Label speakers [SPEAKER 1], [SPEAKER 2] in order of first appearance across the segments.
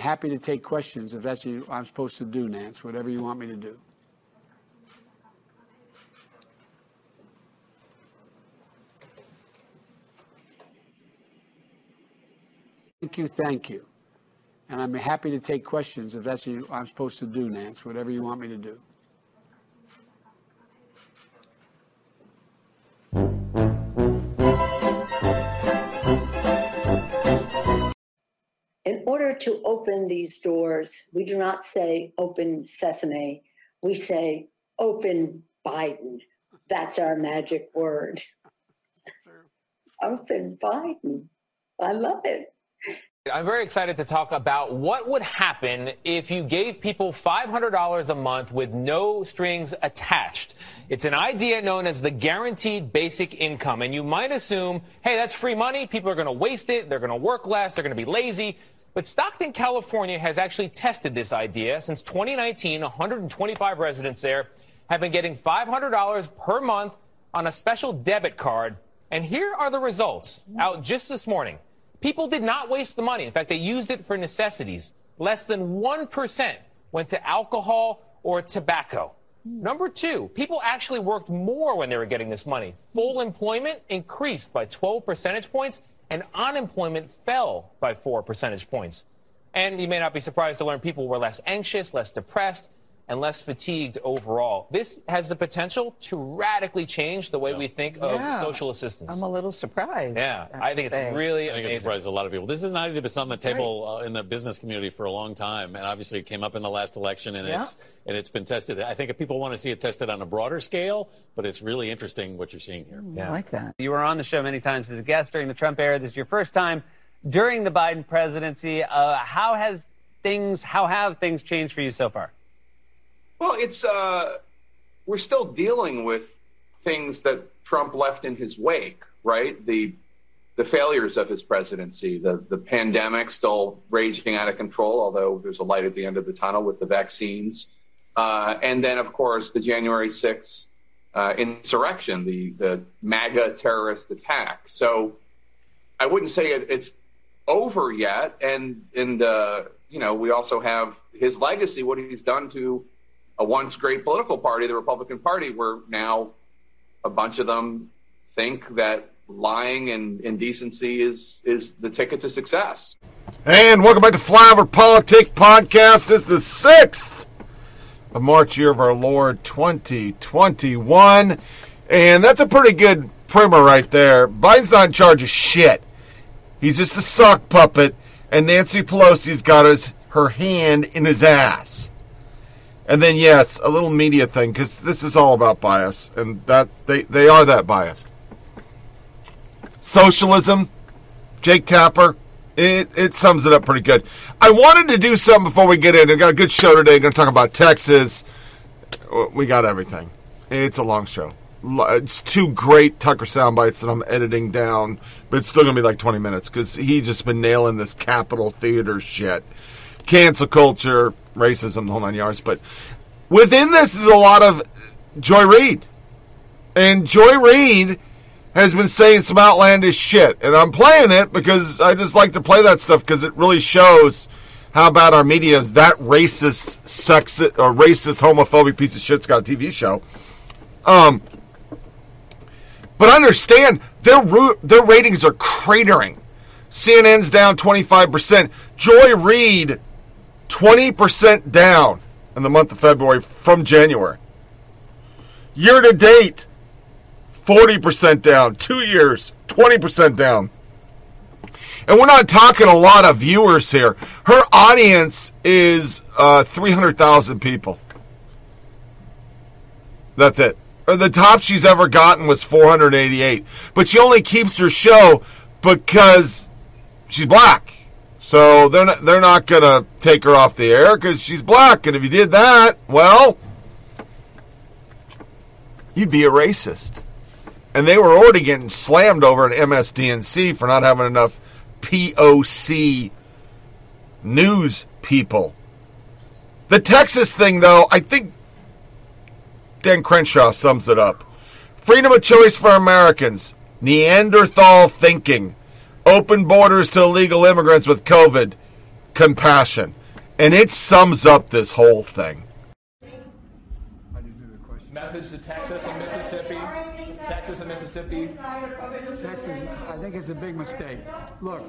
[SPEAKER 1] Happy to take questions if that's what I'm supposed to do, Nance, whatever you want me to do. Thank you, thank you. And I'm happy to take questions if that's what I'm supposed to do, Nance, whatever you want me to do.
[SPEAKER 2] In order to open these doors, we do not say open sesame. We say open Biden. That's our magic word. Open Biden. I love it.
[SPEAKER 3] I'm very excited to talk about what would happen if you gave people $500 a month with no strings attached. It's an idea known as the guaranteed basic income. And you might assume, hey, that's free money. People are going to waste it. They're going to work less. They're going to be lazy. But Stockton, California has actually tested this idea. Since 2019, 125 residents there have been getting $500 per month on a special debit card. And here are the results out just this morning. People did not waste the money. In fact, they used it for necessities. Less than 1% went to alcohol or tobacco. Number two, people actually worked more when they were getting this money. Full employment increased by 12 percentage points and unemployment fell by four percentage points. And you may not be surprised to learn people were less anxious, less depressed, and less fatigued overall. This has the potential to radically change the way we think of
[SPEAKER 4] Yeah.
[SPEAKER 3] social assistance.
[SPEAKER 4] I'm a little surprised.
[SPEAKER 3] yeah,
[SPEAKER 4] have
[SPEAKER 3] I
[SPEAKER 4] to
[SPEAKER 3] think it's
[SPEAKER 4] say.
[SPEAKER 3] really
[SPEAKER 5] I think it
[SPEAKER 3] amazing.
[SPEAKER 5] surprised a lot of people. This is an idea that's on the table uh, in the business community for a long time, and obviously it came up in the last election, and
[SPEAKER 4] Yeah.
[SPEAKER 5] it's and it's been tested. I think if people want to see it tested on a broader scale, but it's really interesting what you're seeing here. Yeah.
[SPEAKER 4] I like that.
[SPEAKER 6] You were on the show many times as a guest during the Trump era. This is your first time during the Biden presidency. Uh, how has things? How have things changed for you so far?
[SPEAKER 7] Well, it's uh, we're still dealing with things that Trump left in his wake, right? The the failures of his presidency, the the pandemic still raging out of control, although there's a light at the end of the tunnel with the vaccines, uh, and then of course the January 6th uh, insurrection, the the MAGA terrorist attack. So I wouldn't say it, it's over yet, and and uh, you know we also have his legacy, what he's done to a once great political party, the Republican Party, where now a bunch of them think that lying and indecency is is the ticket to success.
[SPEAKER 8] And welcome back to Flyover Politics Podcast. It's the sixth of March, year of our Lord 2021. And that's a pretty good primer right there. Biden's not in charge of shit. He's just a sock puppet, and Nancy Pelosi's got his her hand in his ass. And then yes, a little media thing because this is all about bias, and that they they are that biased. Socialism, Jake Tapper, it, it sums it up pretty good. I wanted to do something before we get in. I got a good show today. Going to talk about Texas. We got everything. It's a long show. It's two great Tucker sound bites that I'm editing down, but it's still going to be like 20 minutes because he just been nailing this Capitol Theater shit. Cancel culture, racism, the whole nine yards. But within this is a lot of Joy Reid. And Joy Reid has been saying some outlandish shit. And I'm playing it because I just like to play that stuff because it really shows how bad our media is. That racist, sexist, or racist, homophobic piece of shit's got a TV show. Um, but understand their their ratings are cratering. CNN's down 25%. Joy Reid 20% down in the month of February from January. Year to date, 40% down. Two years, 20% down. And we're not talking a lot of viewers here. Her audience is uh, 300,000 people. That's it. The top she's ever gotten was 488. But she only keeps her show because she's black. So they're not, they're not going to take her off the air because she's black. And if you did that, well, you'd be a racist. And they were already getting slammed over at MSDNC for not having enough POC news people. The Texas thing, though, I think Dan Crenshaw sums it up. Freedom of choice for Americans, Neanderthal thinking, open borders to illegal immigrants with COVID, compassion. And it sums up this whole thing.
[SPEAKER 4] Message to Texas and Mississippi. Texas and Mississippi.
[SPEAKER 1] Texas, I think it's a big mistake. Look,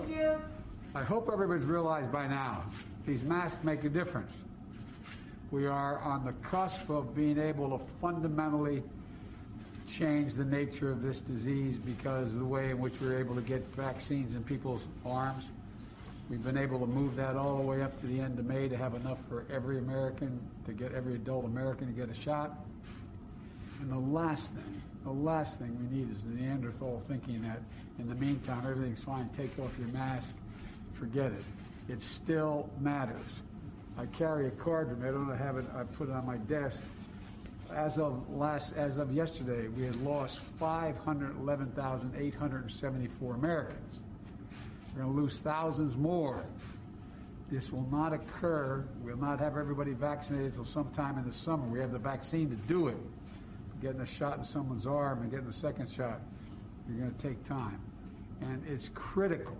[SPEAKER 1] I hope everybody's realized by now these masks make a difference. We are on the cusp of being able to fundamentally change the nature of this disease because of the way in which we're able to get vaccines in people's arms. We've been able to move that all the way up to the end of May to have enough for every American, to get every adult American to get a shot. And the last thing, the last thing we need is the Neanderthal thinking that in the meantime everything's fine, take off your mask, forget it. It still matters. I carry a card with me. I don't have it. I put it on my desk. As of last, as of yesterday, we had lost 511,874 Americans. We're going to lose thousands more. This will not occur. We'll not have everybody vaccinated until sometime in the summer. We have the vaccine to do it. Getting a shot in someone's arm and getting a second shot, you're going to take time. And it's critical,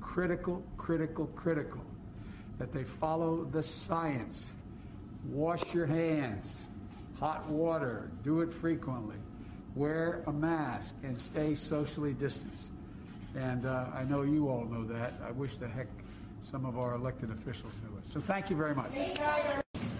[SPEAKER 1] critical, critical, critical that they follow the science. Wash your hands, hot water, do it frequently, wear a mask, and stay socially distanced. And uh, I know you all know that. I wish the heck some of our elected officials knew it. So thank you very much.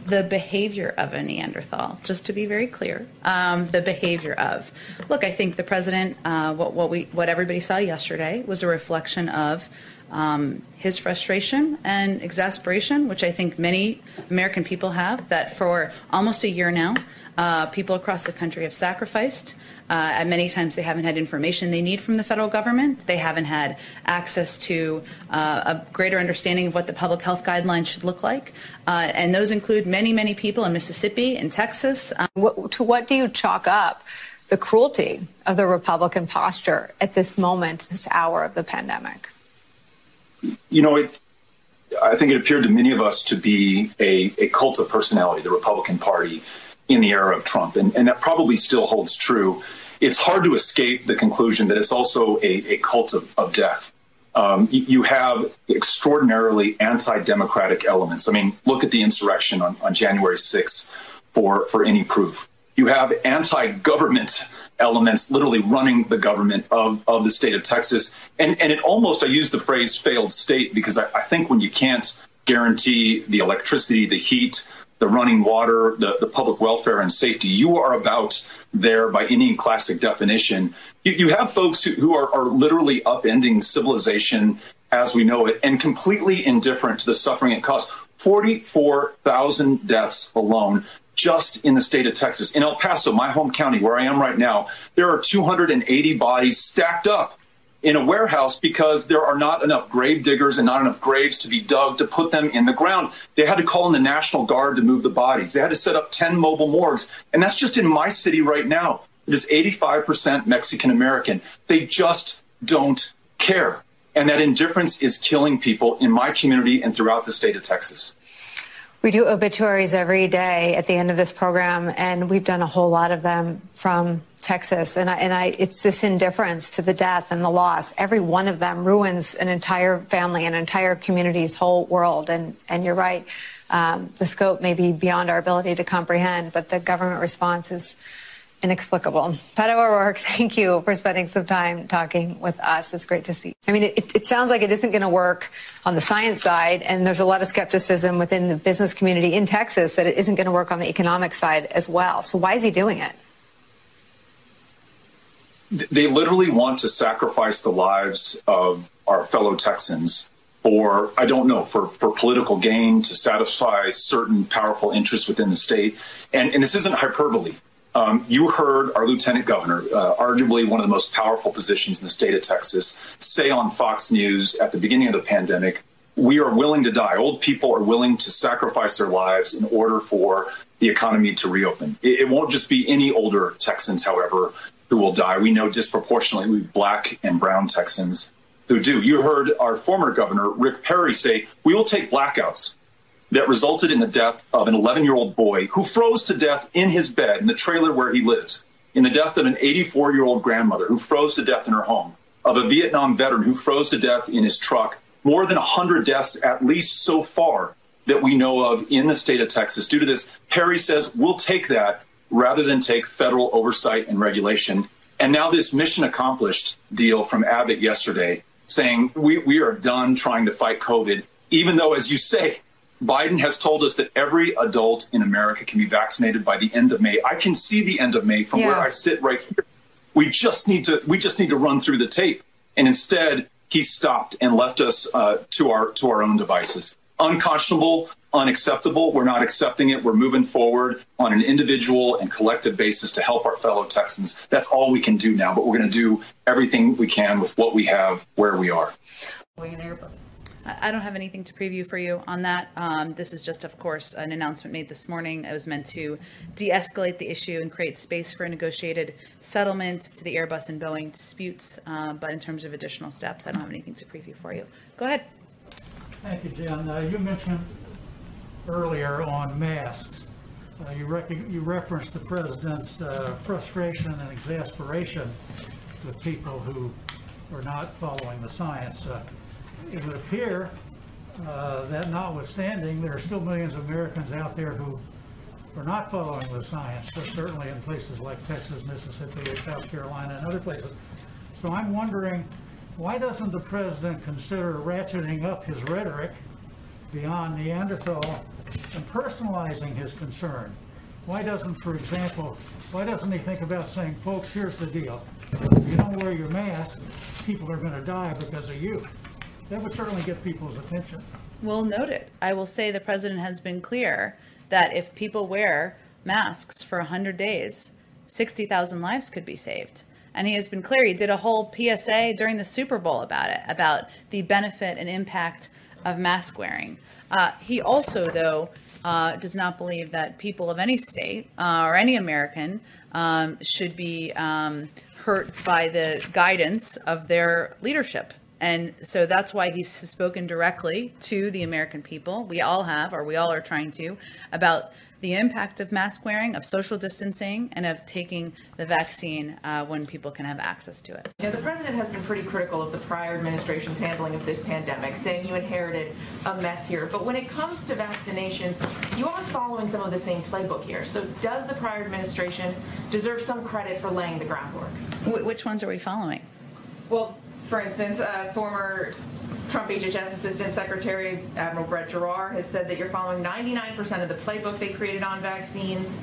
[SPEAKER 9] the behavior of a Neanderthal, just to be very clear, um, the behavior of. Look, I think the president, uh, what, what we, what everybody saw yesterday was a reflection of um, his frustration and exasperation, which I think many American people have. That for almost a year now, uh, people across the country have sacrificed. Uh, many times they haven't had information they need from the federal government. They haven't had access to uh, a greater understanding of what the public health guidelines should look like. Uh, and those include many, many people in Mississippi and Texas. Um,
[SPEAKER 10] what, to what do you chalk up the cruelty of the Republican posture at this moment, this hour of the pandemic?
[SPEAKER 11] You know, it, I think it appeared to many of us to be a, a cult of personality, the Republican Party in the era of Trump. And, and that probably still holds true. It's hard to escape the conclusion that it's also a, a cult of, of death. Um, you have extraordinarily anti-democratic elements. I mean, look at the insurrection on, on January 6th for, for any proof. You have anti-government elements literally running the government of, of the state of Texas. And, and it almost, I use the phrase failed state because I, I think when you can't guarantee the electricity, the heat, the running water, the, the public welfare and safety. You are about there by any classic definition. You, you have folks who, who are, are literally upending civilization as we know it and completely indifferent to the suffering it caused. 44,000 deaths alone just in the state of Texas. In El Paso, my home county, where I am right now, there are 280 bodies stacked up in a warehouse because there are not enough grave diggers and not enough graves to be dug to put them in the ground. They had to call in the National Guard to move the bodies. They had to set up 10 mobile morgues. And that's just in my city right now. It is 85% Mexican American. They just don't care. And that indifference is killing people in my community and throughout the state of Texas.
[SPEAKER 10] We do obituaries every day at the end of this program, and we've done a whole lot of them from Texas. And I, and I, it's this indifference to the death and the loss. Every one of them ruins an entire family, an entire community's whole world. And, and you're right. Um, the scope may be beyond our ability to comprehend, but the government response is inexplicable. Beto O'Rourke, thank you for spending some time talking with us. It's great to see. I mean, it, it sounds like it isn't going to work on the science side, and there's a lot of skepticism within the business community in Texas that it isn't going to work on the economic side as well. So why is he doing it?
[SPEAKER 11] They literally want to sacrifice the lives of our fellow Texans for, I don't know, for, for political gain, to satisfy certain powerful interests within the state. And, and this isn't hyperbole. Um, you heard our lieutenant governor, uh, arguably one of the most powerful positions in the state of Texas, say on Fox News at the beginning of the pandemic, we are willing to die. Old people are willing to sacrifice their lives in order for the economy to reopen. It, it won't just be any older Texans, however, who will die. We know disproportionately we black and brown Texans who do. You heard our former governor, Rick Perry, say, we will take blackouts that resulted in the death of an 11 year old boy who froze to death in his bed in the trailer where he lives, in the death of an 84 year old grandmother who froze to death in her home, of a Vietnam veteran who froze to death in his truck. More than 100 deaths, at least so far, that we know of in the state of Texas. Due to this, Perry says we'll take that rather than take federal oversight and regulation. And now this mission accomplished deal from Abbott yesterday saying we, we are done trying to fight COVID, even though, as you say, Biden has told us that every adult in America can be vaccinated by the end of May. I can see the end of May from yeah. where I sit right here. We just need to we just need to run through the tape. And instead, he stopped and left us uh, to our to our own devices. Unconscionable, unacceptable. We're not accepting it. We're moving forward on an individual and collective basis to help our fellow Texans. That's all we can do now, but we're going to do everything we can with what we have where we are.
[SPEAKER 9] I don't have anything to preview for you on that. Um, this is just, of course, an announcement made this morning. It was meant to de escalate the issue and create space for a negotiated settlement to the Airbus and Boeing disputes. Uh, but in terms of additional steps, I don't have anything to preview for you. Go ahead.
[SPEAKER 12] Thank you, Jen. Uh, you mentioned earlier on masks. Uh, you, rec- you, referenced the president's uh, frustration and exasperation with people who are not following the science. Uh, it would appear uh, that notwithstanding, there are still millions of Americans out there who are not following the science, but certainly in places like Texas, Mississippi, South Carolina, and other places. So I'm wondering, why doesn't the president consider ratcheting up his rhetoric beyond Neanderthal and personalizing his concern? Why doesn't, for example, why doesn't he think about saying, folks, here's the deal. If you don't wear your mask, people are going to die because of you. That would certainly get people's attention.
[SPEAKER 9] Well, noted. I will say the president has been clear that if people wear masks for 100 days, 60,000 lives could be saved. And he has been clear. He did a whole PSA during the Super Bowl about it, about the benefit and impact of mask wearing. Uh, he also, though, uh, does not believe that people of any state uh, or any American um, should be um, hurt by the guidance of their leadership and so that's why he's spoken directly to the American people. We all have, or we all are trying to, about the impact of mask wearing, of social distancing, and of taking the vaccine uh, when people can have access to it.
[SPEAKER 13] Now, the president has been pretty critical of the prior administration's handling of this pandemic, saying you inherited a mess here. But when it comes to vaccinations, you are following some of the same playbook here. So, does the prior administration deserve some credit for laying the groundwork?
[SPEAKER 9] Wh- which ones are we following?
[SPEAKER 13] Well, for instance, uh, former Trump HHS Assistant Secretary Admiral Brett Giroir has said that you're following 99% of the playbook they created on vaccines.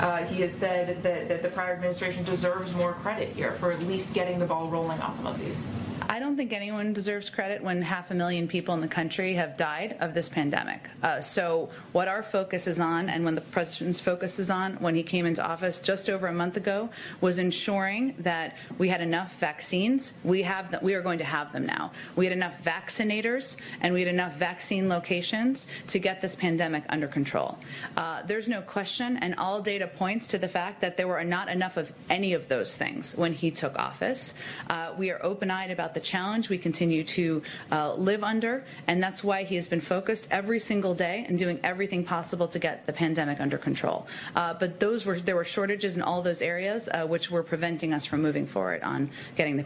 [SPEAKER 13] Uh, he has said that, that the prior administration deserves more credit here for at least getting the ball rolling on some of these.
[SPEAKER 9] I don't think anyone deserves credit when half a million people in the country have died of this pandemic. Uh, so, what our focus is on, and when the president's focus is on when he came into office just over a month ago, was ensuring that we had enough vaccines. We have them, we are going to have them now. We had enough vaccinators and we had enough vaccine locations to get this pandemic under control. Uh, there's no question, and all data points to the fact that there were not enough of any of those things when he took office. Uh, we are open-eyed about the challenge we continue to uh, live under, and that's why he has been focused every single day and doing everything possible to get the pandemic under control. Uh, but those were there were shortages in all those areas, uh, which were preventing us from moving forward on getting the.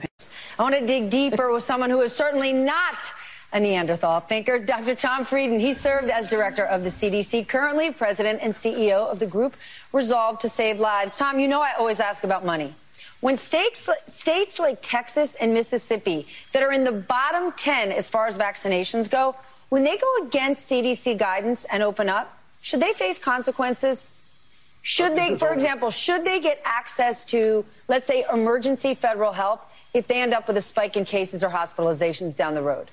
[SPEAKER 14] I want to dig deeper with someone who is certainly not a Neanderthal thinker. Dr. Tom Frieden, he served as director of the CDC, currently president and CEO of the group Resolve to Save Lives. Tom, you know I always ask about money. When states, states like Texas and Mississippi that are in the bottom 10 as far as vaccinations go, when they go against CDC guidance and open up, should they face consequences? Should they, for example, should they get access to, let's say, emergency federal help if they end up with a spike in cases or hospitalizations down the road?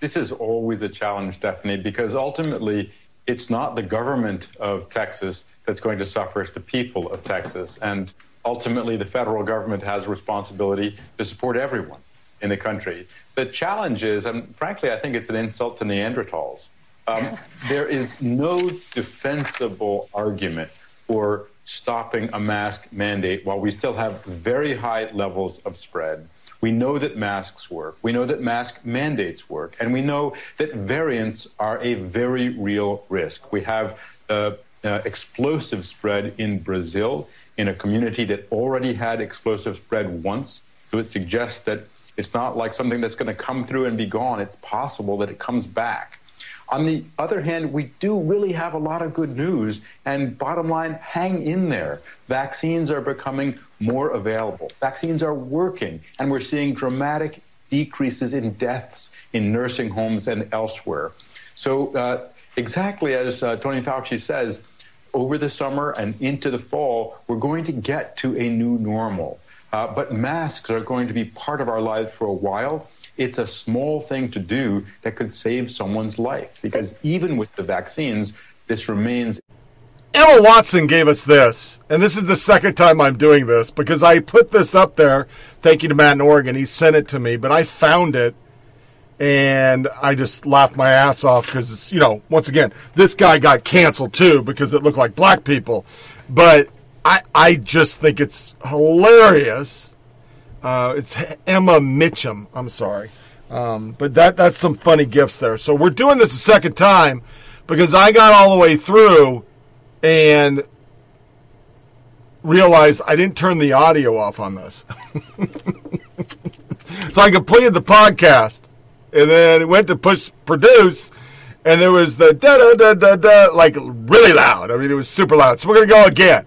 [SPEAKER 15] This is always a challenge, Stephanie, because ultimately it's not the government of Texas that's going to suffer, it's the people of Texas. And ultimately, the federal government has a responsibility to support everyone in the country. The challenge is, and frankly, I think it's an insult to Neanderthals. Um, there is no defensible argument for stopping a mask mandate while we still have very high levels of spread. We know that masks work. We know that mask mandates work. And we know that variants are a very real risk. We have uh, uh, explosive spread in Brazil in a community that already had explosive spread once. So it suggests that it's not like something that's going to come through and be gone. It's possible that it comes back. On the other hand, we do really have a lot of good news. And bottom line, hang in there. Vaccines are becoming more available. Vaccines are working. And we're seeing dramatic decreases in deaths in nursing homes and elsewhere. So, uh, exactly as uh, Tony Fauci says, over the summer and into the fall, we're going to get to a new normal. Uh, but masks are going to be part of our lives for a while it's a small thing to do that could save someone's life because even with the vaccines, this remains.
[SPEAKER 8] Emma Watson gave us this, and this is the second time I'm doing this because I put this up there. Thank you to Matt in Oregon. He sent it to me, but I found it and I just laughed my ass off because, you know, once again, this guy got canceled too because it looked like black people. But I, I just think it's hilarious uh, it's Emma Mitchum. I'm sorry. Um, but that that's some funny gifts there. So we're doing this a second time because I got all the way through and realized I didn't turn the audio off on this. so I completed the podcast and then it went to push produce and there was the da da da da da like really loud. I mean it was super loud. So we're gonna go again.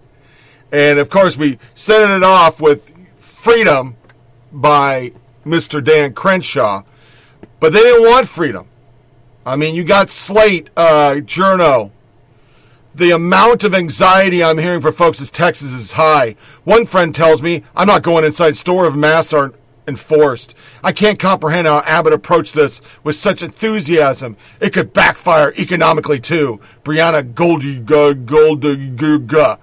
[SPEAKER 8] And of course we sent it off with freedom by Mr. Dan Crenshaw, but they didn't want freedom. I mean, you got Slate, uh, Journo. The amount of anxiety I'm hearing for folks in Texas is high. One friend tells me, I'm not going inside store if masks aren't enforced. I can't comprehend how Abbott approached this with such enthusiasm. It could backfire economically too. Brianna Goldiga uh, Goldiga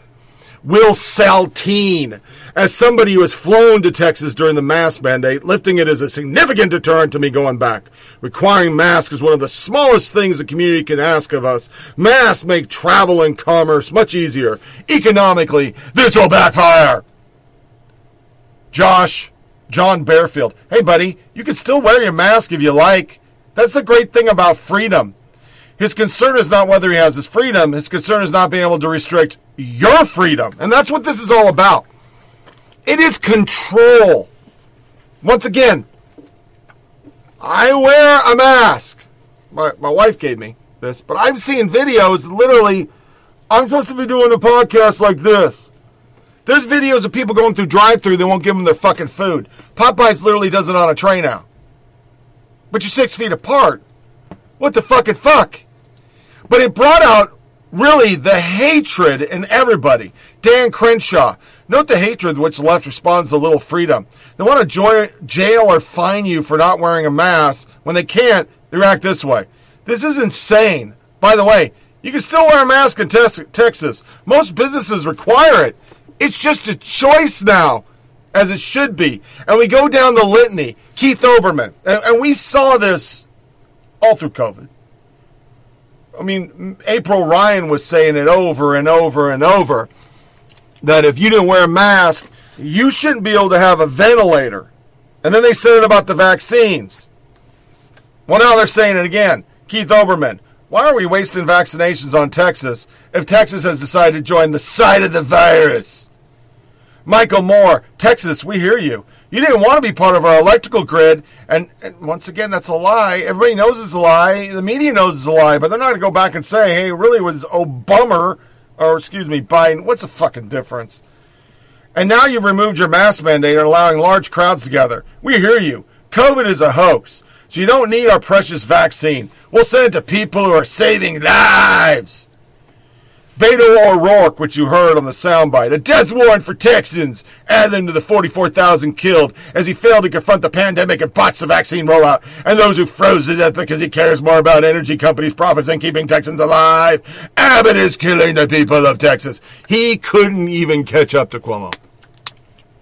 [SPEAKER 8] Will Saletan. As somebody who has flown to Texas during the mask mandate, lifting it is a significant deterrent to me going back. Requiring masks is one of the smallest things the community can ask of us. Masks make travel and commerce much easier. Economically, this will backfire. Josh, John Bearfield. Hey, buddy, you can still wear your mask if you like. That's the great thing about freedom. His concern is not whether he has his freedom. His concern is not being able to restrict your freedom. And that's what this is all about. It is control. Once again, I wear a mask. My, my wife gave me this, but I've seen videos literally. I'm supposed to be doing a podcast like this. There's videos of people going through drive through, they won't give them their fucking food. Popeyes literally does it on a tray now. But you're six feet apart. What the fucking fuck? But it brought out really the hatred in everybody. Dan Crenshaw. Note the hatred which the left responds to little freedom. They want to jail or fine you for not wearing a mask. When they can't, they react this way. This is insane. By the way, you can still wear a mask in Texas. Most businesses require it. It's just a choice now, as it should be. And we go down the litany. Keith Olbermann. And, and we saw this all through COVID. I mean, April Ryan was saying it over and over and over that if you didn't wear a mask, you shouldn't be able to have a ventilator. And then they said it about the vaccines. Well, now they're saying it again. Keith Olbermann, why are we wasting vaccinations on Texas if Texas has decided to join the side of the virus? Michael Moore, Texas, we hear you. You didn't want to be part of our electrical grid. And, and once again, that's a lie. Everybody knows it's a lie. The media knows it's a lie, but they're not going to go back and say, hey, really was Obama, or excuse me, Biden. What's the fucking difference? And now you've removed your mask mandate and allowing large crowds together. We hear you. COVID is a hoax. So you don't need our precious vaccine. We'll send it to people who are saving lives. Beto O'Rourke, which you heard on the soundbite, a death warrant for Texans, add them to the 44,000 killed as he failed to confront the pandemic and botched the vaccine rollout, and those who froze to death because he cares more about energy companies' profits than keeping Texans alive. Abbott is killing the people of Texas. He couldn't even catch up to Cuomo.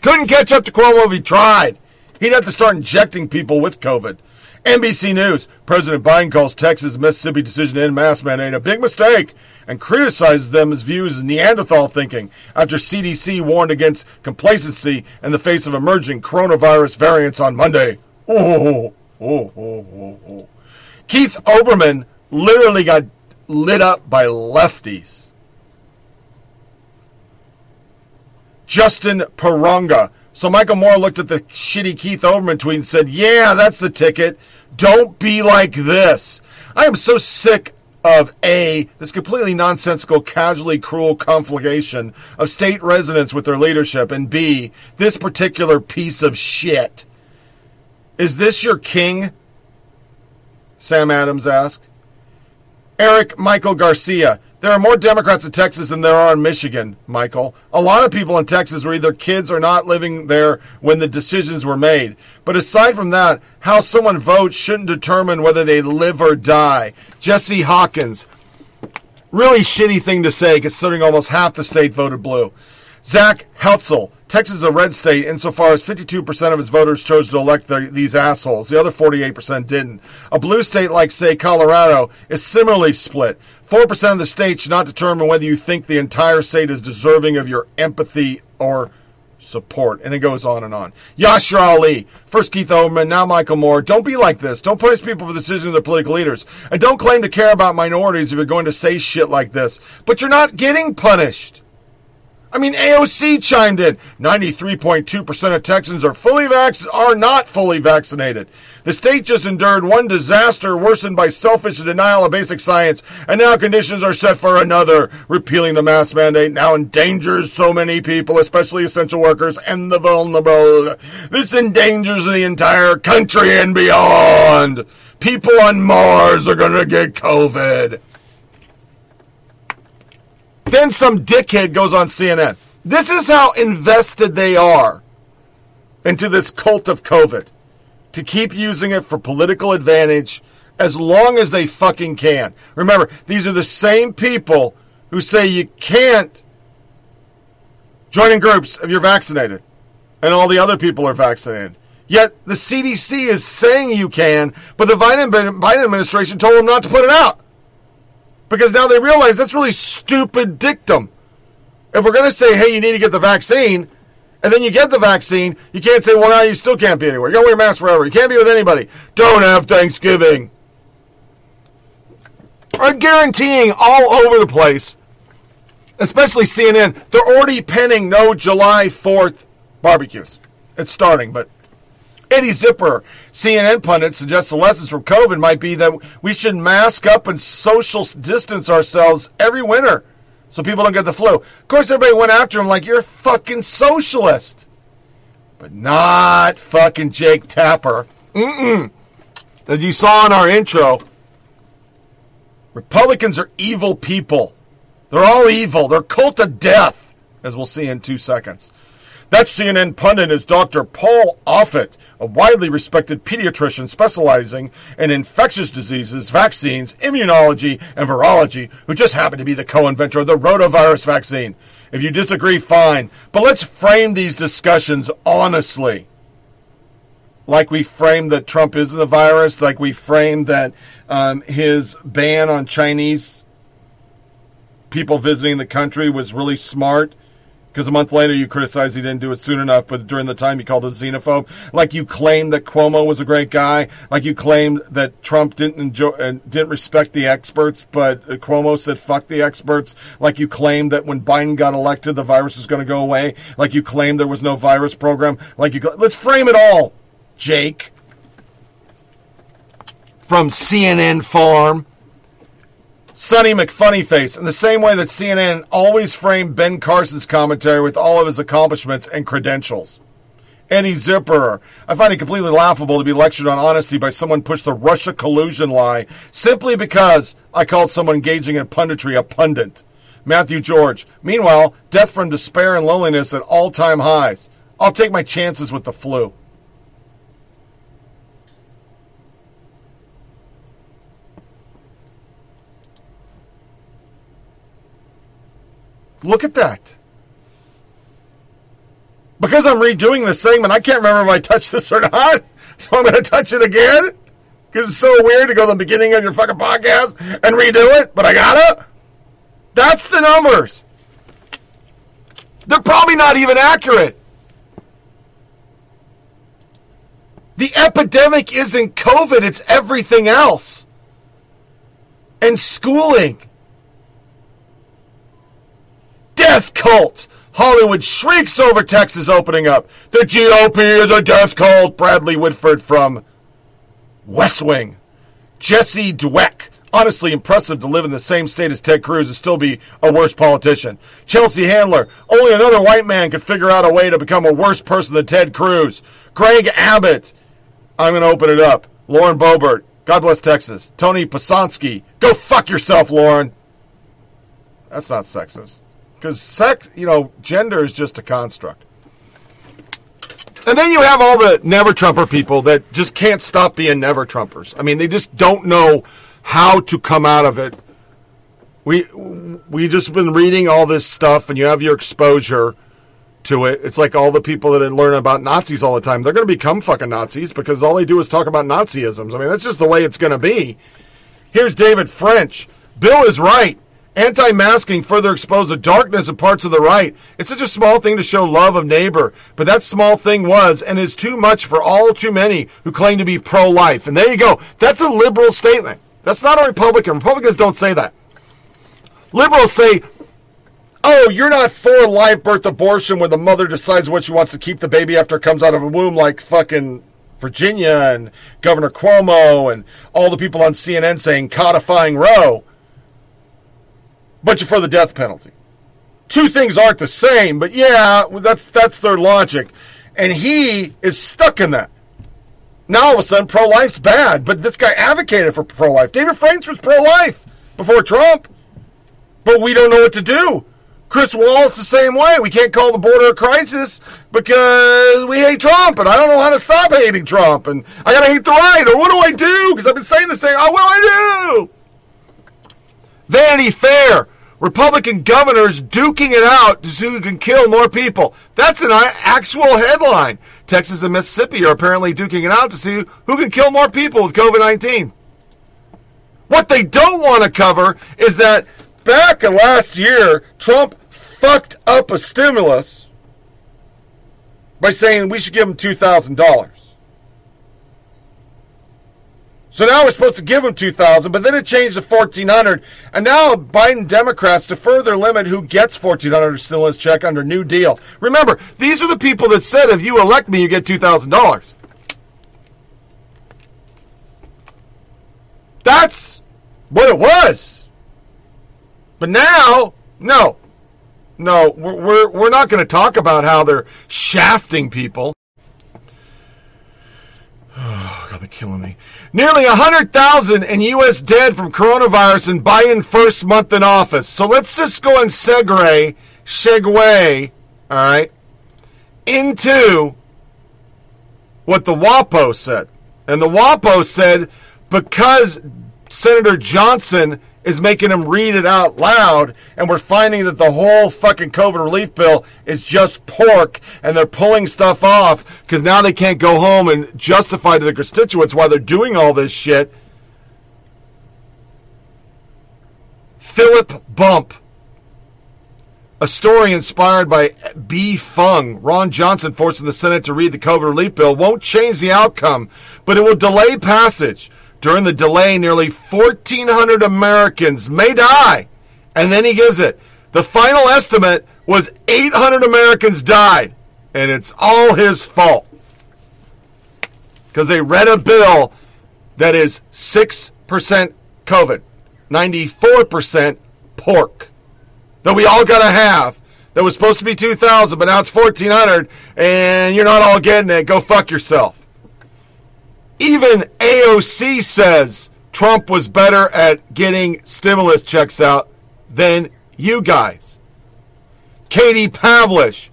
[SPEAKER 8] Couldn't catch up to Cuomo if he tried. He'd have to start injecting people with COVID. NBC News. President Biden calls Texas Mississippi decision to end mask mandate a big mistake and criticizes them as views as Neanderthal thinking after CDC warned against complacency in the face of emerging coronavirus variants on Monday. Oh, oh, oh. Keith Olbermann literally got lit up by lefties. Justin Paronga. So Michael Moore looked at the shitty Keith Olbermann tweet and said, Yeah, that's the ticket. Don't be like this. I am so sick of A, this completely nonsensical, casually cruel conflagration of state residents with their leadership, and B, this particular piece of shit. Is this your king? Sam Adams asked. Eric Michael Garcia. There are more Democrats in Texas than there are in Michigan, Michael. A lot of people in Texas were either kids or not living there when the decisions were made. But aside from that, how someone votes shouldn't determine whether they live or die. Jesse Hawkins. Really shitty thing to say considering almost half the state voted blue. Zach Heltzel. Texas is a red state insofar as 52% of its voters chose to elect the, these assholes. The other 48% didn't. A blue state like, say, Colorado is similarly split. 4% of the state should not determine whether you think the entire state is deserving of your empathy or support. And it goes on and on. Yashar Ali, first Keith Olbermann, now Michael Moore. Don't be like this. Don't punish people for the decisions of their political leaders. And don't claim to care about minorities if you're going to say shit like this. But you're not getting punished. I mean, AOC chimed in. 93.2% of Texans are fully vac- are not fully vaccinated. The state just endured one disaster worsened by selfish denial of basic science, and now conditions are set for another. Repealing the mask mandate now endangers so many people, especially essential workers and the vulnerable. This endangers the entire country and beyond. People on Mars are going to get COVID. Then some dickhead goes on CNN. This is how invested they are into this cult of COVID to keep using it for political advantage as long as they fucking can. Remember, these are the same people who say you can't join in groups if you're vaccinated and all the other people are vaccinated. Yet the CDC is saying you can, but the Biden, Biden administration told them not to put it out because now they realize that's really stupid dictum. If we're going to say, hey, you need to get the vaccine, and then you get the vaccine, you can't say, well, now you still can't be anywhere. You got to wear a mask forever. You can't be with anybody. Don't have Thanksgiving. I'm guaranteeing all over the place, especially CNN, they're already penning no July 4th barbecues. It's starting, but Eddie Zipperer, CNN pundit, suggests the lessons from COVID might be that we should mask up and social distance ourselves every winter so people don't get the flu. Of course, everybody went after him like, you're a fucking socialist. But not fucking Jake Tapper. Mm-mm. As you saw in our intro, Republicans are evil people. They're all evil. They're cult of death, as we'll see in two seconds. That CNN pundit is Dr. Paul Offit, a widely respected pediatrician specializing in infectious diseases, vaccines, immunology, and virology, who just happened to be the co-inventor of the rotavirus vaccine. If you disagree, fine. But let's frame these discussions honestly. Like we framed that Trump isn't the virus, like we framed that um, his ban on Chinese people visiting the country was really smart Because a month later you criticized he didn't do it soon enough, but during the time you called it xenophobe. Like you claimed that Cuomo was a great guy. Like you claimed that Trump didn't enjoy uh, didn't respect the experts, but uh, Cuomo said fuck the experts. Like you claimed that when Biden got elected, the virus was going to go away. Like you claimed there was no virus program. Like you let's frame it all, Jake. From CNN Farm. Sonny McFunnyface, in the same way that CNN always framed Ben Carson's commentary with all of his accomplishments and credentials. Eddie Zipperer, I find it completely laughable to be lectured on honesty by someone pushed the Russia collusion lie simply because I called someone engaging in punditry a pundit. Matthew George, meanwhile, death from despair and loneliness at all time highs. I'll take my chances with the flu. Look at that. Because I'm redoing this segment, I can't remember if I touched this or not. So I'm going to touch it again. Because it's so weird to go to the beginning of your fucking podcast and redo it, but I gotta. That's the numbers. They're probably not even accurate. The epidemic isn't COVID, it's everything else. And schooling. Death cult. Hollywood shrieks over Texas opening up. The GOP is a death cult. Bradley Whitford from West Wing. Jesse Dweck. Honestly impressive to live in the same state as Ted Cruz and still be a worse politician. Chelsea Handler. Only another white man could figure out a way to become a worse person than Ted Cruz. Greg Abbott. I'm going to open it up. Lauren Boebert. God bless Texas. Tony Posnanski. Go fuck yourself, Lauren. That's not sexist. Because sex, you know, gender is just a construct. And then you have all the never Trumper people that just can't stop being never Trumpers. I mean, they just don't know how to come out of it. We we just been reading all this stuff, and you have your exposure to it. It's like all the people that learn about Nazis all the time. They're going to become fucking Nazis because all they do is talk about Nazisms. I mean, that's just the way it's going to be. Here's David French. Bill is right. Anti masking further exposed the darkness of parts of the right. It's such a small thing to show love of neighbor, but that small thing was and is too much for all too many who claim to be pro life. And there you go. That's a liberal statement. That's not a Republican. Republicans don't say that. Liberals say, oh, you're not for live birth abortion where the mother decides what she wants to keep the baby after it comes out of a womb, like fucking Virginia and Governor Cuomo and all the people on CNN saying codifying Roe but you're for the death penalty. Two things aren't the same, but yeah, that's that's their logic. And he is stuck in that. Now all of a sudden pro life's bad, but this guy advocated for pro life. David French was pro life before Trump. But we don't know what to do. Chris Wallace the same way. We can't call the border a crisis because we hate Trump, and I don't know how to stop hating Trump, and I gotta hate the right, or what do I do? Because I've been saying this thing. Oh, what do I do? Vanity Fair. Republican governors duking it out to see who can kill more people. That's an uh, actual headline. Texas and Mississippi are apparently duking it out to see who can kill more people with COVID 19. What they don't want to cover is that back in last year, Trump fucked up a stimulus by saying we should give him $2,000. So now we're supposed to give them 2000 but then it changed to 1400 And now Biden Democrats, to further limit who gets 1400 stimulus check under New Deal. Remember, these are the people that said if you elect me, you get $2,000. That's what it was. But now, no. No, we're, we're, we're not going to talk about how they're shafting people. Oh, God, they're killing me. Nearly 100,000 in U.S. dead from coronavirus in Biden first month in office. So let's just go and segue, segue, all right, into what the WAPO said. And the WAPO said because Senator Johnson is making them read it out loud, and we're finding that the whole fucking COVID relief bill is just pork, and they're pulling stuff off because now they can't go home and justify to their constituents why they're doing all this shit. Philip Bump, A story inspired by B. Fung, Ron Johnson forcing the Senate to read the COVID relief bill, won't change the outcome, but it will delay passage. During the delay, nearly 1,400 Americans may die. And then he gives it. The final estimate was 800 Americans died, and it's all his fault. Because they read a bill that is 6% COVID, 94% pork that we all got to have. That was supposed to be 2,000, but now it's 1,400, and you're not all getting it. Go fuck yourself. Even AOC says Trump was better at getting stimulus checks out than you guys. Katie Pavlich.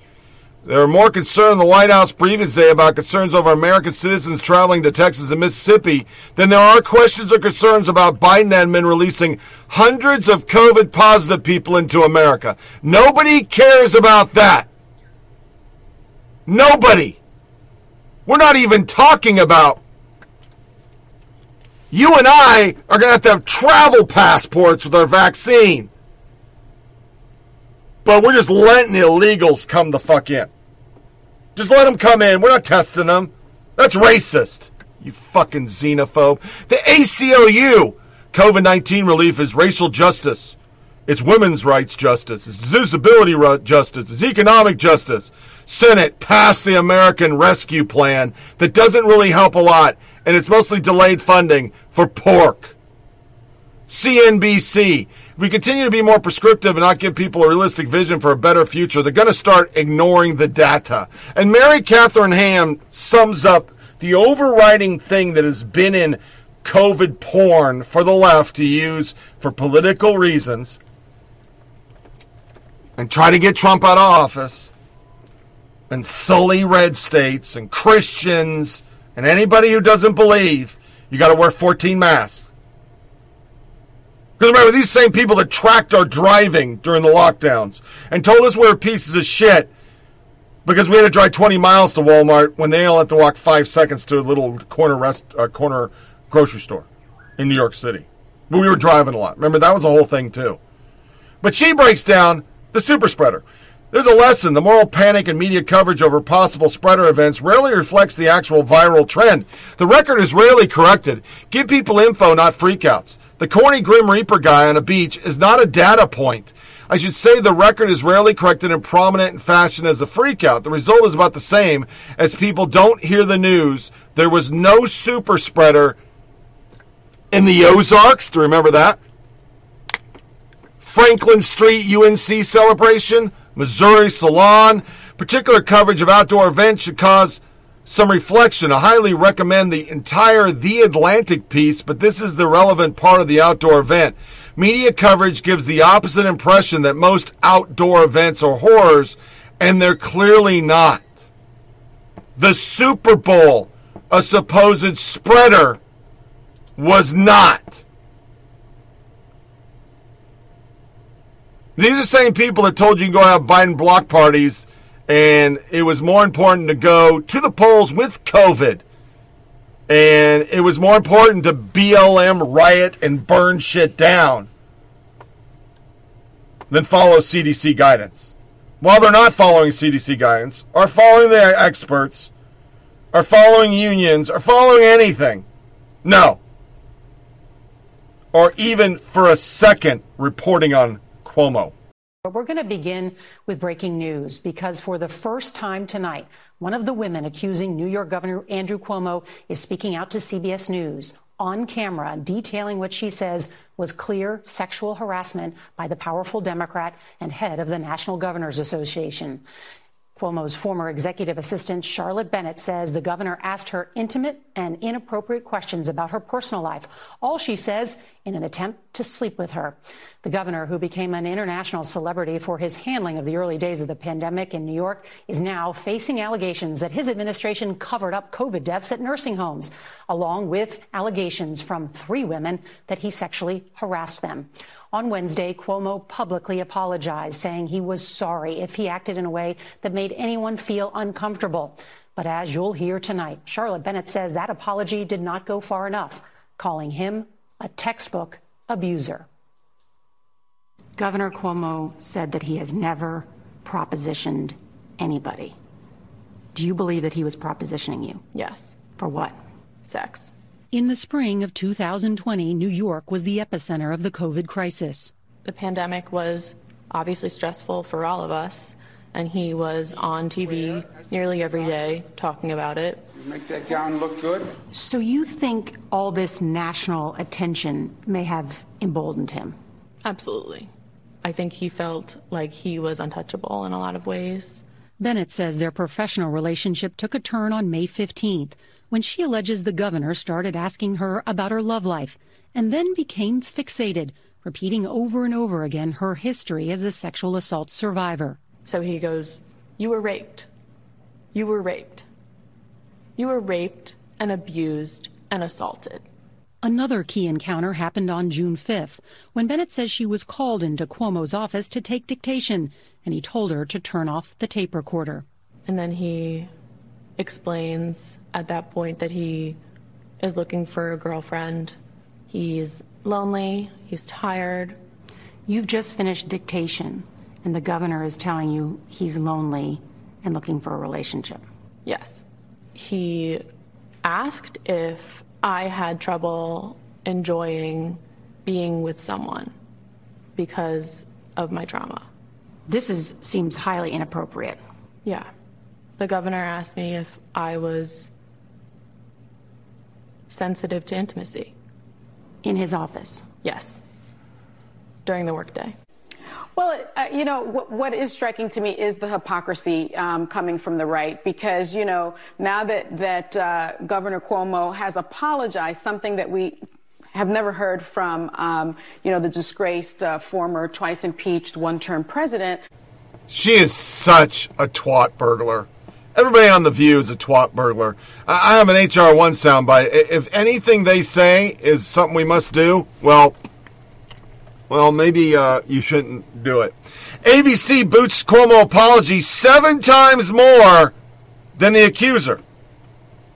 [SPEAKER 8] There are more concerned in the White House briefing today about concerns over American citizens traveling to Texas and Mississippi than there are questions or concerns about Biden admin releasing hundreds of COVID positive people into America. Nobody cares about that. Nobody. We're not even talking about. You and I are going to have to have travel passports with our vaccine. But we're just letting illegals come the fuck in. Just let them come in. We're not testing them. That's racist. You fucking xenophobe. The ACLU, COVID 19 relief is racial justice. It's women's rights justice. It's disability justice. It's economic justice. Senate passed the American Rescue Plan that doesn't really help a lot, and it's mostly delayed funding for pork. CNBC if we continue to be more prescriptive and not give people a realistic vision for a better future, they're going to start ignoring the data. And Mary Catherine Ham sums up the overriding thing that has been in COVID porn for the left to use for political reasons and try to get Trump out of office and sully red states and Christians and anybody who doesn't believe you got to wear 14 masks. Because remember, these same people that tracked our driving during the lockdowns and told us we were pieces of shit because we had to drive 20 miles to Walmart when they only had to walk five seconds to a little corner rest, uh, corner grocery store in New York City. But we were driving a lot. Remember, that was a whole thing too. But she breaks down the super spreader. There's a lesson. The moral panic and media coverage over possible spreader events rarely reflects the actual viral trend. The record is rarely corrected. Give people info, not freakouts. The corny Grim Reaper guy on a beach is not a data point. I should say the record is rarely corrected in prominent fashion as a freakout. The result is about the same as people don't hear the news. There was no super spreader in the Ozarks. Do you remember that? Franklin Street UNC celebration, Missouri Salon. Particular coverage of outdoor events should cause some reflection. I highly recommend the entire The Atlantic piece, but this is the relevant part of the outdoor event. Media coverage gives the opposite impression that most outdoor events are horrors, and they're clearly not. The Super Bowl, a supposed spreader, was not. These are the same people that told you can go have Biden block parties and it was more important to go to the polls with COVID. And it was more important to BLM riot and burn shit down than follow CDC guidance. While they're not following CDC guidance, or following the experts, or following unions, or following anything. No. Or even for a second reporting on Cuomo.
[SPEAKER 16] But we're going to begin with breaking news because for the first time tonight, one of the women accusing New York Governor Andrew Cuomo is speaking out to CBS News on camera, detailing what she says was clear sexual harassment by the powerful Democrat and head of the National Governors Association. Cuomo's former executive assistant, Charlotte Bennett, says the governor asked her intimate and inappropriate questions about her personal life. All she says in an attempt to sleep with her. The governor, who became an international celebrity for his handling of the early days of the pandemic in New York, is now facing allegations that his administration covered up COVID deaths at nursing homes, along with allegations from three women that he sexually harassed them. On Wednesday, Cuomo publicly apologized, saying he was sorry if he acted in a way that made anyone feel uncomfortable. But as you'll hear tonight, Charlotte Bennett says that apology did not go far enough, calling him a textbook abuser. Governor Cuomo said that he has never propositioned anybody. Do you believe that he was propositioning you?
[SPEAKER 17] Yes.
[SPEAKER 16] For what?
[SPEAKER 17] Sex.
[SPEAKER 16] In the spring of 2020, New York was the epicenter of the COVID crisis.
[SPEAKER 17] The pandemic was obviously stressful for all of us, and he was on TV nearly every day talking about it.
[SPEAKER 18] Make that gown look good?
[SPEAKER 16] So you think all this national attention may have emboldened him?
[SPEAKER 17] Absolutely. I think he felt like he was untouchable in a lot of ways.
[SPEAKER 16] Bennett says their professional relationship took a turn on May 15th when she alleges the governor started asking her about her love life and then became fixated, repeating over and over again her history as a sexual assault survivor.
[SPEAKER 17] So he goes, You were raped. You were raped. You were raped and abused and assaulted.
[SPEAKER 16] Another key encounter happened on June 5th when Bennett says she was called into Cuomo's office to take dictation, and he told her to turn off the tape recorder.
[SPEAKER 17] And then he explains at that point that he is looking for a girlfriend. He's lonely, he's tired.
[SPEAKER 16] You've just finished dictation, and the governor is telling you he's lonely and looking for a relationship.
[SPEAKER 17] Yes. He asked if I had trouble enjoying being with someone because of my trauma.
[SPEAKER 16] This is seems highly inappropriate.
[SPEAKER 17] Yeah. The governor asked me if I was sensitive to intimacy.
[SPEAKER 16] In his office?
[SPEAKER 17] Yes. During the workday.
[SPEAKER 19] Well, uh, you know, what, what is striking to me is the hypocrisy um, coming from the right, because you know now that that uh, Governor Cuomo has apologized, something that we have never heard from, um, you know, the disgraced uh, former twice impeached one-term president.
[SPEAKER 8] She is such a twat burglar. Everybody on the View is a twat burglar. I, I have an HR one soundbite. If anything they say is something we must do, well, well, maybe uh, you shouldn't do it. ABC boots Cuomo apology seven times more than the accuser.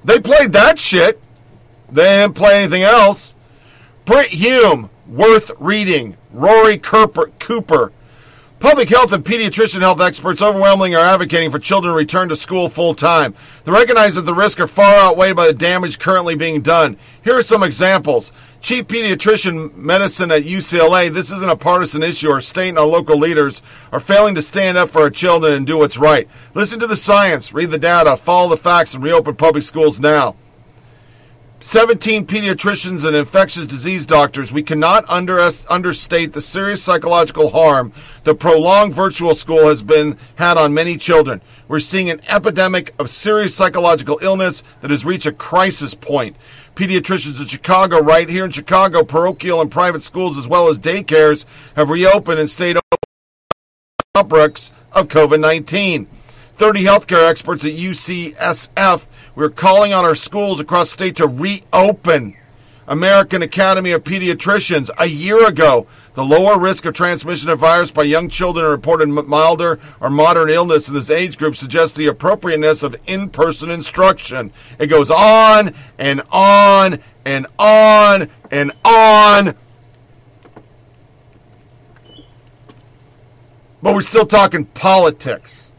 [SPEAKER 8] They played that shit. They didn't play anything else. Brit Hume, worth reading. Rory Cooper, Cooper. Public health and pediatrician health experts overwhelmingly are advocating for children to return to school full time. They recognize that the risks are far outweighed by the damage currently being done. Here are some examples. Chief pediatrician medicine at UCLA, this isn't a partisan issue. Our state and our local leaders are failing to stand up for our children and do what's right. Listen to the science, read the data, follow the facts, and reopen public schools now. 17 pediatricians and infectious disease doctors, we cannot under, understate the serious psychological harm the prolonged virtual school has been had on many children. We're seeing an epidemic of serious psychological illness that has reached a crisis point. Pediatricians in Chicago, right here in Chicago, parochial and private schools as well as daycares have reopened and stayed open outbreaks of COVID-19. 30 healthcare experts at UCSF. We're calling on our schools across the state to reopen. American Academy of Pediatricians. A year ago, the lower risk of transmission of virus by young children reported milder or modern illness in this age group suggests the appropriateness of in-person instruction. It goes on and on and on and on. But we're still talking politics.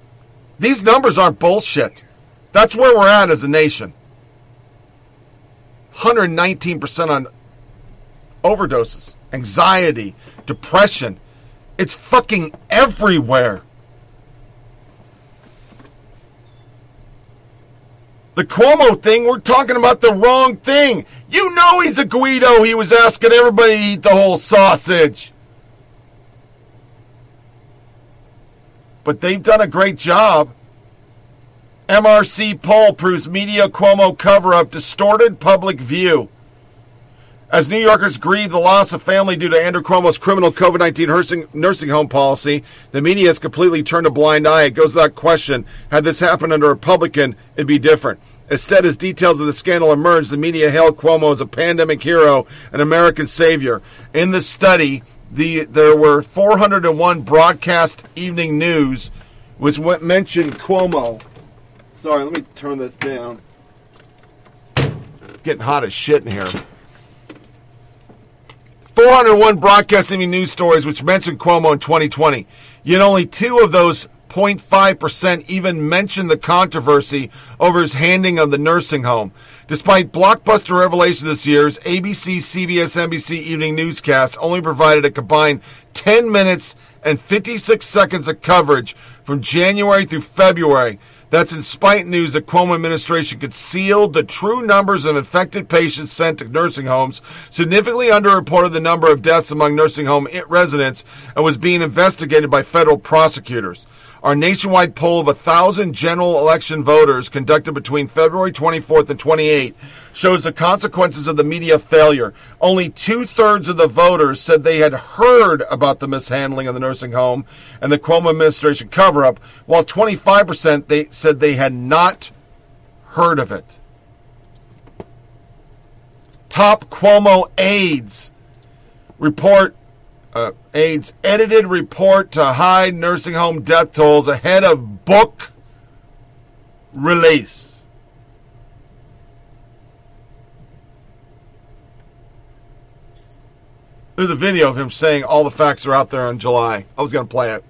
[SPEAKER 8] These numbers aren't bullshit. That's where we're at as a nation. 119% on overdoses, anxiety, depression. It's fucking everywhere. The Cuomo thing, we're talking about the wrong thing. You know he's a Guido. He was asking everybody to eat the whole sausage. But they've done a great job. MRC poll proves media Cuomo cover up distorted public view. As New Yorkers grieve the loss of family due to Andrew Cuomo's criminal COVID 19 nursing, nursing home policy, the media has completely turned a blind eye. It goes without question. Had this happened under a Republican, it'd be different. Instead, as details of the scandal emerged, the media hailed Cuomo as a pandemic hero, an American savior. In the study, the there were 401 broadcast evening news which mentioned Cuomo. Sorry, let me turn this down. It's getting hot as shit in here. 401 broadcast TV news stories which mentioned Cuomo in 2020. Yet only two of those 0.5% even mentioned the controversy over his handing of the nursing home. Despite blockbuster revelations this year's ABC, CBS, NBC evening newscast only provided a combined 10 minutes and 56 seconds of coverage from January through February. That's in spite news that Cuomo administration concealed the true numbers of infected patients sent to nursing homes, significantly underreported the number of deaths among nursing home residents, and was being investigated by federal prosecutors. Our nationwide poll of 1,000 general election voters conducted between February 24th and 28th shows the consequences of the media failure. Only two thirds of the voters said they had heard about the mishandling of the nursing home and the Cuomo administration cover up, while 25% they said they had not heard of it. Top Cuomo aides report uh, aides edited report to hide nursing home death tolls ahead of book release. There's a video of him saying all the facts are out there in July. I was going to play it.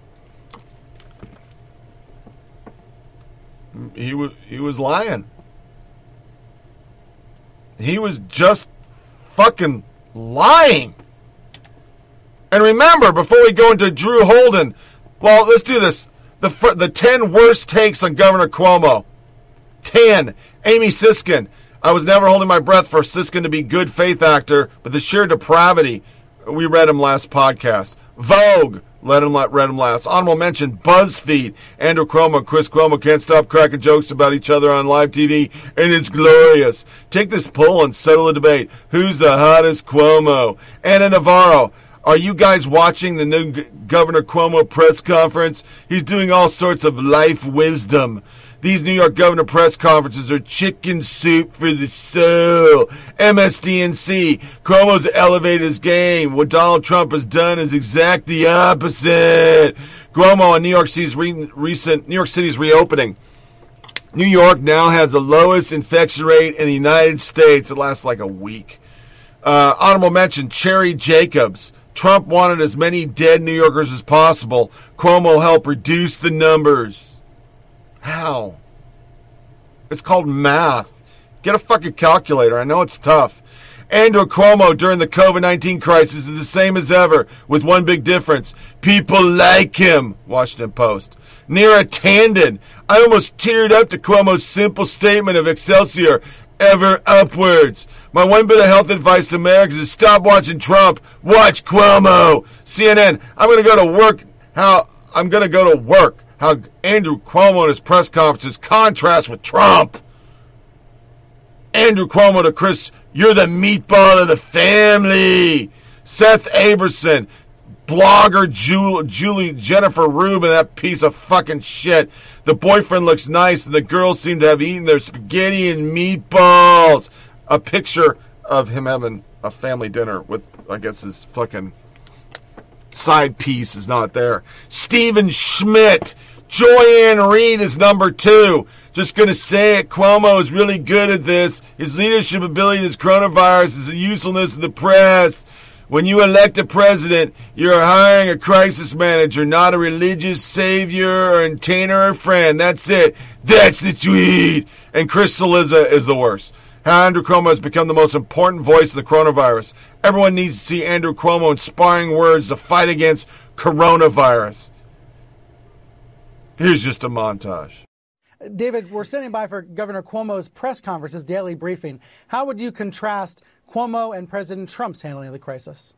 [SPEAKER 8] He was he was lying. He was just fucking lying. And remember, before we go into Drew Holden, well, let's do this. The the ten worst takes on Governor Cuomo. Ten. Amy Siskind. I was never holding my breath for Siskind to be good faith actor, but the sheer depravity. We read him last podcast. Vogue. Let him let read him last. Honorable mention: BuzzFeed. Andrew Cuomo, Chris Cuomo can't stop cracking jokes about each other on live TV, and it's glorious. Take this poll and settle the debate. Who's the hottest Cuomo? Ana Navarro. Are you guys watching the new Governor Cuomo press conference? He's doing all sorts of life wisdom. These New York governor press conferences are chicken soup for the soul. MSDNC. Cuomo's elevated his game. What Donald Trump has done is exact the opposite. Cuomo on New York City's re- recent New York City's reopening. New York now has the lowest infection rate in the United States. It lasts like a week. Uh, honorable mention: Cheri Jacobus. Trump wanted as many dead New Yorkers as possible. Cuomo helped reduce the numbers. How? It's called math. Get a fucking calculator. I know it's tough. Andrew Cuomo during the COVID 19 crisis is the same as ever, with one big difference. People like him. Washington Post. Neera Tanden. I almost teared up to Cuomo's simple statement of Excelsior ever upwards. My one bit of health advice to Americans is stop watching Trump, watch Cuomo. CNN, I'm going to go to work. How I'm going to go to work. How Andrew Cuomo in his press conferences contrast with Trump. Andrew Cuomo to Chris, you're the meatball of the family. Seth Abramson, blogger Julie, Julie Jennifer Rubin, that piece of fucking shit. The boyfriend looks nice, and the girls seem to have eaten their spaghetti and meatballs. A picture of him having a family dinner with, I guess, his fucking side piece is not there. Stephen Schmidt. Joy-Ann is number two. Just going to say it. Cuomo is really good at this. His leadership ability in his coronavirus is usefulness of the press. When you elect a president, you're hiring a crisis manager, not a religious savior or entertainer or friend. That's it. That's the tweet. And Chris Cillizza is the worst. How Andrew Cuomo has become the most important voice of the coronavirus. Everyone needs to see Andrew Cuomo inspiring words to fight against coronavirus. Here's just a montage.
[SPEAKER 18] David, we're standing by for Governor Cuomo's press conference, his daily briefing. How would you contrast Cuomo and President Trump's handling of the crisis?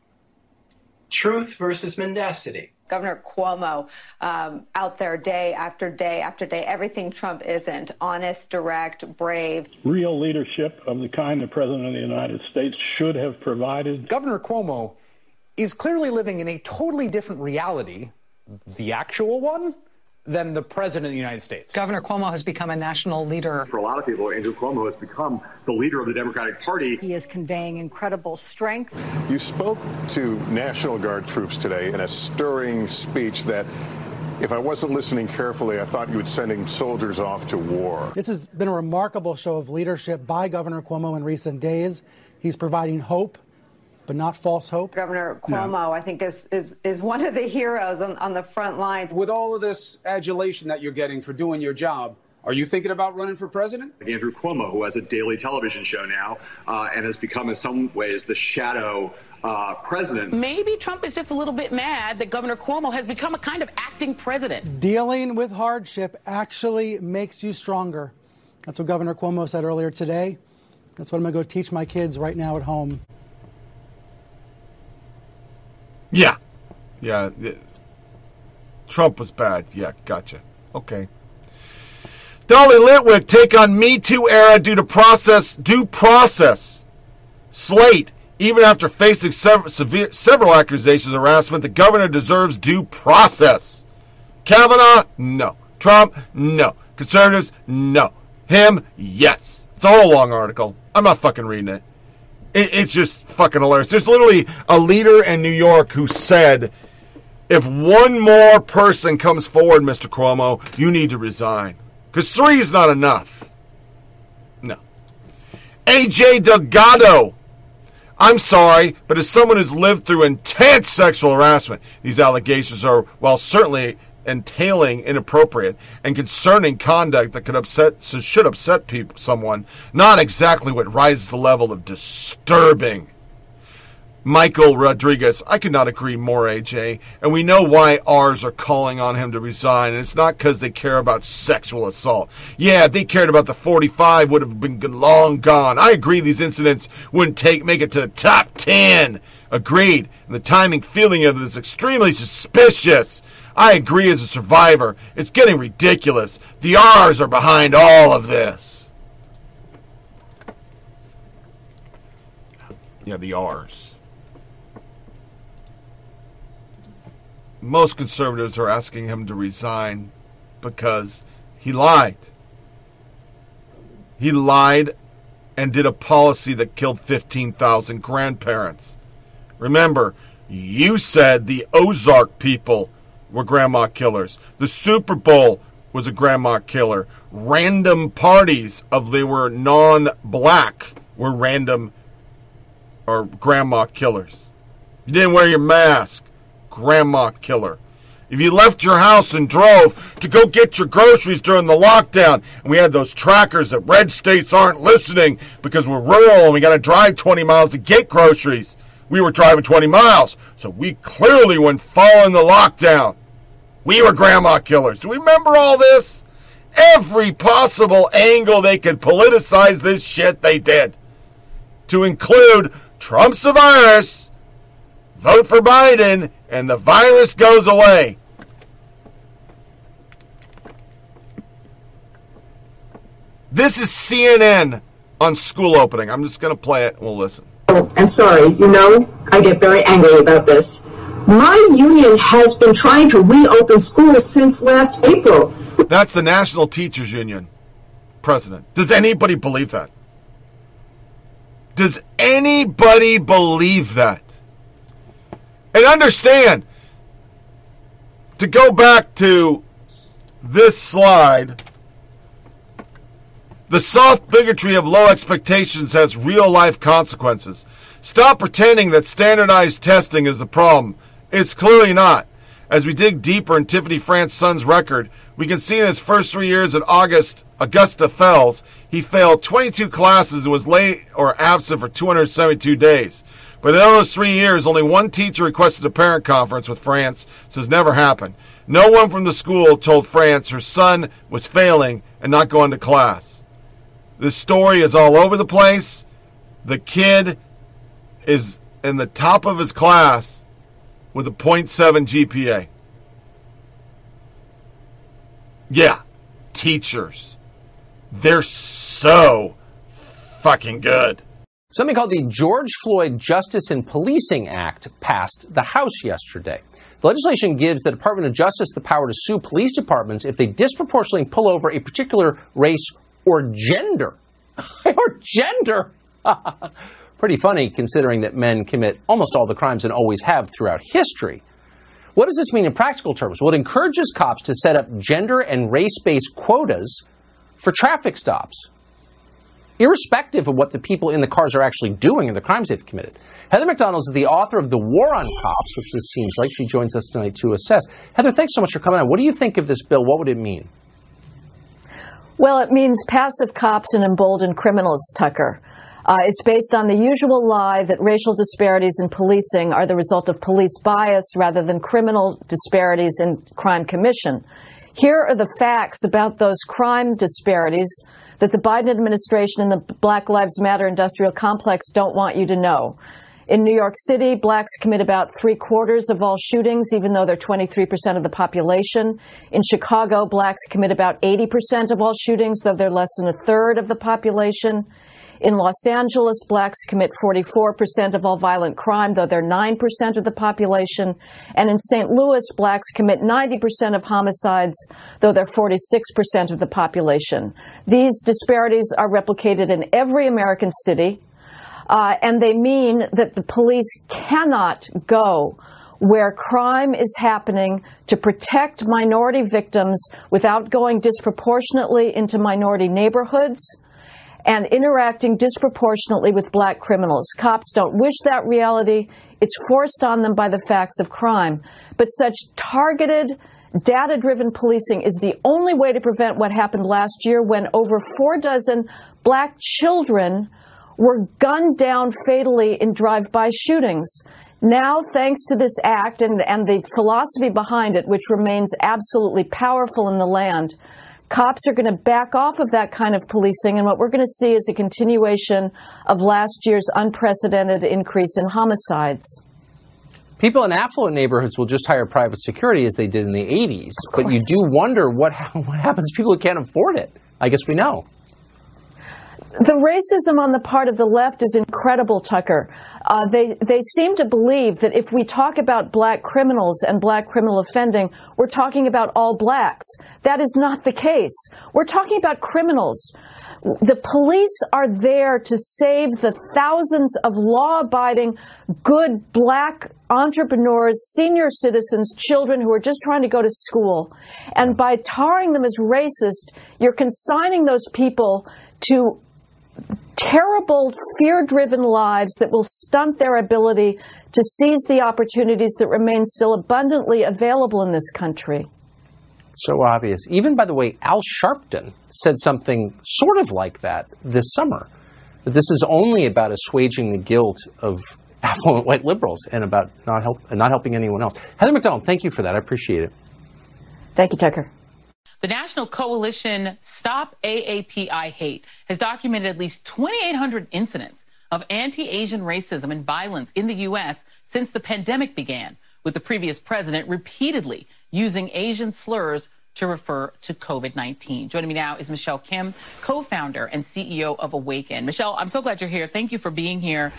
[SPEAKER 20] Truth versus mendacity.
[SPEAKER 21] Governor Cuomo um, out there day after day after day, everything Trump isn't honest, direct, brave.
[SPEAKER 22] Real leadership of the kind the President of the United States should have provided.
[SPEAKER 23] Governor Cuomo is clearly living in a totally different reality, the actual one, than the President of the United States.
[SPEAKER 24] Governor Cuomo has become a national leader.
[SPEAKER 25] For a lot of people, Andrew Cuomo has become the leader of the Democratic Party.
[SPEAKER 21] He is conveying incredible strength.
[SPEAKER 26] You spoke to National Guard troops today in a stirring speech that. If I wasn't listening carefully, I thought you were sending soldiers off to war.
[SPEAKER 18] This has been a remarkable show of leadership by Governor Cuomo in recent days. He's providing hope but not false hope.
[SPEAKER 21] Governor Cuomo, I think, is, is, is one of the heroes on, on the front lines.
[SPEAKER 27] With all of this adulation that you're getting for doing your job, are you thinking about running for president?
[SPEAKER 25] Andrew Cuomo, who has a daily television show now uh, and has become, in some ways, the shadow uh, president.
[SPEAKER 28] Maybe Trump is just a little bit mad that Governor Cuomo has become a kind of acting president.
[SPEAKER 18] Dealing with hardship actually makes you stronger. That's what Governor Cuomo said earlier today. That's what I'm going to go teach my kids right now at home.
[SPEAKER 8] Yeah. Yeah. Trump was bad. Yeah, gotcha. Okay. Dahlia Lithwick take on Me Too era due to process due process. Slate, even after facing several, severe, several accusations of harassment, the governor deserves due process. Kavanaugh, no. Trump, no. Conservatives, no. Him, yes. It's a whole long article. I'm not fucking reading it. It it's just fucking hilarious. There's literally a leader in New York who said, if one more person comes forward, Mr. Cuomo, you need to resign. Because three is not enough. No. AJ Delgado. I'm sorry, but as someone who's lived through intense sexual harassment, these allegations are, while certainly entailing inappropriate and concerning conduct that could upset, so should upset people, someone, not exactly what rises the level of disturbing. Michael Rodriguez, I could not agree more, AJ. And we know why R's are calling on him to resign. And it's not because they care about sexual assault. Yeah, if they cared about the 45, would have been long gone. I agree these incidents wouldn't take make it to the top 10. Agreed. And the timing feeling of it is extremely suspicious. I agree as a survivor. It's getting ridiculous. The R's are behind all of this. Yeah, the R's. most conservatives are asking him to resign because he lied. He lied and did a policy that killed 15,000 grandparents. Remember, you said the Ozark people were grandma killers. The Super Bowl was a grandma killer. Random parties of they were non-black were random or grandma killers. You didn't wear your mask grandma killer. If you left your house and drove to go get your groceries during the lockdown, and we had those trackers that red states aren't listening because we're rural and we got to drive 20 miles to get groceries, we were driving 20 miles. So we clearly went following the lockdown. We were grandma killers. Do we remember all this? Every possible angle they could politicize this shit, they did. To include Trump's the virus, vote for Biden, and the virus goes away. This is CNN on school opening. I'm just going to play it and we'll listen.
[SPEAKER 29] And sorry, you know, I get very angry about this. My union has been trying to reopen schools since last April.
[SPEAKER 8] That's the National Teachers Union president. Does anybody believe that? Does anybody believe that? And understand, to go back to this slide, the soft bigotry of low expectations has real life consequences. Stop pretending that standardized testing is the problem. It's clearly not. As we dig deeper in Tiffany France's son's record, we can see in his first three years at August Augusta Fells, he failed 22 classes and was late or absent for 272 days. But in those three years, only one teacher requested a parent conference with France. This has never happened. No one from the school told France her son was failing and not going to class. This story is all over the place. The kid is in the top of his class with a 0.7 GPA. Yeah, teachers. They're so fucking good.
[SPEAKER 30] Something called the George Floyd Justice and Policing Act passed the House yesterday. The legislation gives the Department of Justice the power to sue police departments if they disproportionately pull over a particular race or gender. or gender! Pretty funny considering that men commit almost all the crimes and always have throughout history. What does this mean in practical terms? Well, it encourages cops to set up gender and race based quotas for traffic stops. irrespective of what the people in the cars are actually doing and the crimes they've committed. Heather Mac Donald is the author of The War on Cops, which this seems like. She joins us tonight to assess. Heather, thanks so much for coming on. What do you think of this bill? What would it mean?
[SPEAKER 31] Well, it means passive cops and emboldened criminals, Tucker. Uh, it's based on the usual lie that racial disparities in policing are the result of police bias rather than criminal disparities in crime commission. Here are the facts about those crime disparities that the Biden administration and the Black Lives Matter industrial complex don't want you to know. In New York City, blacks commit about three quarters of all shootings, even though they're 23% of the population. In Chicago, blacks commit about 80% of all shootings, though they're less than a third of the population. In Los Angeles, blacks commit 44% of all violent crime, though they're 9% of the population. And in St. Louis, blacks commit 90% of homicides, though they're 46% of the population. These disparities are replicated in every American city. Uh, and they mean that the police cannot go where crime is happening to protect minority victims without going disproportionately into minority neighborhoods and interacting disproportionately with black criminals. Cops don't wish that reality. It's forced on them by the facts of crime. But such targeted, data driven policing is the only way to prevent what happened last year when over four dozen black children were gunned down fatally in drive-by shootings. Now, thanks to this act and, and the philosophy behind it, which remains absolutely powerful in the land, cops are going to back off of that kind of policing, and what we're going to see is a continuation of last year's unprecedented increase in homicides.
[SPEAKER 30] People in affluent neighborhoods will just hire private security as they did in the 80s, but you do wonder what, what happens to people who can't afford it. I guess we know.
[SPEAKER 31] The racism on the part of the left is incredible, Tucker. Uh, they they seem to believe that if we talk about black criminals and black criminal offending, we're talking about all blacks. That is not the case. We're talking about criminals. The police are there to save the thousands of law-abiding, good black entrepreneurs, senior citizens, children who are just trying to go to school. And by tarring them as racist, you're consigning those people to terrible, fear driven lives that will stunt their ability to seize the opportunities that remain still abundantly available in this country.
[SPEAKER 30] So obvious. Even, by the way, Al Sharpton said something sort of like that this summer. That this is only about assuaging the guilt of affluent white liberals and about not, help, not helping anyone else. Heather Mac Donald, thank you for that. I appreciate it.
[SPEAKER 31] Thank you, Tucker.
[SPEAKER 28] The National Coalition Stop AAPI Hate has documented at least 2,800 incidents of anti Asian racism and violence in the U.S. since the pandemic began, with the previous president repeatedly using Asian slurs to refer to COVID 19. Joining me now is Michelle Kim, co founder and CEO of Awaken. Michelle, I'm so glad you're here. Thank you for being here.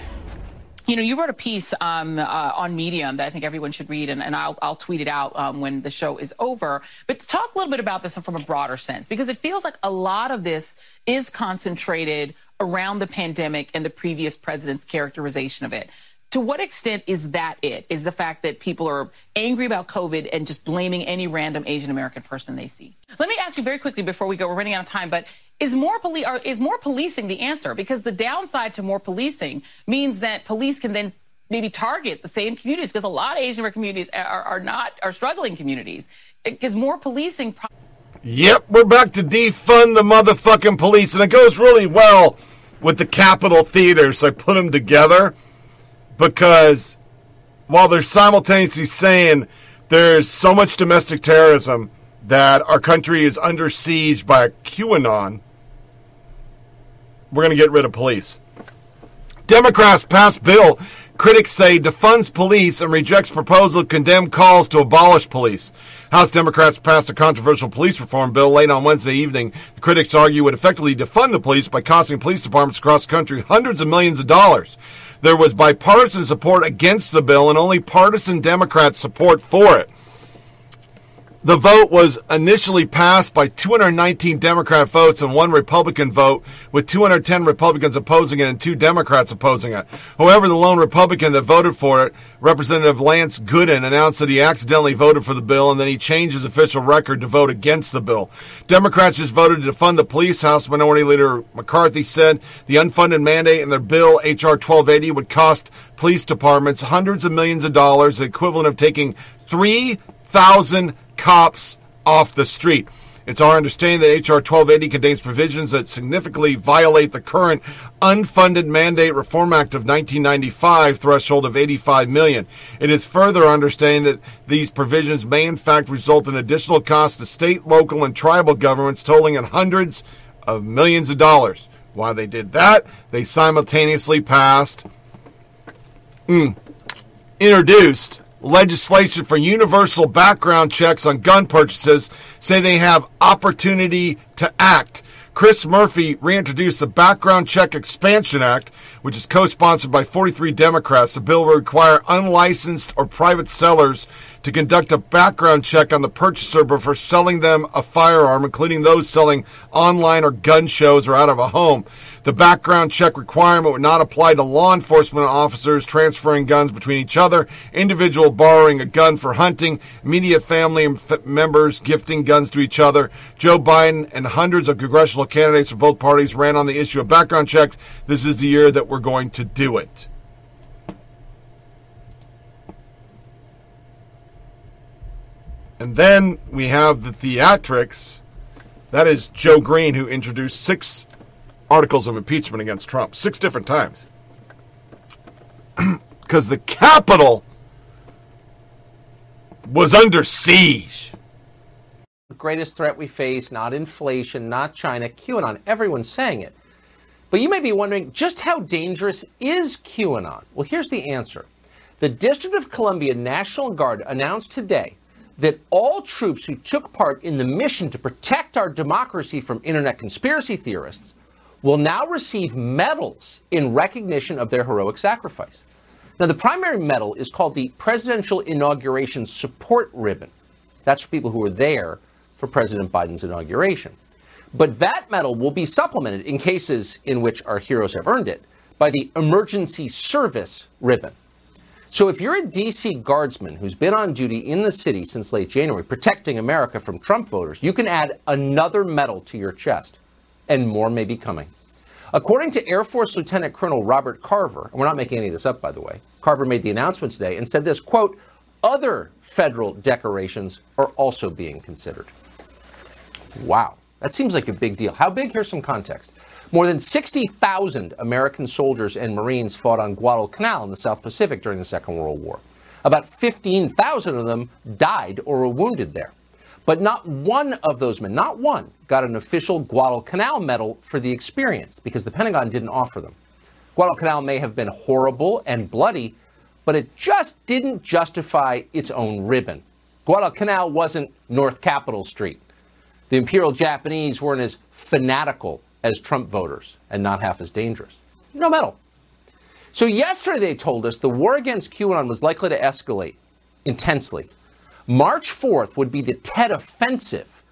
[SPEAKER 28] You know, you wrote a piece um, uh, on Medium that I think everyone should read, and, and I'll, I'll, tweet it out um, when the show is over. But talk a little bit about this from a broader sense, because it feels like a lot of this is concentrated around the pandemic and the previous president's characterization of it. To what extent is that it? Is the fact that people are angry about COVID and just blaming any random Asian American person they see? Let me ask you very quickly before we go. We're running out of time, but is more poli- is more policing the answer? Because the downside to more policing means that police can then maybe target the same communities because a lot of Asian American communities are, are not are struggling communities. Because more policing. Pro-
[SPEAKER 8] yep, we're back to defund the motherfucking police, and it goes really well with the Capitol Theater. So I put them together because while they're simultaneously saying there's so much domestic terrorism that our country is under siege by a QAnon, we're going to get rid of police. Democrats passed bill critics say defunds police and rejects proposal to condemn calls to abolish police. House Democrats passed a controversial police reform bill late on Wednesday evening. The critics argue would effectively defund the police by costing police departments across the country hundreds of millions of dollars. There was bipartisan support against the bill and only partisan Democrat support for it. The vote was initially passed by 219 Democrat votes and one Republican vote, with 210 Republicans opposing it and two Democrats opposing it. However, the lone Republican that voted for it, Representative Lance Gooden, announced that he accidentally voted for the bill and then he changed his official record to vote against the bill. Democrats just voted to fund the police. House Minority Leader McCarthy said the unfunded mandate in their bill, H.R. 1280, would cost police departments hundreds of millions of dollars, the equivalent of taking 3,000 cops off the street. It's our understanding that H.R. 1280 contains provisions that significantly violate the current unfunded Mandate Reform Act of 1995 threshold of 85 million. It is further understanding that these provisions may in fact result in additional costs to state, local, and tribal governments totaling in hundreds of millions of dollars. While they did that, they simultaneously passed, mm, introduced legislation for universal background checks on gun purchases say they have opportunity to act. Chris Murphy reintroduced the Background Check Expansion Act, which is co sponsored by 43 Democrats. The bill will require unlicensed or private sellers to conduct a background check on the purchaser before selling them a firearm, including those selling online or gun shows or out of a home. The background check requirement would not apply to law enforcement officers transferring guns between each other, individual borrowing a gun for hunting, immediate family members gifting guns to each other. Joe Biden and hundreds of congressional candidates from both parties ran on the issue of background checks. This is the year that we're going to do it. And then we have the theatrics. That is Joe Green, who introduced six articles of impeachment against Trump, six different times. Because the Capitol was under siege.
[SPEAKER 30] The greatest threat we face, not inflation, not China, QAnon. Everyone's saying it. But you may be wondering just how dangerous is QAnon? Well, here's the answer. The District of Columbia National Guard announced today that all troops who took part in the mission to protect our democracy from internet conspiracy theorists will now receive medals in recognition of their heroic sacrifice. Now, the primary medal is called the Presidential Inauguration Support Ribbon. That's for people who were there for President Biden's inauguration. But that medal will be supplemented in cases in which our heroes have earned it by the Emergency Service Ribbon. So if you're a DC guardsman who's been on duty in the city since late January protecting America from Trump voters, you can add another medal to your chest, and more may be coming. According to Air Force Lieutenant Colonel Robert Carver, and we're not making any of this up, by the way, Carver made the announcement today and said this quote, other federal decorations are also being considered. Wow, that seems like a big deal. How big? Here's some context. More than 60,000 American soldiers and Marines fought on Guadalcanal in the South Pacific during the Second World War. About 15,000 of them died or were wounded there. But not one of those men, not one, got an official Guadalcanal medal for the experience because the Pentagon didn't offer them. Guadalcanal may have been horrible and bloody, but it just didn't justify its own ribbon. Guadalcanal wasn't North Capitol Street. The Imperial Japanese weren't as fanatical as Trump voters and not half as dangerous. No medal. So yesterday they told us the war against QAnon was likely to escalate intensely. March 4th would be the Tet offensive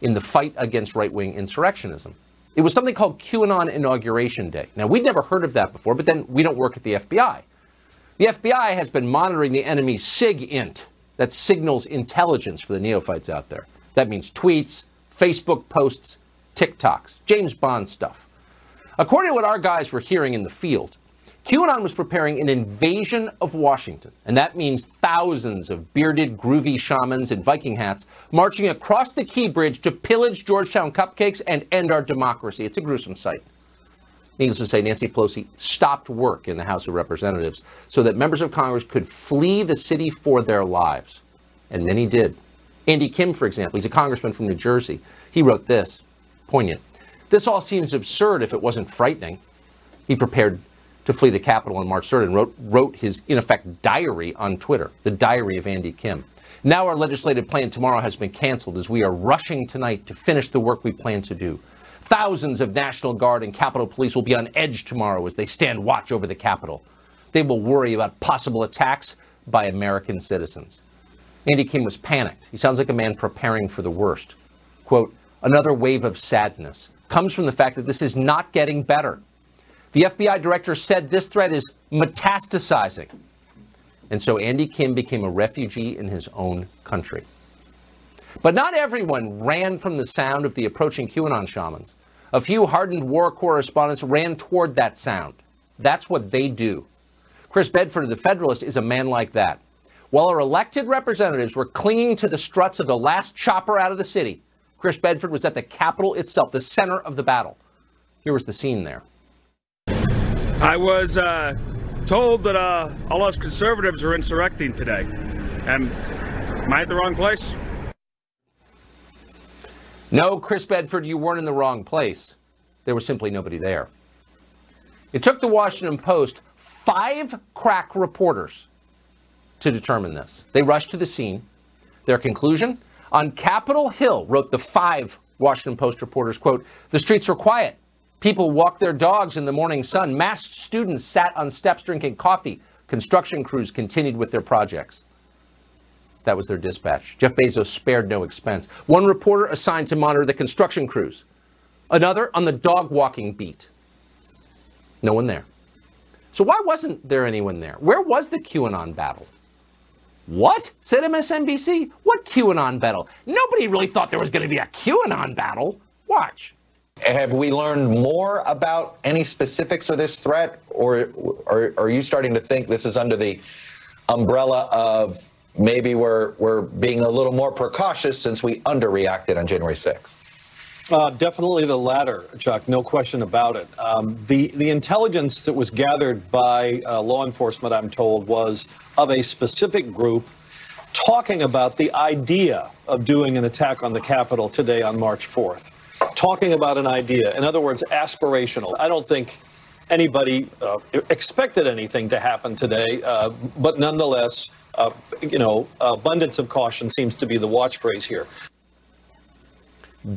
[SPEAKER 30] in the fight against right-wing insurrectionism. It was something called QAnon Inauguration Day. Now, we'd never heard of that before, but then we don't work at the FBI. The FBI has been monitoring the enemy's SIGINT, that signals intelligence for the neophytes out there. That means tweets, Facebook posts, TikToks, James Bond stuff. According to what our guys were hearing in the field, QAnon was preparing an invasion of Washington, and that means thousands of bearded, groovy shamans in Viking hats marching across the Key Bridge to pillage Georgetown cupcakes and end our democracy. It's a gruesome sight. Needless to say, Nancy Pelosi stopped work in the House of Representatives so that members of Congress could flee the city for their lives. And many did. Andy Kim, for example, he's a congressman from New Jersey. He wrote this poignant. This all seems absurd if it wasn't frightening. He prepared to flee the Capitol on March 3rd and wrote, wrote his, in effect, diary on Twitter, the diary of Andy Kim. Now our legislative plan tomorrow has been canceled as we are rushing tonight to finish the work we plan to do. Thousands of National Guard and Capitol Police will be on edge tomorrow as they stand watch over the Capitol. They will worry about possible attacks by American citizens. Andy Kim was panicked. He sounds like a man preparing for the worst. Quote, another wave of sadness comes from the fact that this is not getting better. The FBI director said this threat is metastasizing. And so Andy Kim became a refugee in his own country. But not everyone ran from the sound of the approaching QAnon shamans. A few hardened war correspondents ran toward that sound. That's what they do. Chris Bedford of the Federalist is a man like that. While our elected representatives were clinging to the struts of the last chopper out of the city, Chris Bedford was at the Capitol itself, the center of the battle. Here was the scene there.
[SPEAKER 32] I was uh, told that uh, all us conservatives are insurrecting today. Am, am I at the wrong place?
[SPEAKER 30] No, Chris Bedford, you weren't in the wrong place. There was simply nobody there. It took the Washington Post five crack reporters to determine this. They rushed to the scene. Their conclusion? On Capitol Hill, wrote the five Washington Post reporters, quote, the streets were quiet. People walked their dogs in the morning sun. Masked students sat on steps drinking coffee. Construction crews continued with their projects. That was their dispatch. Jeff Bezos spared no expense. One reporter assigned to monitor the construction crews, another on the dog walking beat. No one there. So, why wasn't there anyone there? Where was the QAnon battle? What? Said MSNBC? What QAnon battle? Nobody really thought there was going to be a QAnon battle. Watch.
[SPEAKER 33] Have we learned more about any specifics of this threat, or, or are you starting to think this is under the umbrella of maybe we're we're being a little more precautious since we underreacted on January 6th?
[SPEAKER 34] Uh, definitely the latter, Chuck. No question about it. Um, the the intelligence that was gathered by uh, law enforcement, I'm told, was of a specific group talking about the idea of doing an attack on the Capitol today on March 4th. Talking about an idea, in other words, aspirational. I don't think anybody uh, expected anything to happen today, uh, but nonetheless, uh, you know, abundance of caution seems to be the watch phrase here.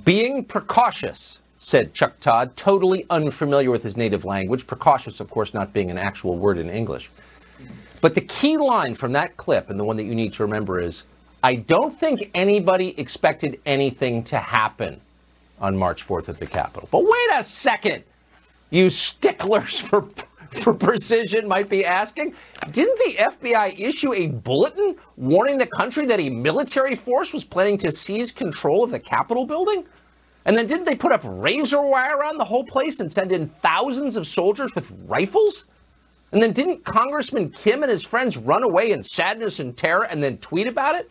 [SPEAKER 30] Being precautious, said Chuck Todd, totally unfamiliar with his native language. Precautious, of course, not being an actual word in English. But the key line from that clip, and the one that you need to remember, is I don't think anybody expected anything to happen on March 4th at the Capitol. But wait a second, you sticklers for for precision might be asking. Didn't the FBI issue a bulletin warning the country that a military force was planning to seize control of the Capitol building? And then didn't they put up razor wire around the whole place and send in thousands of soldiers with rifles? And then didn't Congressman Kim and his friends run away in sadness and terror and then tweet about it?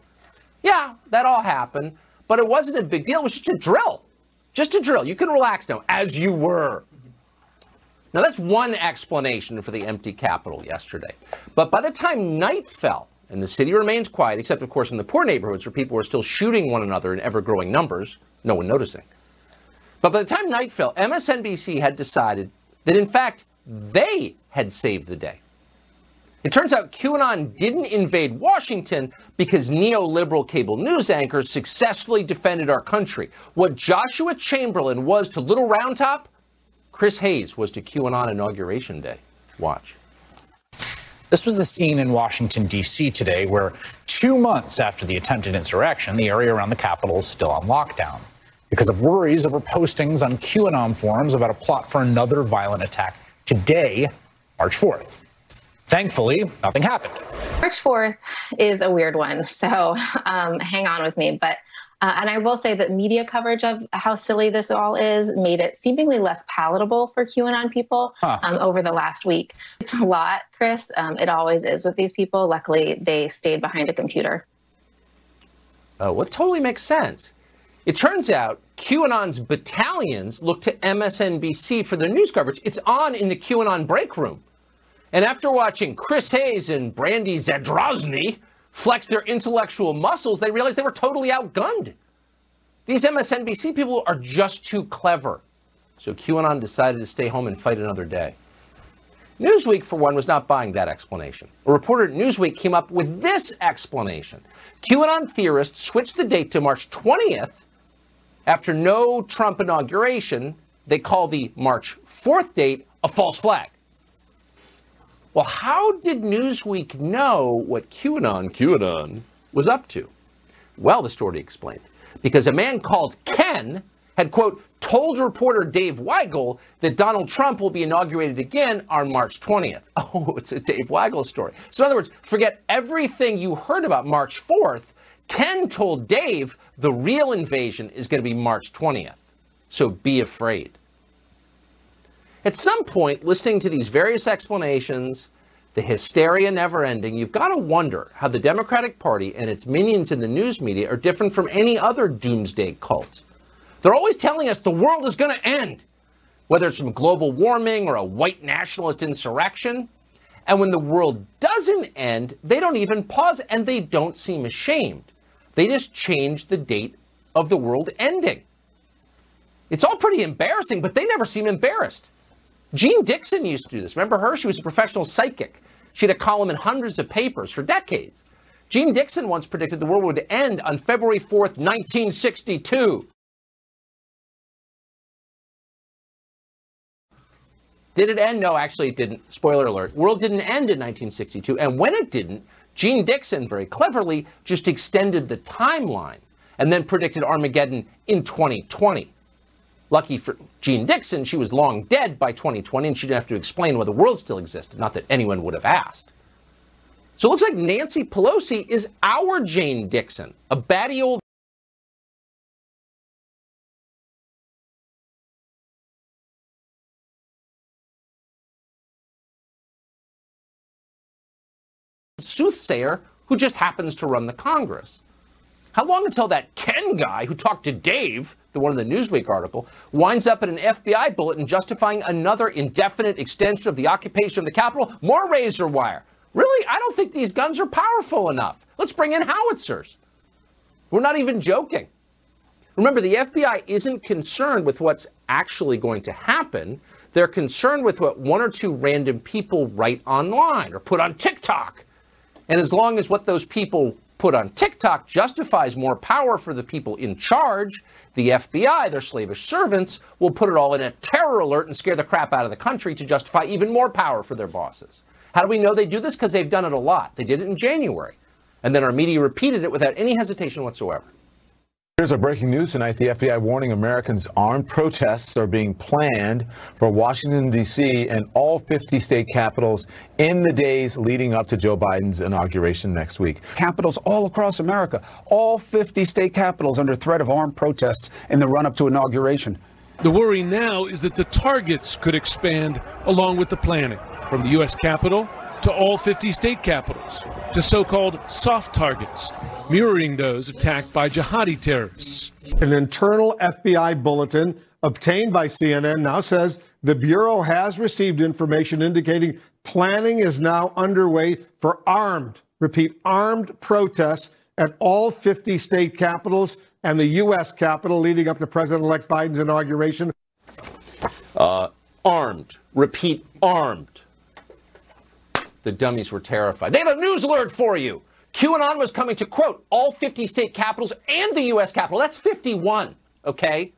[SPEAKER 30] Yeah, that all happened, but it wasn't a big deal. It was just a drill. Just a drill. You can relax now, as you were. Now, that's one explanation for the empty Capitol yesterday. But by the time night fell and the city remains quiet, except, of course, in the poor neighborhoods where people were still shooting one another in ever growing numbers, no one noticing. But by the time night fell, MSNBC had decided that, in fact, they had saved the day. It turns out QAnon didn't invade Washington because neoliberal cable news anchors successfully defended our country. What Joshua Chamberlain was to Little Round Top, Chris Hayes was to QAnon Inauguration Day. Watch.
[SPEAKER 35] This was the scene in Washington, D.C. today, where two months after the attempted insurrection, the area around the Capitol is still on lockdown because of worries over postings on QAnon forums about a plot for another violent attack today, March 4th. Thankfully, nothing happened.
[SPEAKER 36] March 4th is a weird one, so um, hang on with me. But uh, and I will say that media coverage of how silly this all is made it seemingly less palatable for QAnon people huh. um, over the last week. It's a lot, Chris. Um, it always is with these people. Luckily, they stayed behind a computer.
[SPEAKER 30] Uh, what totally makes sense. It turns out QAnon's battalions look to MSNBC for their news coverage. It's on in the QAnon break room. And after watching Chris Hayes and Brandy Zadrozny flex their intellectual muscles, they realized they were totally outgunned. These MSNBC people are just too clever. So QAnon decided to stay home and fight another day. Newsweek, for one, was not buying that explanation. A reporter at Newsweek came up with this explanation QAnon theorists switched the date to March 20th after no Trump inauguration. They call the March 4th date a false flag. Well, how did Newsweek know what QAnon, QAnon, was up to. Well, the story explained, because a man called Ken had, quote, told reporter Dave Weigel that Donald Trump will be inaugurated again on March 20th. Oh, it's a Dave Weigel story. So, in other words, forget everything you heard about March 4th. Ken told Dave the real invasion is going to be March 20th. So be afraid. At some point, listening to these various explanations, the hysteria never ending, you've got to wonder how the Democratic Party and its minions in the news media are different from any other doomsday cult. They're always telling us the world is going to end, whether it's from global warming or a white nationalist insurrection. And when the world doesn't end, they don't even pause and they don't seem ashamed. They just change the date of the world ending. It's all pretty embarrassing, but they never seem embarrassed. Jeane Dixon used to do this. Remember her? She was a professional psychic. She had a column in hundreds of papers for decades. Jeane Dixon once predicted the world would end on February 4th, 1962. Did it end? No, actually it didn't. Spoiler alert. World didn't end in 1962. And when it didn't, Jeane Dixon very cleverly just extended the timeline and then predicted Armageddon in 2020. Lucky for Jeane Dixon, she was long dead by 2020 and she didn't have to explain why the world still existed. Not that anyone would have asked. So it looks like Nancy Pelosi is our Jeane Dixon, a batty old soothsayer who just happens to run the Congress. How long until that Ken guy who talked to Dave, the one in the Newsweek article, winds up in an FBI bulletin justifying another indefinite extension of the occupation of the Capitol? More razor wire. Really? I don't think these guns are powerful enough. Let's bring in howitzers. We're not even joking. Remember, the FBI isn't concerned with what's actually going to happen. They're concerned with what one or two random people write online or put on TikTok and as long as what those people put on TikTok justifies more power for the people in charge, the FBI, their slavish servants, will put it all in a terror alert and scare the crap out of the country to justify even more power for their bosses. How do we know they do this? Because they've done it a lot. They did it in January. And then our media repeated it without any hesitation whatsoever.
[SPEAKER 37] Here's a breaking news tonight. The FBI warning Americans armed protests are being planned for Washington, D.C. and all 50 state capitals in the days leading up to Joe Biden's inauguration next week.
[SPEAKER 38] Capitals all across America, all 50 state capitals under threat of armed protests in the run up to inauguration.
[SPEAKER 39] The worry now is that the targets could expand along with the planning from the U.S. Capitol to all 50 state capitals, to so called soft targets, mirroring those attacked by jihadi terrorists.
[SPEAKER 8] An internal FBI bulletin obtained by CNN now says the Bureau has received information indicating planning is now underway for armed, repeat, armed protests at all 50 state capitals and the U.S. Capitol leading up to President elect Biden's inauguration.
[SPEAKER 30] Uh, armed, repeat, armed. The dummies were terrified. They had a news alert for you. QAnon was coming to, quote, all 50 state capitals and the U.S. Capitol. That's 51, okay?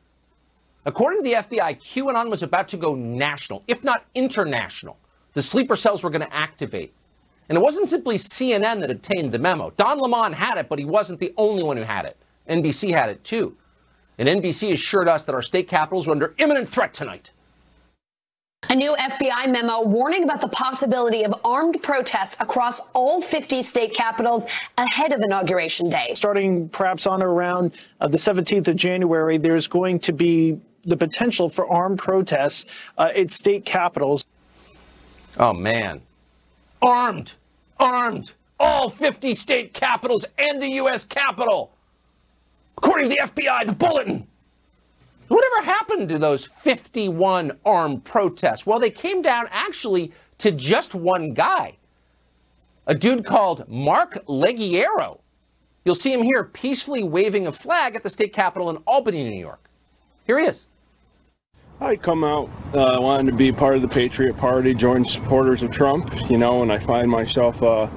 [SPEAKER 30] According to the FBI, QAnon was about to go national, if not international. The sleeper cells were going to activate. And it wasn't simply CNN that obtained the memo. Don Lemon had it, but he wasn't the only one who had it. NBC had it too. And NBC assured us that our state capitals were under imminent threat tonight.
[SPEAKER 40] A new FBI memo warning about the possibility of armed protests across all 50 state capitals ahead of Inauguration Day.
[SPEAKER 41] Starting perhaps on or around uh, the 17th of January, there's going to be the potential for armed protests uh, at state capitals.
[SPEAKER 30] Oh, man. Armed! Armed! All 50 state capitals and the U.S. Capitol! According to the FBI, the bulletin! Whatever happened to those 51 armed protests? Well, they came down actually to just one guy, a dude called Mark Leggiero. You'll see him here peacefully waving a flag at the state capitol in Albany, New York. Here he is.
[SPEAKER 42] I come out uh, wanting to be part of the Patriot Party, join supporters of Trump, you know, and I find myself uh,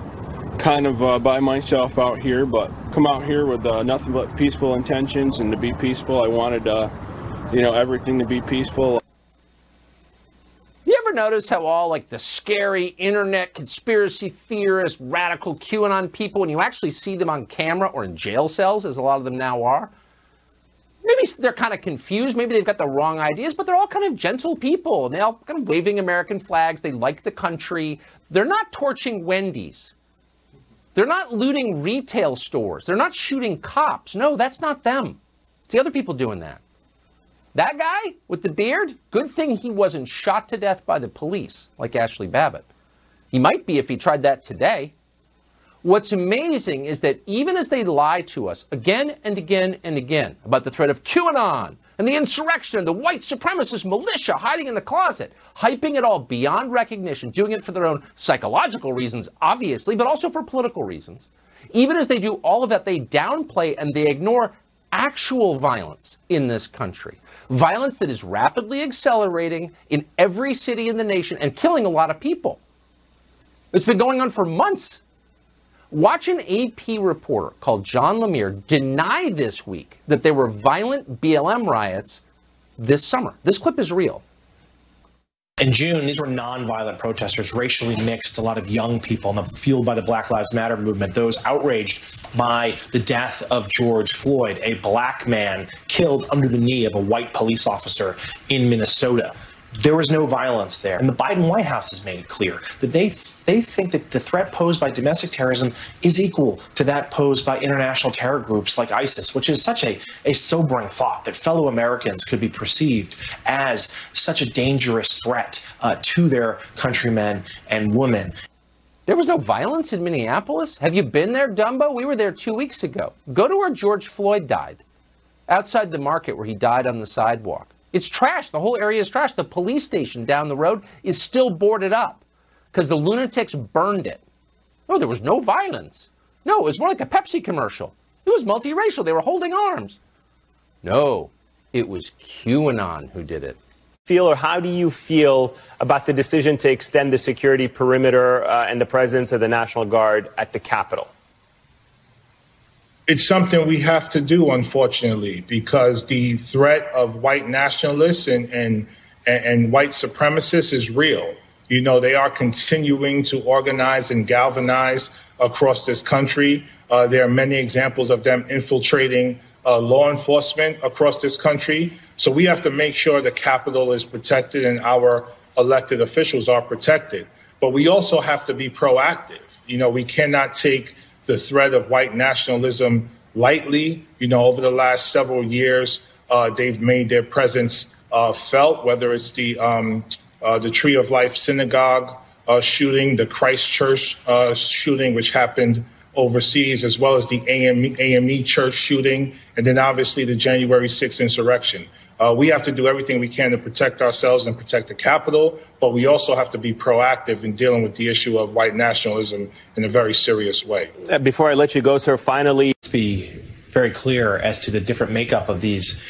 [SPEAKER 42] kind of uh, by myself out here, but come out here with uh, nothing but peaceful intentions and to be peaceful. I wanted, uh, you know, everything to be peaceful.
[SPEAKER 30] You ever notice how all like the scary internet conspiracy theorists, radical QAnon people, when you actually see them on camera or in jail cells, as a lot of them now are, maybe they're kind of confused. Maybe they've got the wrong ideas, but they're all kind of gentle people. And they all kind of waving American flags. They like the country. They're not torching Wendy's. They're not looting retail stores. They're not shooting cops. No, that's not them. It's the other people doing that. That guy with the beard, good thing he wasn't shot to death by the police like Ashli Babbitt. He might be if he tried that today. What's amazing is that even as they lie to us again and again and again about the threat of QAnon and the insurrection, the white supremacist militia hiding in the closet, hyping it all beyond recognition, doing it for their own psychological reasons, obviously, but also for political reasons. Even as they do all of that, they downplay and they ignore actual violence in this country. Violence that is rapidly accelerating in every city in the nation and killing a lot of people. It's been going on for months. Watch an AP reporter called John Lemire deny this week that there were violent BLM riots this summer. This clip is real.
[SPEAKER 43] In June, these were nonviolent protesters, racially mixed, a lot of young people, fueled by the Black Lives Matter movement, those outraged by the death of George Floyd, a black man killed under the knee of a white police officer in Minnesota. There was no violence there. And the Biden White House has made it clear that they they think that the threat posed by domestic terrorism is equal to that posed by international terror groups like ISIS, which is such a, a sobering thought that fellow Americans could be perceived as such a dangerous threat uh, to their countrymen and women.
[SPEAKER 30] There was no violence in Minneapolis? Have you been there, Dumbo? We were there two weeks ago. Go to where George Floyd died, outside the market where he died on the sidewalk. It's trash. The whole area is trash. The police station down the road is still boarded up because the lunatics burned it. No, there was no violence. No, it was more like a Pepsi commercial. It was multiracial. They were holding arms. No, it was QAnon who did it.
[SPEAKER 44] Feel or how do you feel about the decision to extend the security perimeter uh, and the presence of the National Guard at the Capitol?
[SPEAKER 45] It's something we have to do, unfortunately, because the threat of white nationalists and, and, and white supremacists is real. You know, they are continuing to organize and galvanize across this country. Uh, there are many examples of them infiltrating uh, law enforcement across this country. So we have to make sure the capital is protected and our elected officials are protected. But we also have to be proactive. You know, we cannot take the threat of white nationalism lightly. You know, over the last several years, uh, they've made their presence uh, felt, whether it's the um, uh, the Tree of Life Synagogue uh, shooting, the Christchurch uh, shooting, which happened overseas, as well as the AME, AME Church shooting, and then obviously the January 6th insurrection. Uh, we have to do everything we can to protect ourselves and protect the capital, but we also have to be proactive in dealing with the issue of white nationalism in a very serious way.
[SPEAKER 44] Uh, before I let you go, sir, finally.
[SPEAKER 43] Let's be very clear as to the different makeup of these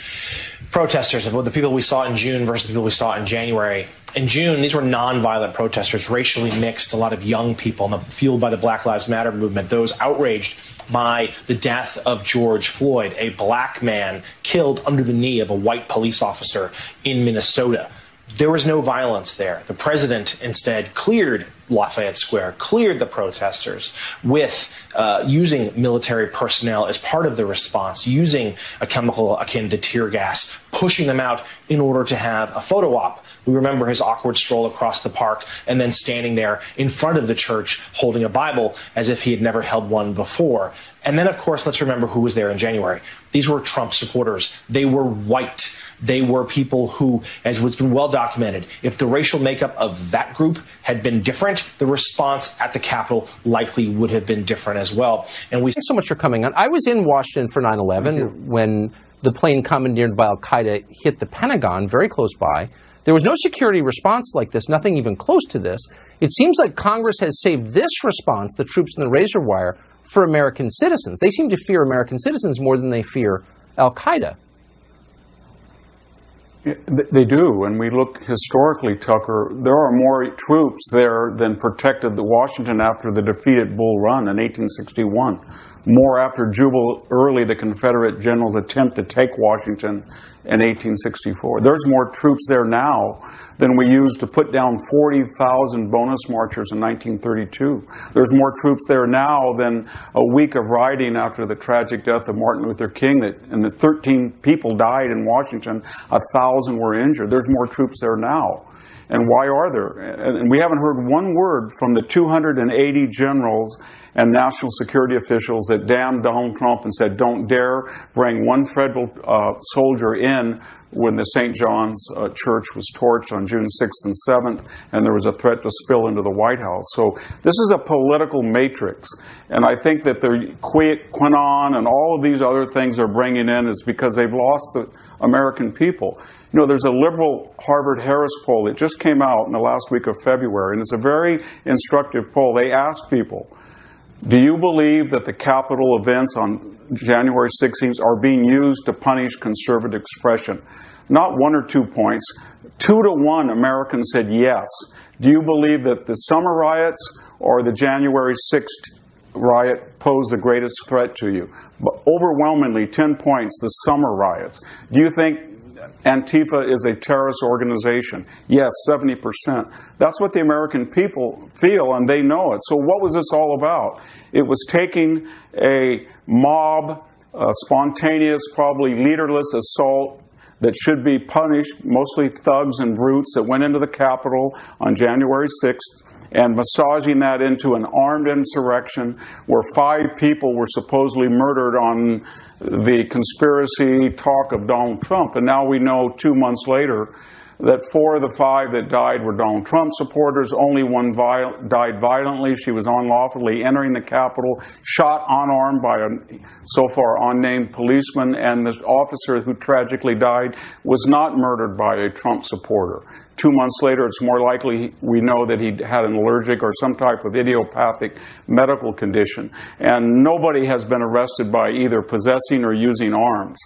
[SPEAKER 43] protesters, of the people we saw in June versus the people we saw in January. In June, these were nonviolent protesters, racially mixed, a lot of young people, fueled by the Black Lives Matter movement, those outraged by the death of George Floyd, a black man killed under the knee of a white police officer in Minnesota. There was no violence there. The president instead cleared Lafayette Square, cleared the protesters with uh, using military personnel as part of the response, using a chemical akin to tear gas, pushing them out in order to have a photo op. We remember his awkward stroll across the park and then standing there in front of the church holding a Bible as if he had never held one before. And then, of course, let's remember who was there in January. These were Trump supporters. They were white. They were people who, as has been well documented, if the racial makeup of that group had been different, the response at the Capitol likely would have been different as well.
[SPEAKER 30] And we thanks so much for coming on. I was in Washington for 9/11 when the plane commandeered by Al Qaeda hit the Pentagon, very close by. There was no security response like this, nothing even close to this. It seems like Congress has saved this response, the troops in the razor wire, for American citizens. They seem to fear American citizens more than they fear Al Qaeda.
[SPEAKER 46] They do, and we look historically, Tucker. There are more troops there than protected the Washington after the defeat at Bull Run in 1861. more after Jubal Early, the Confederate general's attempt to take Washington in 1864. There's more troops there now than we used to put down 40,000 bonus marchers in 1932. There's more troops there now than a week of rioting after the tragic death of Martin Luther King, that, and the 13 people died in Washington, a thousand were injured. There's more troops there now. And why are there? And we haven't heard one word from the 280 generals and national security officials that damned Donald Trump and said, don't dare bring one federal uh, soldier in when the St. John's uh, Church was torched on June 6th and 7th, and there was a threat to spill into the White House. So this is a political matrix. And I think that the QAnon and all of these other things they're bringing in is because they've lost the American people. You know, there's a liberal Harvard Harris poll that just came out in the last week of February, and it's a very instructive poll. They asked people, do you believe that the Capitol events on January 16th are being used to punish conservative expression? Not one or two points. Two to one Americans said yes. Do you believe that the summer riots or the January 6th riot pose the greatest threat to you? But overwhelmingly, 10 points, the summer riots. Do you think Antifa is a terrorist organization. Yes, 70%. That's what the American people feel, and they know it. So, what was this all about? It was taking a mob, a spontaneous, probably leaderless assault that should be punished, mostly thugs and brutes that went into the Capitol on January 6th, and massaging that into an armed insurrection where five people were supposedly murdered on the conspiracy talk of Donald Trump. And now we know two months later that four of the five that died were Donald Trump supporters. Only one viol- died violently. She was unlawfully entering the Capitol, shot unarmed by a so far unnamed policeman, and the officer who tragically died was not murdered by a Trump supporter. Two months later, it's more likely we know that he had an allergic or some type of idiopathic medical condition. And nobody has been arrested by either possessing or using arms.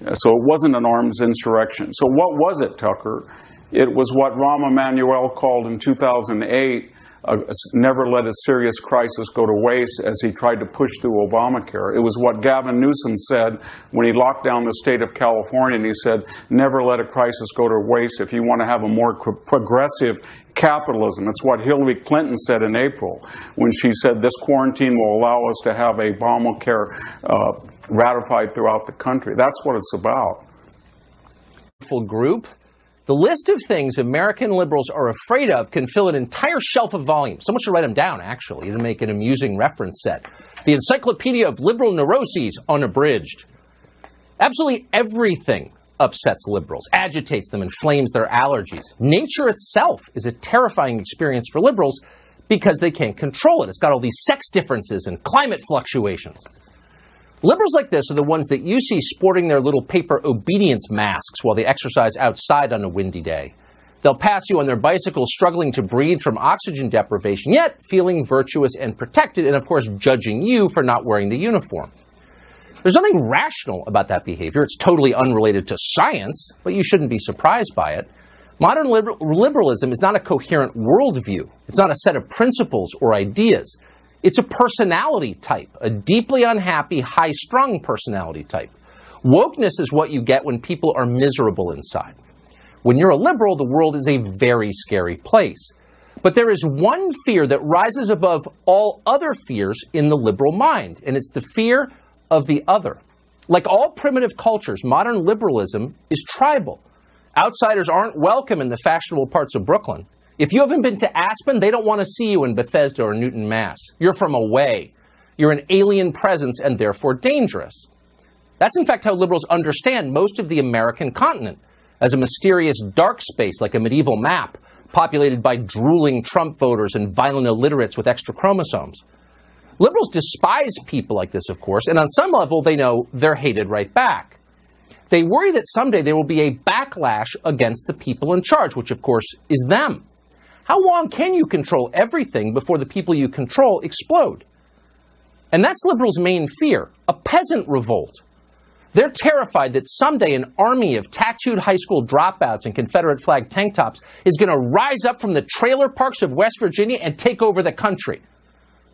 [SPEAKER 46] So it wasn't an arms insurrection. So what was it, Tucker? It was what Rahm Emanuel called in 2008 uh, never let a serious crisis go to waste as he tried to push through Obamacare. It was what Gavin Newsom said when he locked down the state of California, and he said, never let a crisis go to waste if you want to have a more progressive capitalism. It's what Hillary Clinton said in April when she said this quarantine will allow us to have a Obamacare uh, ratified throughout the country. That's what it's about.
[SPEAKER 30] Group the list of things American liberals are afraid of can fill an entire shelf of volumes. Someone should write them down, actually, to make an amusing reference set. The Encyclopedia of Liberal Neuroses, unabridged. Absolutely everything upsets liberals, agitates them, inflames their allergies. Nature itself is a terrifying experience for liberals because they can't control it. It's got all these sex differences and climate fluctuations. Liberals like this are the ones that you see sporting their little paper obedience masks while they exercise outside on a windy day. They'll pass you on their bicycles struggling to breathe from oxygen deprivation, yet feeling virtuous and protected, and of course judging you for not wearing the uniform. There's nothing rational about that behavior. It's totally unrelated to science, but you shouldn't be surprised by it. Modern liber- liberalism is not a coherent worldview. It's not a set of principles or ideas. It's a personality type, a deeply unhappy, high strung personality type. Wokeness is what you get when people are miserable inside. When you're a liberal, the world is a very scary place. But there is one fear that rises above all other fears in the liberal mind, and it's the fear of the other. Like all primitive cultures, modern liberalism is tribal. Outsiders aren't welcome in the fashionable parts of Brooklyn. If you haven't been to Aspen, they don't want to see you in Bethesda or Newton, Mass. You're from away. You're an alien presence and therefore dangerous. That's in fact how liberals understand most of the American continent as a mysterious dark space like a medieval map populated by drooling Trump voters and violent illiterates with extra chromosomes. Liberals despise people like this, of course, and on some level they know they're hated right back. They worry that someday there will be a backlash against the people in charge, which of course is them. How long can you control everything before the people you control explode? And that's liberals' main fear a peasant revolt. They're terrified that someday an army of tattooed high school dropouts in Confederate flag tank tops is going to rise up from the trailer parks of West Virginia and take over the country.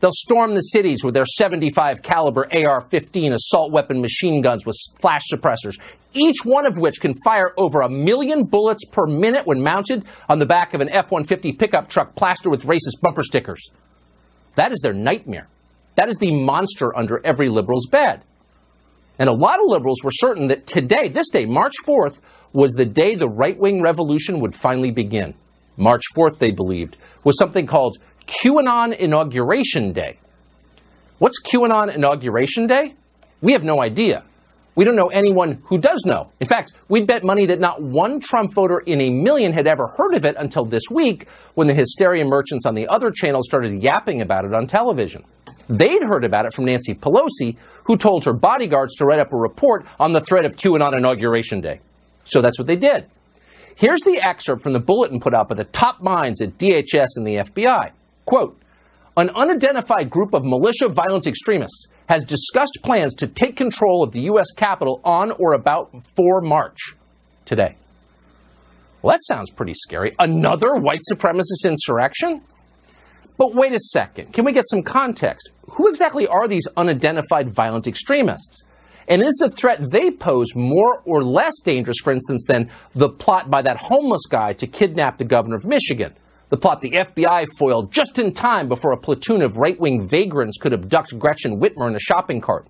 [SPEAKER 30] They'll storm the cities with their 75 caliber AR-15 assault weapon machine guns with flash suppressors, each one of which can fire over a million bullets per minute when mounted on the back of an F-150 pickup truck plastered with racist bumper stickers. That is their nightmare. That is the monster under every liberal's bed. And a lot of liberals were certain that today, this day, March 4th, was the day the right wing revolution would finally begin. March 4th, they believed, was something called QAnon Inauguration Day. What's QAnon Inauguration Day? We have no idea. We don't know anyone who does know. In fact, we'd bet money that not one Trump voter in a million had ever heard of it until this week when the hysteria merchants on the other channels started yapping about it on television. They'd heard about it from Nancy Pelosi, who told her bodyguards to write up a report on the threat of QAnon Inauguration Day. So that's what they did. Here's the excerpt from the bulletin put out by the top minds at DHS and the FBI. Quote, an unidentified group of militia violent extremists has discussed plans to take control of the U.S. Capitol on or about 4 March today. Well, that sounds pretty scary. Another white supremacist insurrection? But wait a second. Can we get some context? Who exactly are these unidentified violent extremists? And is the threat they pose more or less dangerous, for instance, than the plot by that homeless guy to kidnap the governor of Michigan? The plot the FBI foiled just in time before a platoon of right wing vagrants could abduct Gretchen Whitmer in a shopping cart.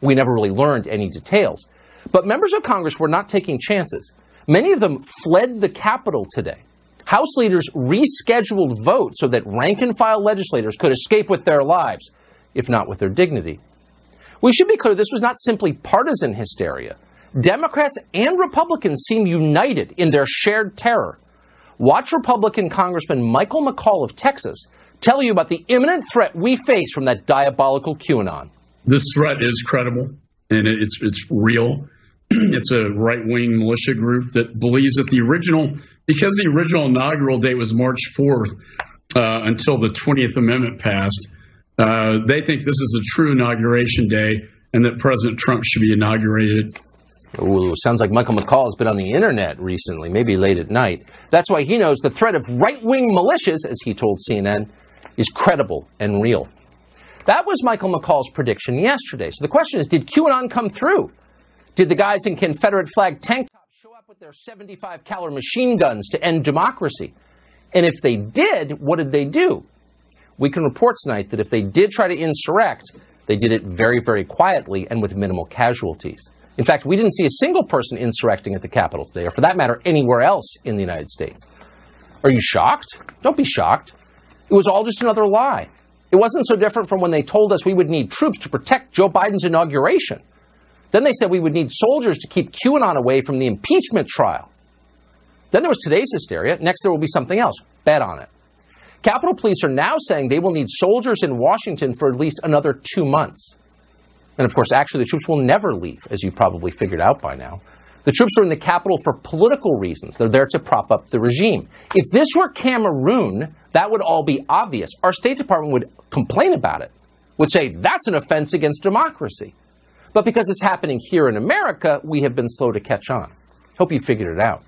[SPEAKER 30] We never really learned any details. But members of Congress were not taking chances. Many of them fled the Capitol today. House leaders rescheduled votes so that rank and file legislators could escape with their lives, if not with their dignity. We should be clear this was not simply partisan hysteria. Democrats and Republicans seem united in their shared terror. Watch Republican Congressman Michael McCaul of Texas tell you about the imminent threat we face from that diabolical QAnon.
[SPEAKER 41] This threat is credible and it's it's real. it's a right wing militia group that believes that the original, because the original inaugural date was March 4th uh, until the 20th Amendment passed, uh, they think this is a true inauguration day and that President Trump should be inaugurated.
[SPEAKER 30] Ooh, sounds like Michael McCaul has been on the internet recently, maybe late at night. That's why he knows the threat of right wing militias, as he told CNN, is credible and real. That was Michael McCaul's prediction yesterday. So the question is did QAnon come through? Did the guys in Confederate flag tank tops show up with their 75 caliber machine guns to end democracy? And if they did, what did they do? We can report tonight that if they did try to insurrect, they did it very, very quietly and with minimal casualties. In fact, we didn't see a single person insurrecting at the Capitol today, or for that matter, anywhere else in the United States. Are you shocked? Don't be shocked. It was all just another lie. It wasn't so different from when they told us we would need troops to protect Joe Biden's inauguration. Then they said we would need soldiers to keep QAnon away from the impeachment trial. Then there was today's hysteria. Next, there will be something else. Bet on it. Capitol Police are now saying they will need soldiers in Washington for at least another two months. And of course, actually, the troops will never leave, as you've probably figured out by now. The troops are in the capital for political reasons. They're there to prop up the regime. If this were Cameroon, that would all be obvious. Our State Department would complain about it, would say that's an offense against democracy. But because it's happening here in America, we have been slow to catch on. Hope you figured it out.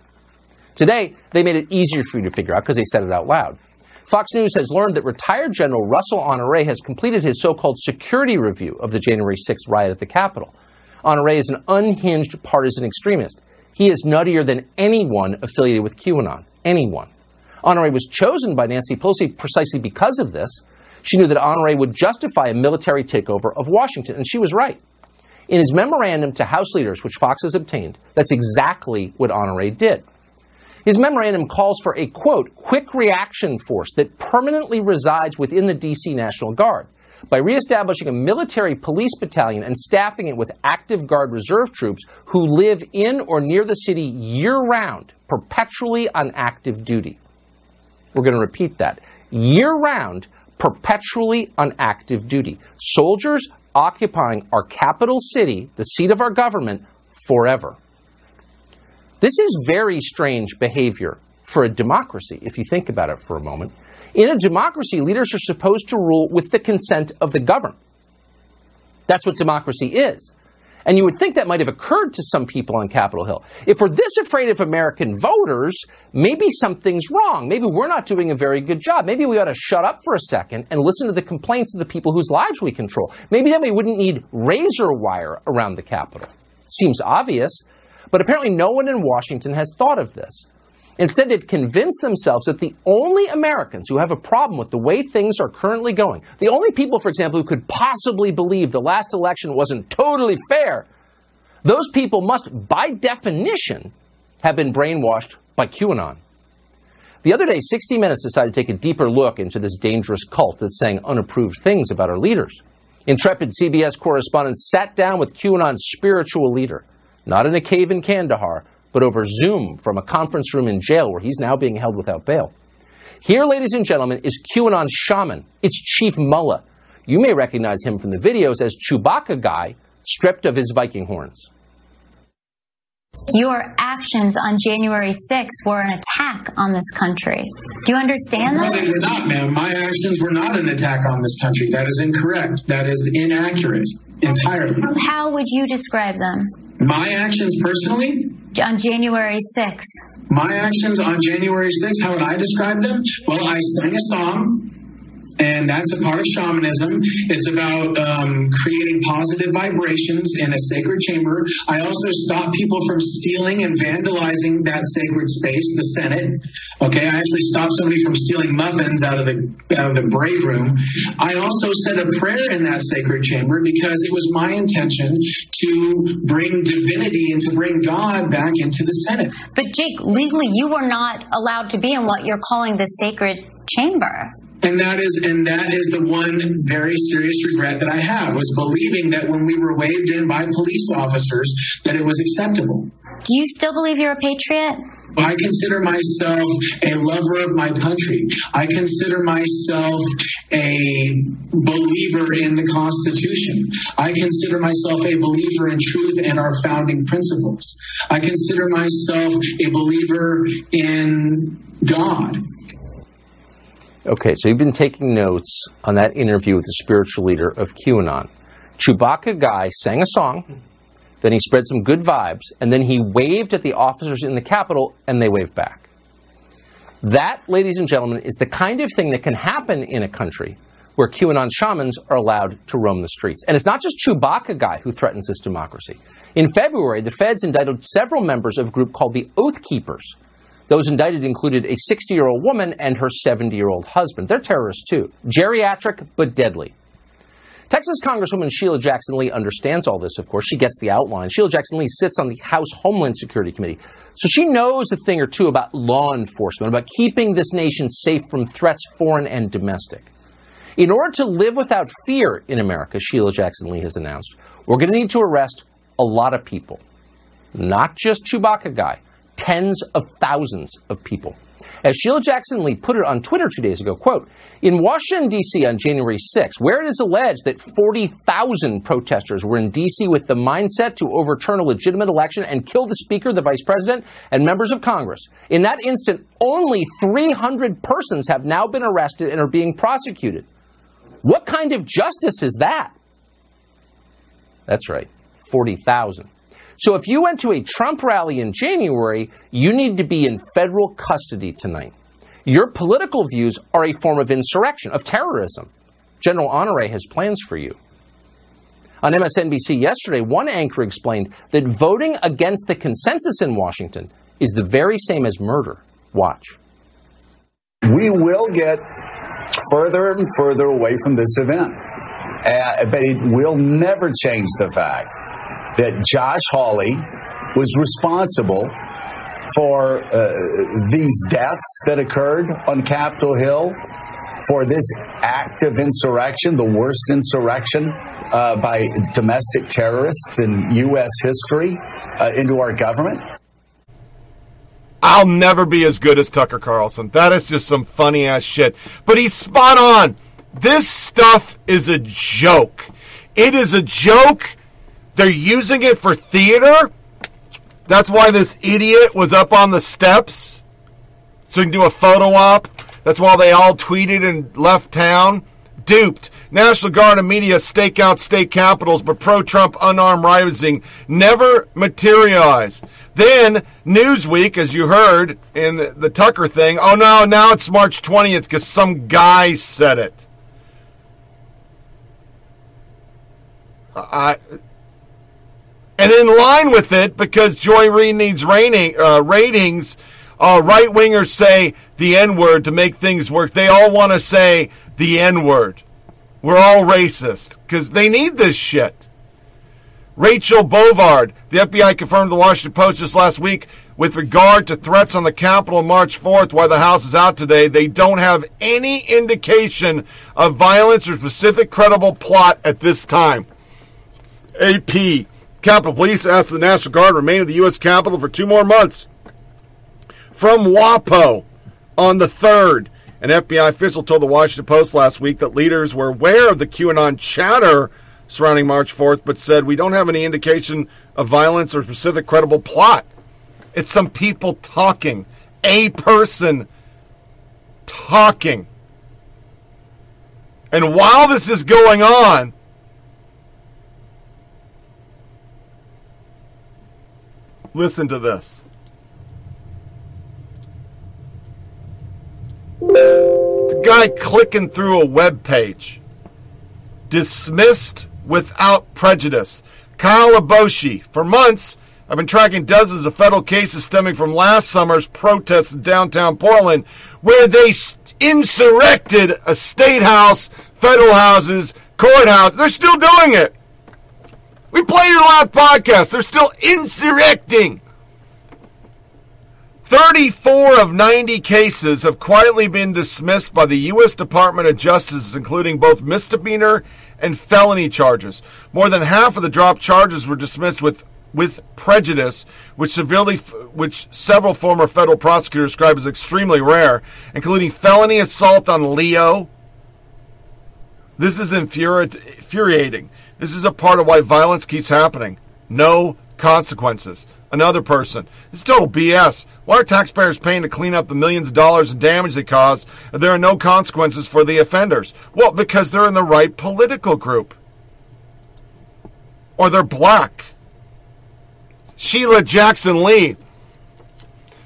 [SPEAKER 30] Today, they made it easier for you to figure out because they said it out loud. Fox News has learned that retired General Russell Honore has completed his so called security review of the January 6th riot at the Capitol. Honore is an unhinged partisan extremist. He is nuttier than anyone affiliated with QAnon. Anyone. Honore was chosen by Nancy Pelosi precisely because of this. She knew that Honore would justify a military takeover of Washington, and she was right. In his memorandum to House leaders, which Fox has obtained, that's exactly what Honore did. His memorandum calls for a, quote, quick reaction force that permanently resides within the D.C. National Guard by reestablishing a military police battalion and staffing it with active Guard reserve troops who live in or near the city year round, perpetually on active duty. We're going to repeat that. Year round, perpetually on active duty. Soldiers occupying our capital city, the seat of our government, forever. This is very strange behavior for a democracy, if you think about it for a moment. In a democracy, leaders are supposed to rule with the consent of the governed. That's what democracy is. And you would think that might have occurred to some people on Capitol Hill. If we're this afraid of American voters, maybe something's wrong. Maybe we're not doing a very good job. Maybe we ought to shut up for a second and listen to the complaints of the people whose lives we control. Maybe then we wouldn't need razor wire around the Capitol. Seems obvious, but apparently no one in Washington has thought of this. Instead, they've convinced themselves that the only Americans who have a problem with the way things are currently going, the only people, for example, who could possibly believe the last election wasn't totally fair, those people must, by definition, have been brainwashed by QAnon. The other day, 60 Minutes decided to take a deeper look into this dangerous cult that's saying unapproved things about our leaders. Intrepid CBS correspondents sat down with QAnon's spiritual leader, not in a cave in Kandahar, but over Zoom from a conference room in jail where he's now being held without bail. Here, ladies and gentlemen, is QAnon's shaman. It's Chief Mullah. You may recognize him from the videos as Chewbacca guy, stripped of his Viking horns.
[SPEAKER 47] Your actions on January 6th were an attack on this country. Do you understand
[SPEAKER 48] No,
[SPEAKER 47] that?
[SPEAKER 48] No, they were not, ma'am. My actions were not an attack on this country. That is incorrect. That is inaccurate entirely.
[SPEAKER 47] How would you describe them
[SPEAKER 48] My actions personally,
[SPEAKER 47] on January 6th?
[SPEAKER 48] my actions on January 6th, how would I describe them? Well, I sang a song. And that's a part of shamanism. It's about um, creating positive vibrations in a sacred chamber. I also stop people from stealing and vandalizing that sacred space, the Senate. Okay, I actually stopped somebody from stealing muffins out of the out of the break room. I also said a prayer in that sacred chamber because it was my intention to bring divinity and to bring God back into the Senate.
[SPEAKER 47] But Jake, legally, you were not allowed to be in what you're calling the sacred chamber.
[SPEAKER 48] And that is and that is the one very serious regret that I have was believing that when we were waved in by police officers that it was acceptable.
[SPEAKER 47] Do you still believe you're a patriot?
[SPEAKER 48] I consider myself a lover of my country. I consider myself a believer in the Constitution. I consider myself a believer in truth and our founding principles. I consider myself a believer in God.
[SPEAKER 30] Okay, so you've been taking notes on that interview with the spiritual leader of QAnon. Chewbacca guy sang a song, then he spread some good vibes, and then he waved at the officers in the Capitol, and they waved back. That, ladies and gentlemen, is the kind of thing that can happen in a country where QAnon shamans are allowed to roam the streets. And it's not just Chewbacca guy who threatens this democracy. In February, the feds indicted several members of a group called the Oath Keepers. Those indicted included a 60 year old woman and her 70 year old husband. They're terrorists too. Geriatric, but deadly. Texas Congresswoman Sheila Jackson Lee understands all this, of course. She gets the outline. Sheila Jackson Lee sits on the House Homeland Security Committee. So she knows a thing or two about law enforcement, about keeping this nation safe from threats, foreign and domestic. In order to live without fear in America, Sheila Jackson Lee has announced, we're going to need to arrest a lot of people. Not just Chewbacca guy, tens of thousands of people. As Sheila Jackson Lee put it on Twitter two days ago, quote, in Washington, D.C. on January 6, where it is alleged that 40,000 protesters were in D.C. with the mindset to overturn a legitimate election and kill the Speaker, the Vice President, and members of Congress, in that instant, only 300 persons have now been arrested and are being prosecuted. What kind of justice is that? That's right, 40,000. So if you went to a Trump rally in January, you need to be in federal custody tonight. Your political views are a form of insurrection, of terrorism. General Honore has plans for you. On MSNBC yesterday, one anchor explained that voting against the consensus in Washington is the very same as murder. Watch.
[SPEAKER 49] we will get further and further away from this event. Uh, but it will never change the fact that Josh Hawley was responsible for uh, these deaths that occurred on Capitol Hill, for this act of insurrection, the worst insurrection uh, by domestic terrorists in U.S. history uh, into our government.
[SPEAKER 8] I'll never be as good as Tucker Carlson. That is just some funny ass shit. But he's spot on. This stuff is a joke. It is a joke. They're using it for theater. That's why this idiot was up on the steps so he can do a photo op. That's why they all tweeted and left town. duped. National Guard and media stake out state capitals, but pro Trump unarmed rising never materialized. Then, Newsweek, as you heard in the Tucker thing, oh no, now it's March 20th because some guy said it. I, and in line with it, because Joy Reid needs uh, ratings, uh, right wingers say the N word to make things work. They all want to say the N word. We're all racist because they need this shit. Rachel Bovard, the FBI confirmed the Washington Post just last week with regard to threats on the Capitol March 4th, why the House is out today. They don't have any indication of violence or specific credible plot at this time. AP. Capitol Police asked the National Guard to remain at the U.S. Capitol for two more months. From WAPO on the 3rd, an FBI official told the Washington Post last week that leaders were aware of the QAnon chatter surrounding March 4th, but said we don't have any indication of violence or specific credible plot. It's some people talking, a person talking. And while this is going on, listen to this. The guy clicking through a web page. Dismissed without prejudice. Kyle Aboshi. For months, I've been tracking dozens of federal cases stemming from last summer's protests in downtown Portland, where they insurrected a state house, federal houses, courthouse. They're still doing it. We played your last podcast. They're still insurrecting. 34 of 90 cases have quietly been dismissed by the U.S. Department of Justice, including both misdemeanor and felony charges. More than half of the dropped charges were dismissed with with prejudice, which severely, which several former federal prosecutors describe as extremely rare, including felony assault on LEO. This is infuriating. This is a part of why violence keeps happening. No consequences another person. It's total BS. Why are taxpayers paying to clean up the millions of dollars of damage they caused if there are no consequences for the offenders? Well, because they're in the right political group. Or they're black. Sheila Jackson Lee.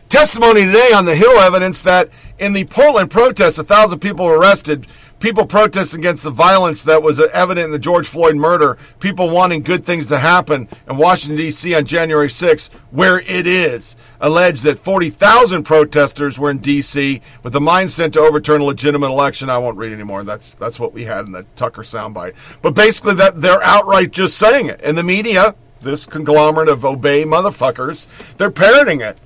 [SPEAKER 8] Testimony today on the Hill evidence that in the Portland protests, a thousand people were arrested people protesting against the violence that was evident in the George Floyd murder, people wanting good things to happen in Washington, D.C. on January 6th, where it is alleged that 40,000 protesters were in D.C. with the mindset to overturn a legitimate election. I won't read anymore. That's that's what we had in the Tucker soundbite. But basically, that they're outright just saying it. And the media, this conglomerate of obey motherfuckers, they're parroting it.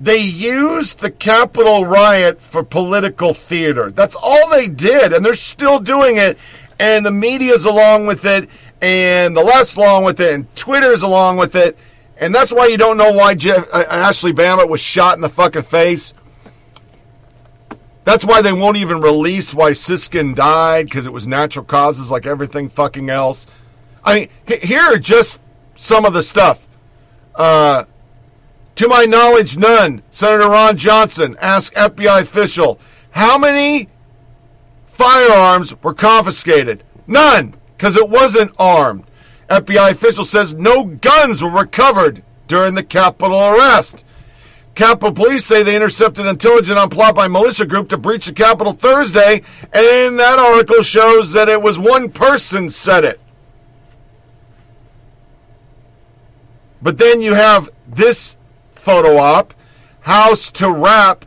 [SPEAKER 8] They used the Capitol riot for political theater. That's all they did, and they're still doing it. And the media's along with it, and the left's along with it, and Twitter's along with it. And that's why you don't know why Jeff, uh, Ashli Babbitt was shot in the fucking face. That's why they won't even release why Sicknick died, because it was natural causes like everything fucking else. I mean, here are just some of the stuff. Uh, to my knowledge, none. Senator Ron Johnson asked FBI official, how many firearms were confiscated? None, because it wasn't armed. FBI official says no guns were recovered during the Capitol arrest. Capitol Police say they intercepted intelligence on plot by militia group to breach the Capitol Thursday, and that article shows that it was one person said it. But then you have this photo op. House to wrap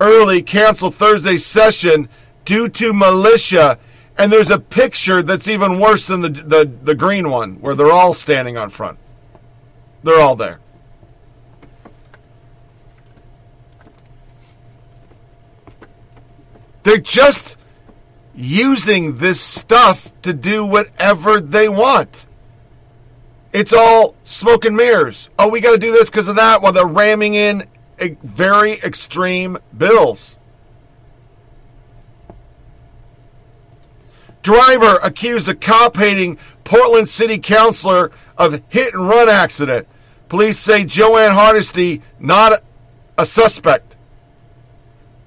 [SPEAKER 8] early, cancel Thursday session due to militia. And there's a picture that's even worse than the, the, the green one, where they're all standing on front. They're all there. They're just using this stuff to do whatever they want. It's all smoke and mirrors. Oh, we got to do this because of that while they're ramming in very extreme bills. Driver accused of cop hating Portland City Councilor of hit and run accident. Police say Jo Ann Hardesty not a suspect.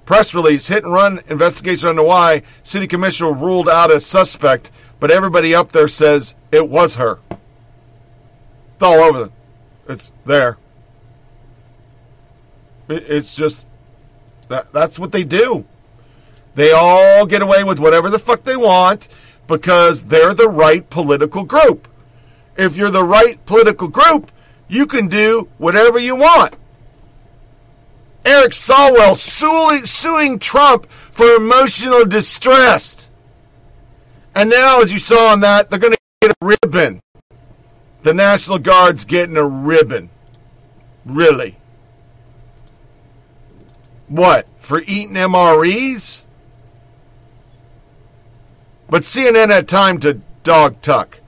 [SPEAKER 8] Press release hit and run investigation on why city commissioner ruled out as suspect, but everybody up there says it was her. It's all over them. It's there. It- It's just that that's what they do. They all get away with whatever the fuck they want because they're the right political group. If you're the right political group, you can do whatever you want. Eric Swalwell suing, suing Trump for emotional distress. And now, as you saw on that, they're going to get a ribbon. The National Guard's getting a ribbon. Really? What? For eating MREs? But CNN had time to dog tuck.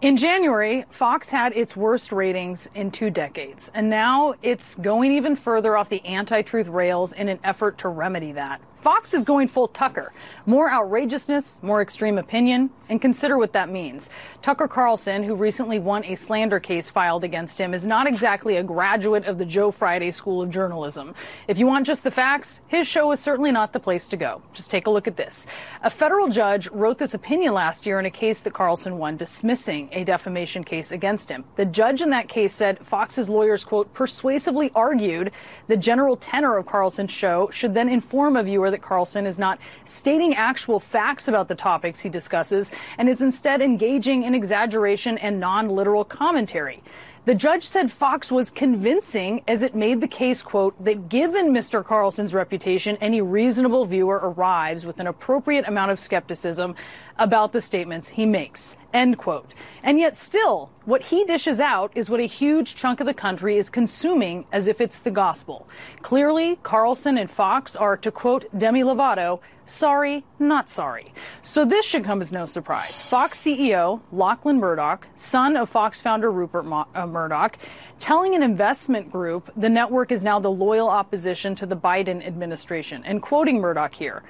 [SPEAKER 50] In January, Fox had its worst ratings in two decades, and now it's going even further off the anti truth rails in an effort to remedy that. Fox is going full Tucker. More outrageousness, more extreme opinion, and consider what that means. Tucker Carlson, who recently won a slander case filed against him, is not exactly a graduate of the Joe Friday School of Journalism. If you want just the facts, his show is certainly not the place to go. Just take a look at this. A federal judge wrote this opinion last year in a case that Carlson won, dismissing a defamation case against him. The judge in that case said Fox's lawyers, quote, persuasively argued the general tenor of Carlson's show should then inform a viewer that Carlson is not stating actual facts about the topics he discusses and is instead engaging in exaggeration and non-literal commentary. The judge said Fox was convincing as it made the case, quote, that given Mr. Carlson's reputation, any reasonable viewer arrives with an appropriate amount of skepticism about the statements he makes, end quote. And yet still, what he dishes out is what a huge chunk of the country is consuming as if it's the gospel. Clearly, Carlson and Fox are, to quote Demi Lovato, sorry, not sorry. So this should come as no surprise. Fox CEO Lachlan Murdoch, son of Fox founder Rupert uh, Murdoch, telling an investment group the network is now the loyal opposition to the Biden administration. And quoting Murdoch here,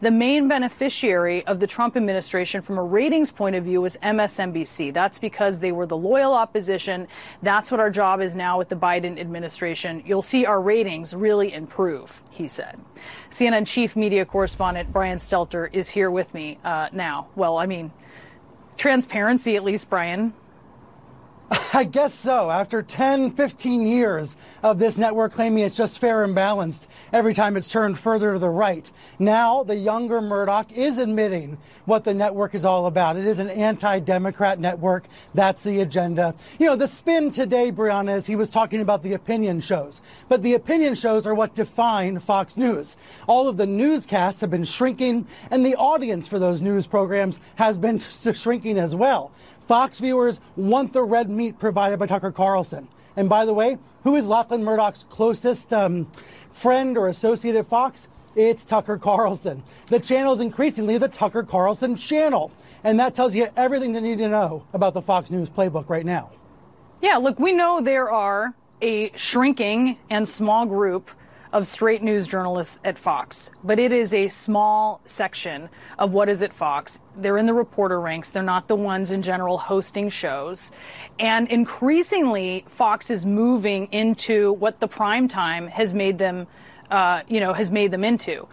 [SPEAKER 50] the main beneficiary of the Trump administration from a ratings point of view is MSNBC. That's because they were the loyal opposition. That's what our job is now with the Biden administration. You'll see our ratings really improve, he said. CNN chief media correspondent Brian Stelter is here with me uh, now. Well, I mean, transparency at least, Brian.
[SPEAKER 51] I guess so. After 10, 15 years of this network claiming it's just fair and balanced every time it's turned further to the right, now the younger Murdoch is admitting what the network is all about. It is an anti-Democrat network. That's the agenda. You know, the spin today, Brianna, is he was talking about the opinion shows. But the opinion shows are what define Fox News. All of the newscasts have been shrinking, and the audience for those news programs has been shrinking as well. Fox viewers want the red meat provided by Tucker Carlson. And by the way, who is Lachlan Murdoch's closest um, friend or associate at Fox? It's Tucker Carlson. The channel is increasingly the Tucker Carlson channel. And that tells you everything you need to know about the Fox News playbook right now.
[SPEAKER 50] Yeah, look, we know there are a shrinking and small group of straight news journalists at Fox, but it is a small section of what is at Fox. They're in the reporter ranks. They're not the ones in general hosting shows. And increasingly, Fox is moving into what the prime time has made them, uh, you know, has made them into.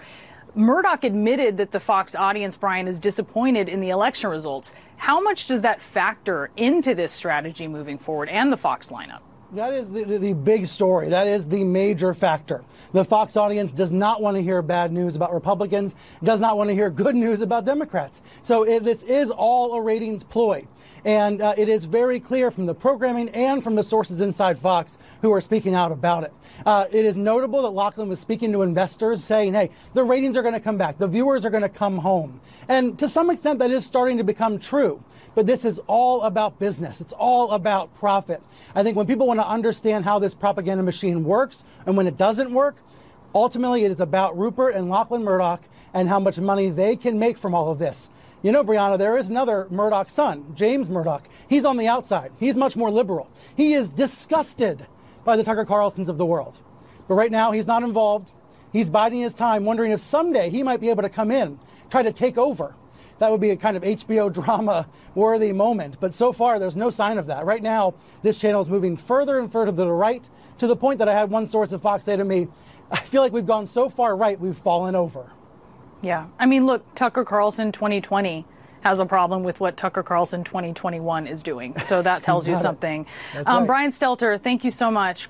[SPEAKER 50] Murdoch admitted that the Fox audience, Brian, is disappointed in the election results. How much does that factor into this strategy moving forward and the Fox lineup?
[SPEAKER 51] That is the, the, the, big story. That is the major factor. The Fox audience does not want to hear bad news about Republicans, does not want to hear good news about Democrats. So it, this is all a ratings ploy. And uh, it is very clear from the programming and from the sources inside Fox who are speaking out about it. Uh, it is notable that Lachlan was speaking to investors saying, hey, the ratings are going to come back. The viewers are going to come home. And to some extent, that is starting to become true. But this is all about business. It's all about profit. I think when people want to understand how this propaganda machine works and when it doesn't work, ultimately it is about Rupert and Lachlan Murdoch and how much money they can make from all of this. You know, Brianna, there is another Murdoch son, James Murdoch. He's on the outside. He's much more liberal. He is disgusted by the Tucker Carlsons of the world. But right now, he's not involved. He's biding his time, wondering if someday he might be able to come in, try to take over. That would be a kind of HBO drama worthy moment. But so far, there's no sign of that. Right now, this channel is moving further and further to the right to the point that I had one source at Fox say to me, I feel like we've gone so far right, we've fallen over.
[SPEAKER 50] Yeah. I mean, look, Tucker Carlson 2020 has a problem with what Tucker Carlson 2021 is doing. So that tells you something. Um,
[SPEAKER 52] right.
[SPEAKER 50] Brian Stelter, thank you so much.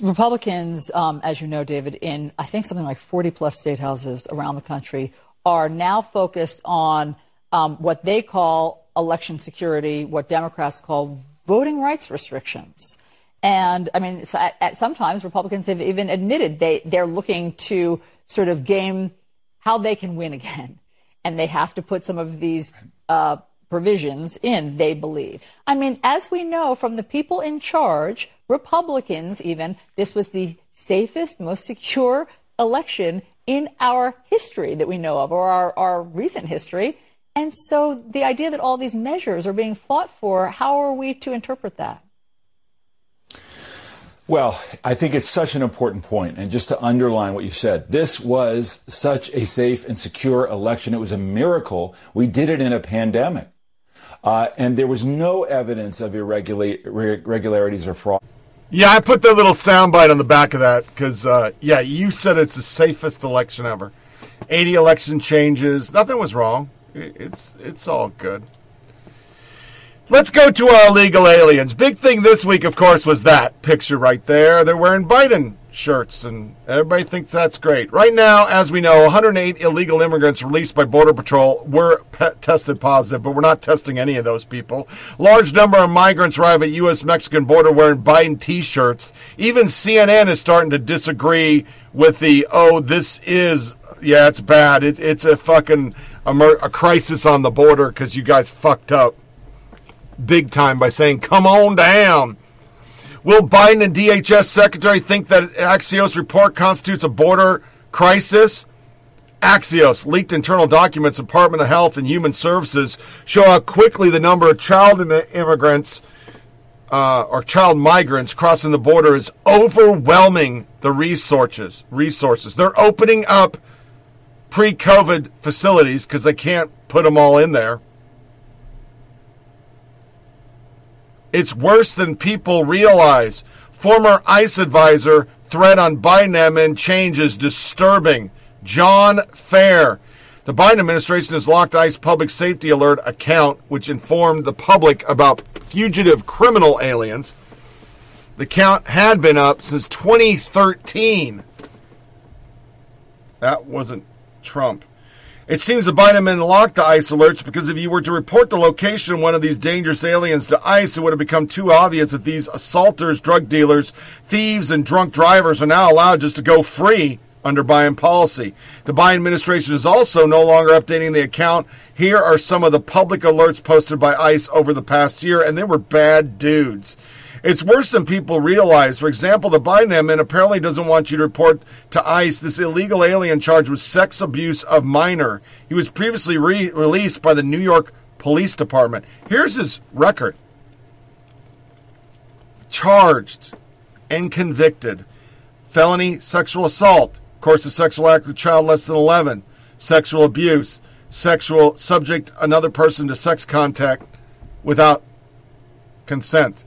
[SPEAKER 52] Republicans, um, as you know, David, in I think something like 40 plus state houses around the country, are now focused on um, what they call election security, what Democrats call voting rights restrictions. And I mean, at, at sometimes Republicans have even admitted they they're looking to sort of game how they can win again, and they have to put some of these uh, provisions in. They believe. I mean, as we know from the people in charge, Republicans even, this was the safest, most secure election in our history that we know of, or our, our recent history. And so the idea that all these measures are being fought for, how are we to interpret that?
[SPEAKER 53] Well, I think it's such an important point. And just to underline what you said, this was such a safe and secure election. It was a miracle. We did it in a pandemic. Uh, and there was no evidence of irregula- irregularities or fraud.
[SPEAKER 8] Yeah, I put that little soundbite on the back of that because, uh, yeah, you said it's the safest election ever. 80 election changes, nothing was wrong. It's it's all good. Let's go to our illegal aliens. Big thing this week, of course, was that picture right there. They're wearing Biden shirts, and everybody thinks that's great. Right now, as we know, 108 illegal immigrants released by Border Patrol were pe- tested positive, but we're not testing any of those people. Large number of migrants arrive at U.S. Mexican border wearing Biden T-shirts. Even CNN is starting to disagree with the oh, this is yeah, it's bad. It, it's a fucking emer- a crisis on the border because you guys fucked up big time by saying, come on down. Will Biden and DHS Secretary think that Axios report constitutes a border crisis? Axios leaked internal documents, Department of Health and Human Services show how quickly the number of child immigrants uh, or child migrants crossing the border is overwhelming the resources. Resources. They're opening up pre-COVID facilities because they can't put them all in there. It's worse than people realize. Former ICE advisor threat on Biden admin change is disturbing. John Fair. The Biden administration has locked ICE Public Safety Alert account, which informed the public about fugitive criminal aliens. The account had been up since 2013. That wasn't Trump. It seems the Biden men locked the ICE alerts because if you were to report the location of one of these dangerous aliens to ICE, it would have become too obvious that these assaulters, drug dealers, thieves, and drunk drivers are now allowed just to go free under Biden policy. The Biden administration is also no longer updating the account. Here are some of the public alerts posted by ICE over the past year, and they were bad dudes. It's worse than people realize. For example, the Biden admin apparently doesn't want you to report to ICE this illegal alien charged with sex abuse of minor. He was previously re- released by the New York Police Department. Here's his record. Charged and convicted. Felony sexual assault. Of course, a sexual act with child less than 11. Sexual abuse. Sexual subject another person to sex contact without consent.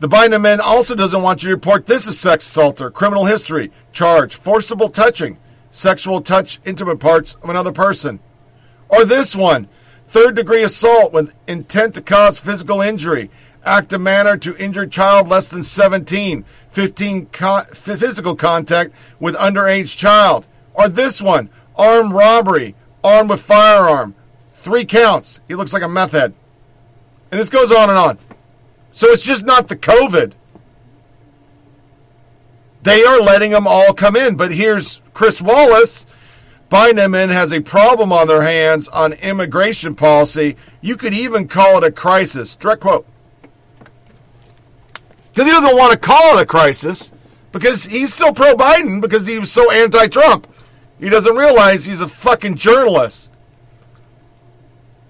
[SPEAKER 8] The Biden man also doesn't want you to report this as sex assault or criminal history, charge, forcible touching, sexual touch, intimate parts of another person. Or this one, third degree assault with intent to cause physical injury, act of manner to injure child less than 17, 15 co- physical contact with underage child. Or this one, armed robbery, armed with firearm, three counts. He looks like a meth head. And this goes on and on. So it's just not the COVID. They are letting them all come in. But here's Chris Wallace. Biden has a problem on their hands on immigration policy. You could even call it a crisis. Direct quote. Because he doesn't want to call it a crisis because he's still pro Biden because he was so anti Trump. He doesn't realize he's a fucking journalist.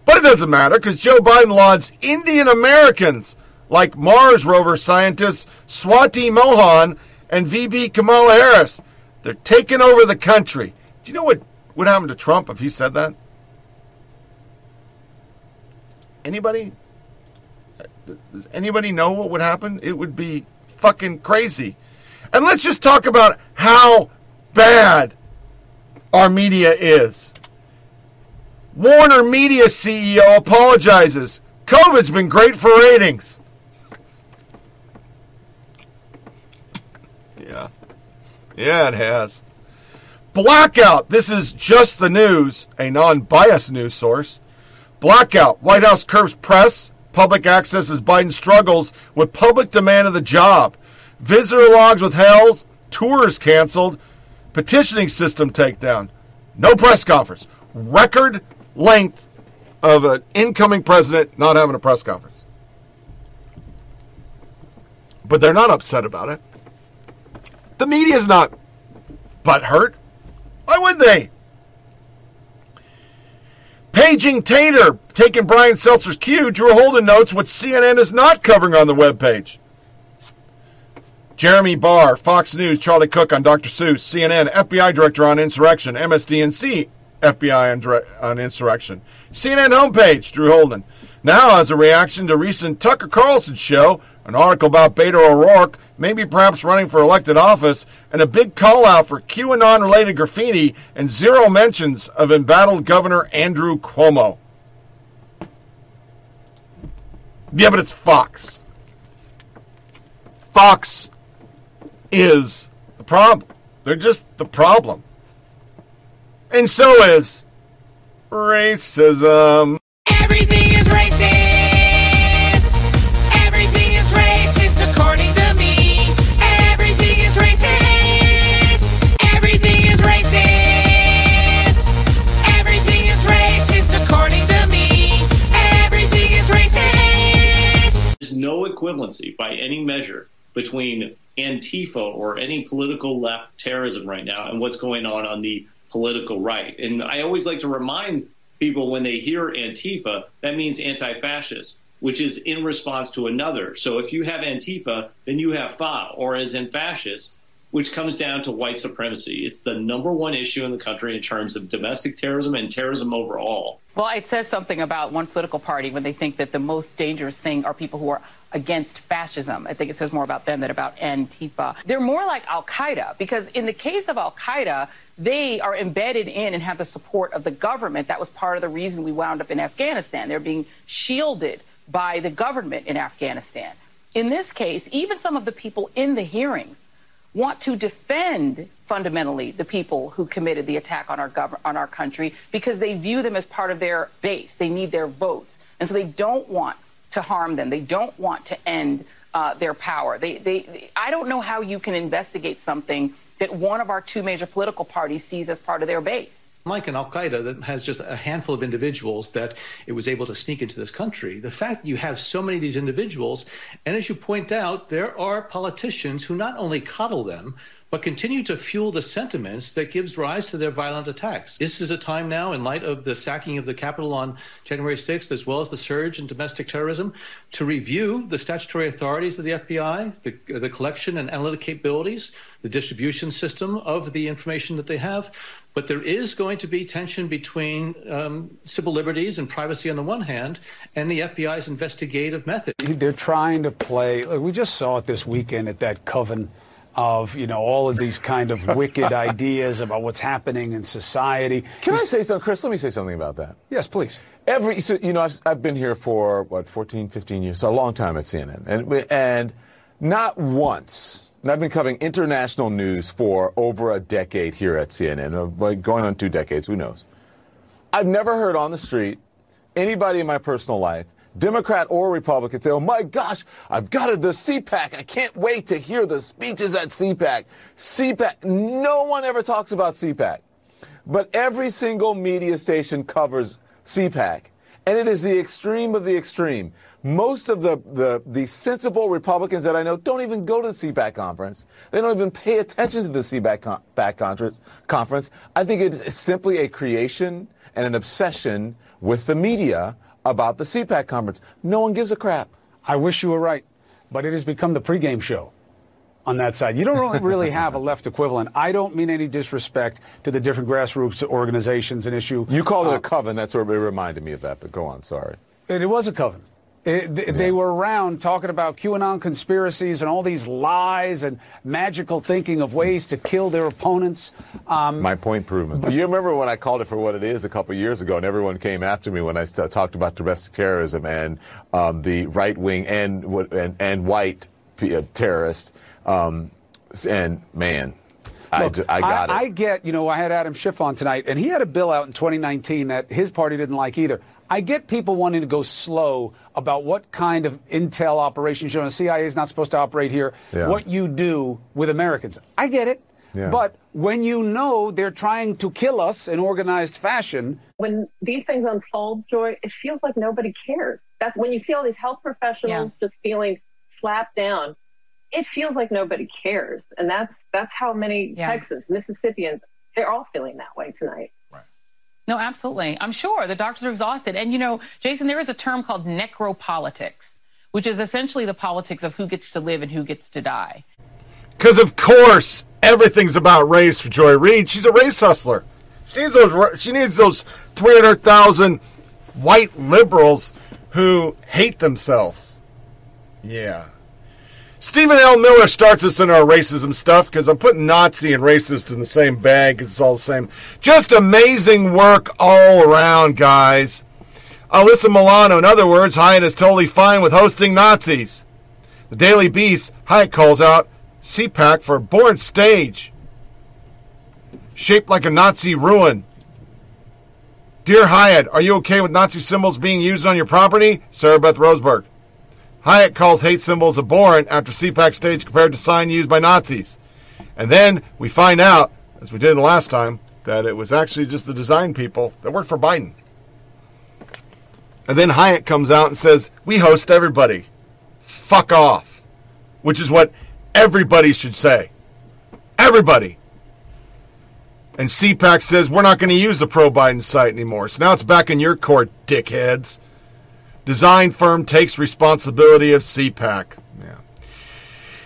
[SPEAKER 8] But it doesn't matter because Joe Biden lauds Indian Americans like Mars rover scientists Swati Mohan and VP Kamala Harris. They're taking over the country. Do you know what would happen to Trump if he said that? Anybody? Does anybody know what would happen? It would be fucking crazy. And let's just talk about how bad our media is. Warner Media CEO apologizes. COVID's been great for ratings. Yeah. Yeah, it has. Blackout. This is just the news, a non biased news source. Blackout. White House curbs press. Public access as Biden struggles with public demand of the job. Visitor logs withheld. Tours canceled. Petitioning system takedown. No press conference. Record length of an incoming president not having a press conference. But they're not upset about it. The media's not butthurt. Why would they? Paging Tater, taking Brian Stelter's cue, Drew Holden notes what CNN is not covering on the webpage. Jeremy Barr, Fox News, Charlie Cook on Dr. Seuss, CNN, FBI Director on Insurrection, MSDNC, FBI on, on Insurrection. CNN homepage, Drew Holden. Now, as a reaction to recent Tucker Carlson show, an article about Beto O'Rourke, maybe perhaps running for elected office, and a big call out for QAnon related graffiti and zero mentions of embattled Governor Andrew Cuomo. Yeah, but it's Fox. Fox is the problem. They're just the problem. And so is racism.
[SPEAKER 54] Everything
[SPEAKER 55] no equivalency by any measure between Antifa or any political left terrorism right now and what's going on on the political right. And I always like to remind people when they hear Antifa, that means anti fascist, which is in response to another. So if you have Antifa, then you have FA, or as in fascist, which comes down to white supremacy. It's the number one issue in the country in terms of domestic terrorism and terrorism overall.
[SPEAKER 28] Well, it says something about one political party when they think that the most dangerous thing are people who are against fascism. I think it says more about them than about Antifa. They're more like Al Qaeda because in the case of Al Qaeda, they are embedded in and have the support of the government. That was part of the reason we wound up in Afghanistan. They're being shielded by the government in Afghanistan. In this case, even some of the people in the hearings want to defend fundamentally the people who committed the attack on our gov- on our country because they view them as part of their base. They need their votes, and so they don't want to harm them. They don't want to end uh, their power. They, they, they, I don't know how you can investigate something that one of our two major political parties sees as part of their base.
[SPEAKER 56] Like an Al Qaeda that has just a handful of individuals that it was able to sneak into this country, the fact that you have so many of these individuals, and as you point out, there are politicians who not only coddle them, but continue to fuel the sentiments that gives rise to their violent attacks. This is a time now, in light of the sacking of the Capitol on January 6th, as well as the surge in domestic terrorism, to review the statutory authorities of the FBI, the, the collection and analytic capabilities, the distribution system of the information that they have. But there is going to be tension between um, civil liberties and privacy on the one hand and the FBI's investigative method.
[SPEAKER 38] They're trying to play. Look, we just saw it this weekend at that coven of you know all of these kind of wicked ideas about what's happening in society.
[SPEAKER 37] Can I say something, Chris? Let me say something about that.
[SPEAKER 38] Yes, please.
[SPEAKER 37] Every, so, you know, I've, I've been here for what 14, 15 years, so a long time at CNN, and and not once. And I've been covering international news for over a decade here at CNN, like going on two decades. Who knows? I've never heard on the street anybody in my personal life Democrat or Republican say, oh my gosh, I've got it, the CPAC. I can't wait to hear the speeches at CPAC. CPAC, no one ever talks about CPAC. But every single media station covers CPAC. And it is the extreme of the extreme. Most of the, the, the sensible Republicans that I know don't even go to the CPAC conference. They don't even pay attention to the CPAC con- conference, conference. I think it is simply a creation and an obsession with the media about the CPAC conference. No one gives a crap.
[SPEAKER 38] I wish you were right, but it has become the pregame show on that side. You don't really have a left equivalent. I don't mean any disrespect to the different grassroots organizations and issue.
[SPEAKER 37] You called it
[SPEAKER 38] uh,
[SPEAKER 37] a coven. That's what it reminded me of that, but go on. Sorry.
[SPEAKER 38] It was a coven. It, th- They were around talking about QAnon conspiracies and all these lies and magical thinking of ways to kill their opponents. Um,
[SPEAKER 37] My point proven. You remember when I called it for what it is a couple of years ago, and everyone came after me when I st- talked about domestic terrorism and um, the right wing and, and and white p- uh, terrorists. Um, and man, I,
[SPEAKER 38] Look,
[SPEAKER 37] ju- I got
[SPEAKER 38] I,
[SPEAKER 37] it.
[SPEAKER 38] I get, you know, I had Adam Schiff on tonight, and he had a bill out in 2019 that his party didn't like either. I get people wanting to go slow about what kind of intel operations, you know, the CIA is not supposed to operate here,
[SPEAKER 37] Yeah.
[SPEAKER 38] what you do with Americans. I get it.
[SPEAKER 37] Yeah.
[SPEAKER 38] But when you know they're trying to kill us in organized fashion,
[SPEAKER 57] when these things unfold, Joy, it feels like nobody cares. That's when you see all these health professionals just feeling slapped down. It feels like nobody cares, and that's that's how many
[SPEAKER 58] Yeah.
[SPEAKER 57] Texans, Mississippians, they're all feeling that way tonight.
[SPEAKER 58] No, absolutely. I'm sure the doctors are exhausted. And you know, Jason, there is a term called necropolitics, which is essentially the politics of who gets to live and who gets to die.
[SPEAKER 8] Because of course everything's about race for Joy Reid. She's a race hustler. She needs those. She needs those three hundred thousand white liberals who hate themselves. Yeah. Stephen L. Miller starts us in our racism stuff because I'm putting Nazi and racist in the same bag. It's all the same. Just amazing work all around, guys. Alyssa Milano, in other words, Hyatt is totally fine with hosting Nazis. The Daily Beast, Hyatt calls out CPAC for born stage. Shaped like a Nazi ruin. Dear Hyatt, are you okay with Nazi symbols being used on your property? Sarah Beth Roseberg. Hyatt calls hate symbols abhorrent after CPAC stage compared to sign used by Nazis. And then we find out, as we did the last time, that it was actually just the design people that worked for Biden. And then Hyatt comes out and says, We host everybody. Fuck off. Which is what everybody should say. Everybody. And CPAC says, We're not going to use the pro Biden site anymore. So now it's back in your court, dickheads. Design firm takes responsibility of CPAC. Yeah.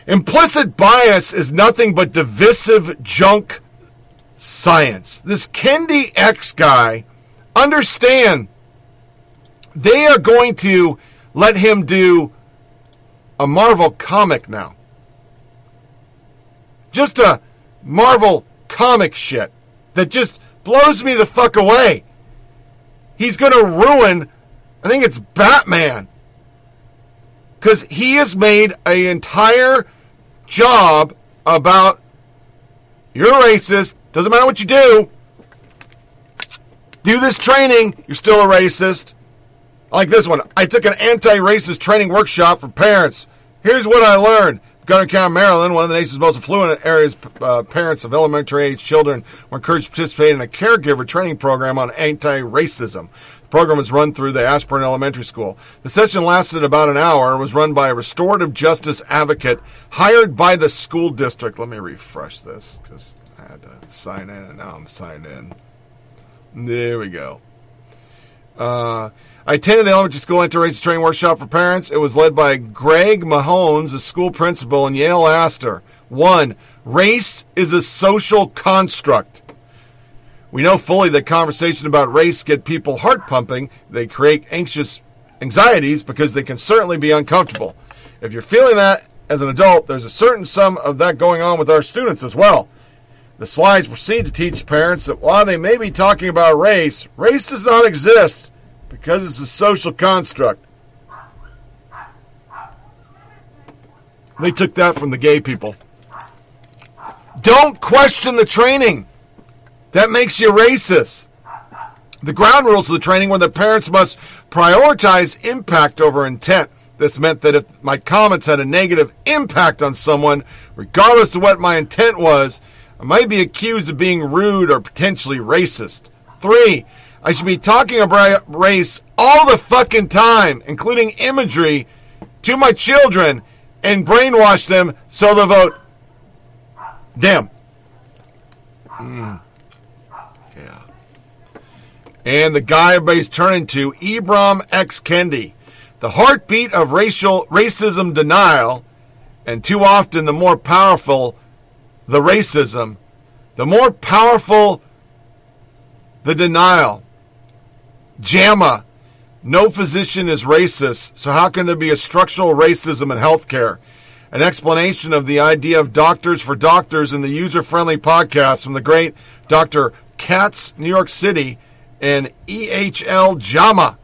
[SPEAKER 8] Implicit bias is nothing but divisive junk science. This Kendi X guy, understand, they are going to let him do a Marvel comic now. Just a Marvel comic shit that just blows me the fuck away. He's going to ruin, I think it's Batman. Because he has made an entire job about you're racist, doesn't matter what you do. Do this training, you're still a racist. Like this one. I took an anti racist training workshop for parents. Here's what I learned. Gunner County, Maryland, one of the nation's most affluent areas, uh, parents of elementary age children were encouraged to participate in a caregiver training program on anti racism. Program was run through the Ashburn Elementary School. The session lasted about an hour and was run by a restorative justice advocate hired by the school district. Let me refresh this because I had to sign in and now I'm signed in. There we go. Uh, I attended the elementary school anti-racist training workshop for parents. It was led by Greg Mahones, a school principal, and Yale Astor. One, race is a social construct. We know fully that conversations about race get people heart pumping. They create anxious anxieties because they can certainly be uncomfortable. If you're feeling that as an adult, there's a certain sum of that going on with our students as well. The slides proceed to teach parents that while they may be talking about race, race does not exist because it's a social construct. They took that from the gay people. Don't question the training. That makes you racist. The ground rules of the training were that parents must prioritize impact over intent. This meant that if my comments had a negative impact on someone, regardless of what my intent was, I might be accused of being rude or potentially racist. Three, I should be talking about race all the fucking time, including imagery, to my children and brainwash them so they'll vote Damn. Mm. And the guy everybody's turning to, Ibram X. Kendi, the heartbeat of racial racism denial, and too often the more powerful the racism, the more powerful the denial. JAMA, No physician is racist, so how can there be a structural racism in healthcare? An explanation of the idea of doctors for doctors in the user friendly podcast from the great Dr. Katz, New York City, and EHL Jama.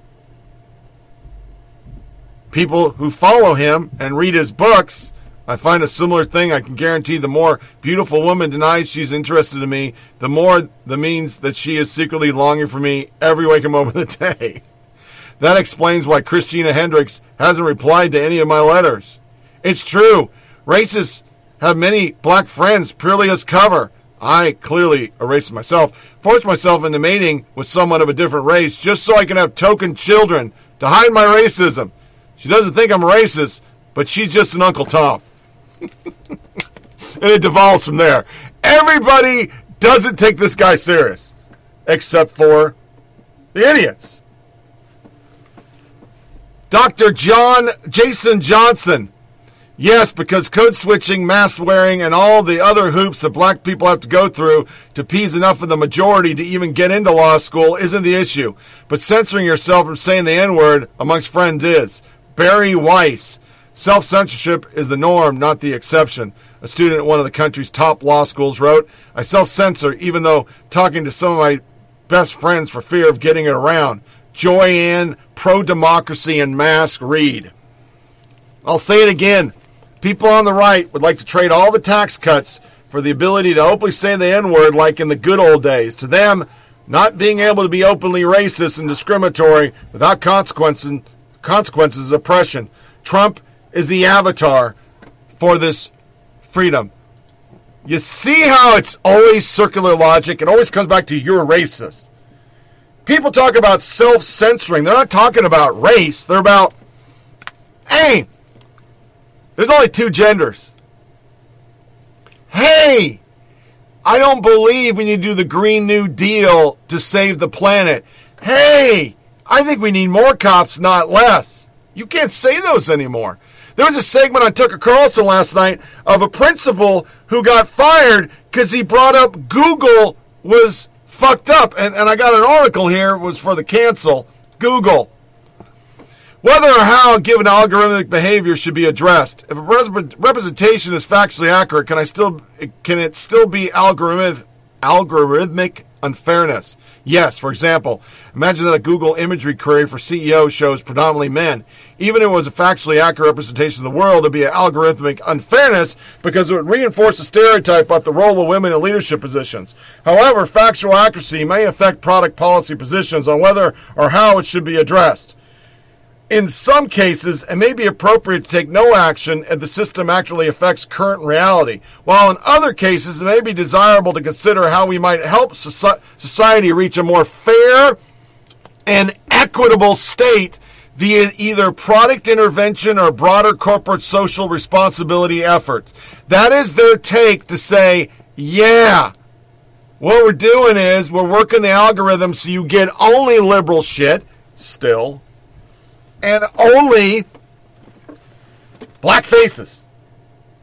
[SPEAKER 8] People who follow him and read his books, I find a similar thing. I can guarantee the more beautiful woman denies she's interested in me, the more the means that she is secretly longing for me every waking moment of the day. That explains why Christina Hendricks hasn't replied to any of my letters. It's true. Racists have many black friends purely as cover. I clearly erased myself, forced myself into mating with someone of a different race just so I can have token children to hide my racism. She doesn't think I'm racist, but she's just an Uncle Tom. and it devolves from there. Everybody doesn't take this guy serious, except for the idiots. Dr. John Jason Johnson. Yes, because code switching, mask wearing, and all the other hoops that black people have to go through to appease enough of the majority to even get into law school isn't the issue. But censoring yourself from saying the N word amongst friends is. Bari Weiss. Self censorship is the norm, not the exception. A student at one of the country's top law schools wrote, I self censor even though talking to some of my best friends for fear of getting it around. Joyanne, pro democracy and mask read. I'll say it again. People on the right would like to trade all the tax cuts for the ability to openly say the N word like in the good old days. To them, not being able to be openly racist and discriminatory without consequences, consequences is oppression. Trump is the avatar for this freedom. You see how it's always circular logic? It always comes back to you're racist. People talk about self censoring. They're not talking about race. They're about, hey, there's only two genders. Hey, I don't believe we need to do the Green New Deal to save the planet. Hey, I think we need more cops, not less. You can't say those anymore. There was a segment on Tucker Carlson last night of a principal who got fired because he brought up Google was fucked up. And, and I got an article here, was for the cancel. Google. Whether or how a given algorithmic behavior should be addressed. If a representation is factually accurate, can I still can it still be algorithmic algorithmic unfairness? Yes. For example, imagine that a Google imagery query for CEO shows predominantly men. Even if it was a factually accurate representation of the world, it'd be an algorithmic unfairness because it would reinforce the stereotype about the role of women in leadership positions. However, factual accuracy may affect product policy positions on whether or how it should be addressed. In some cases, it may be appropriate to take no action if the system accurately affects current reality, while in other cases, it may be desirable to consider how we might help society reach a more fair and equitable state via either product intervention or broader corporate social responsibility efforts. That is their take to say, yeah, what we're doing is we're working the algorithm so you get only liberal shit, still, and only black faces.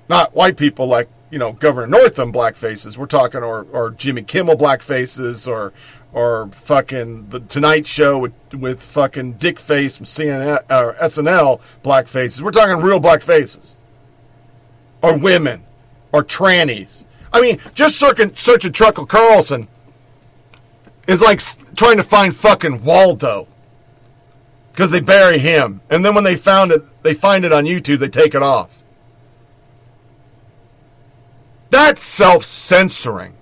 [SPEAKER 8] Not white people like, you know, Governor Northam black faces. We're talking or, or Jimmy Kimmel black faces or or fucking the Tonight Show with with fucking Dick Face from CNN or SNL black faces. We're talking real black faces. Or women or trannies. I mean, just searching searching Tucker Carlson is like trying to find fucking Waldo because they bury him, and then when they found it, they find it on YouTube, they take it off. That's self censoring.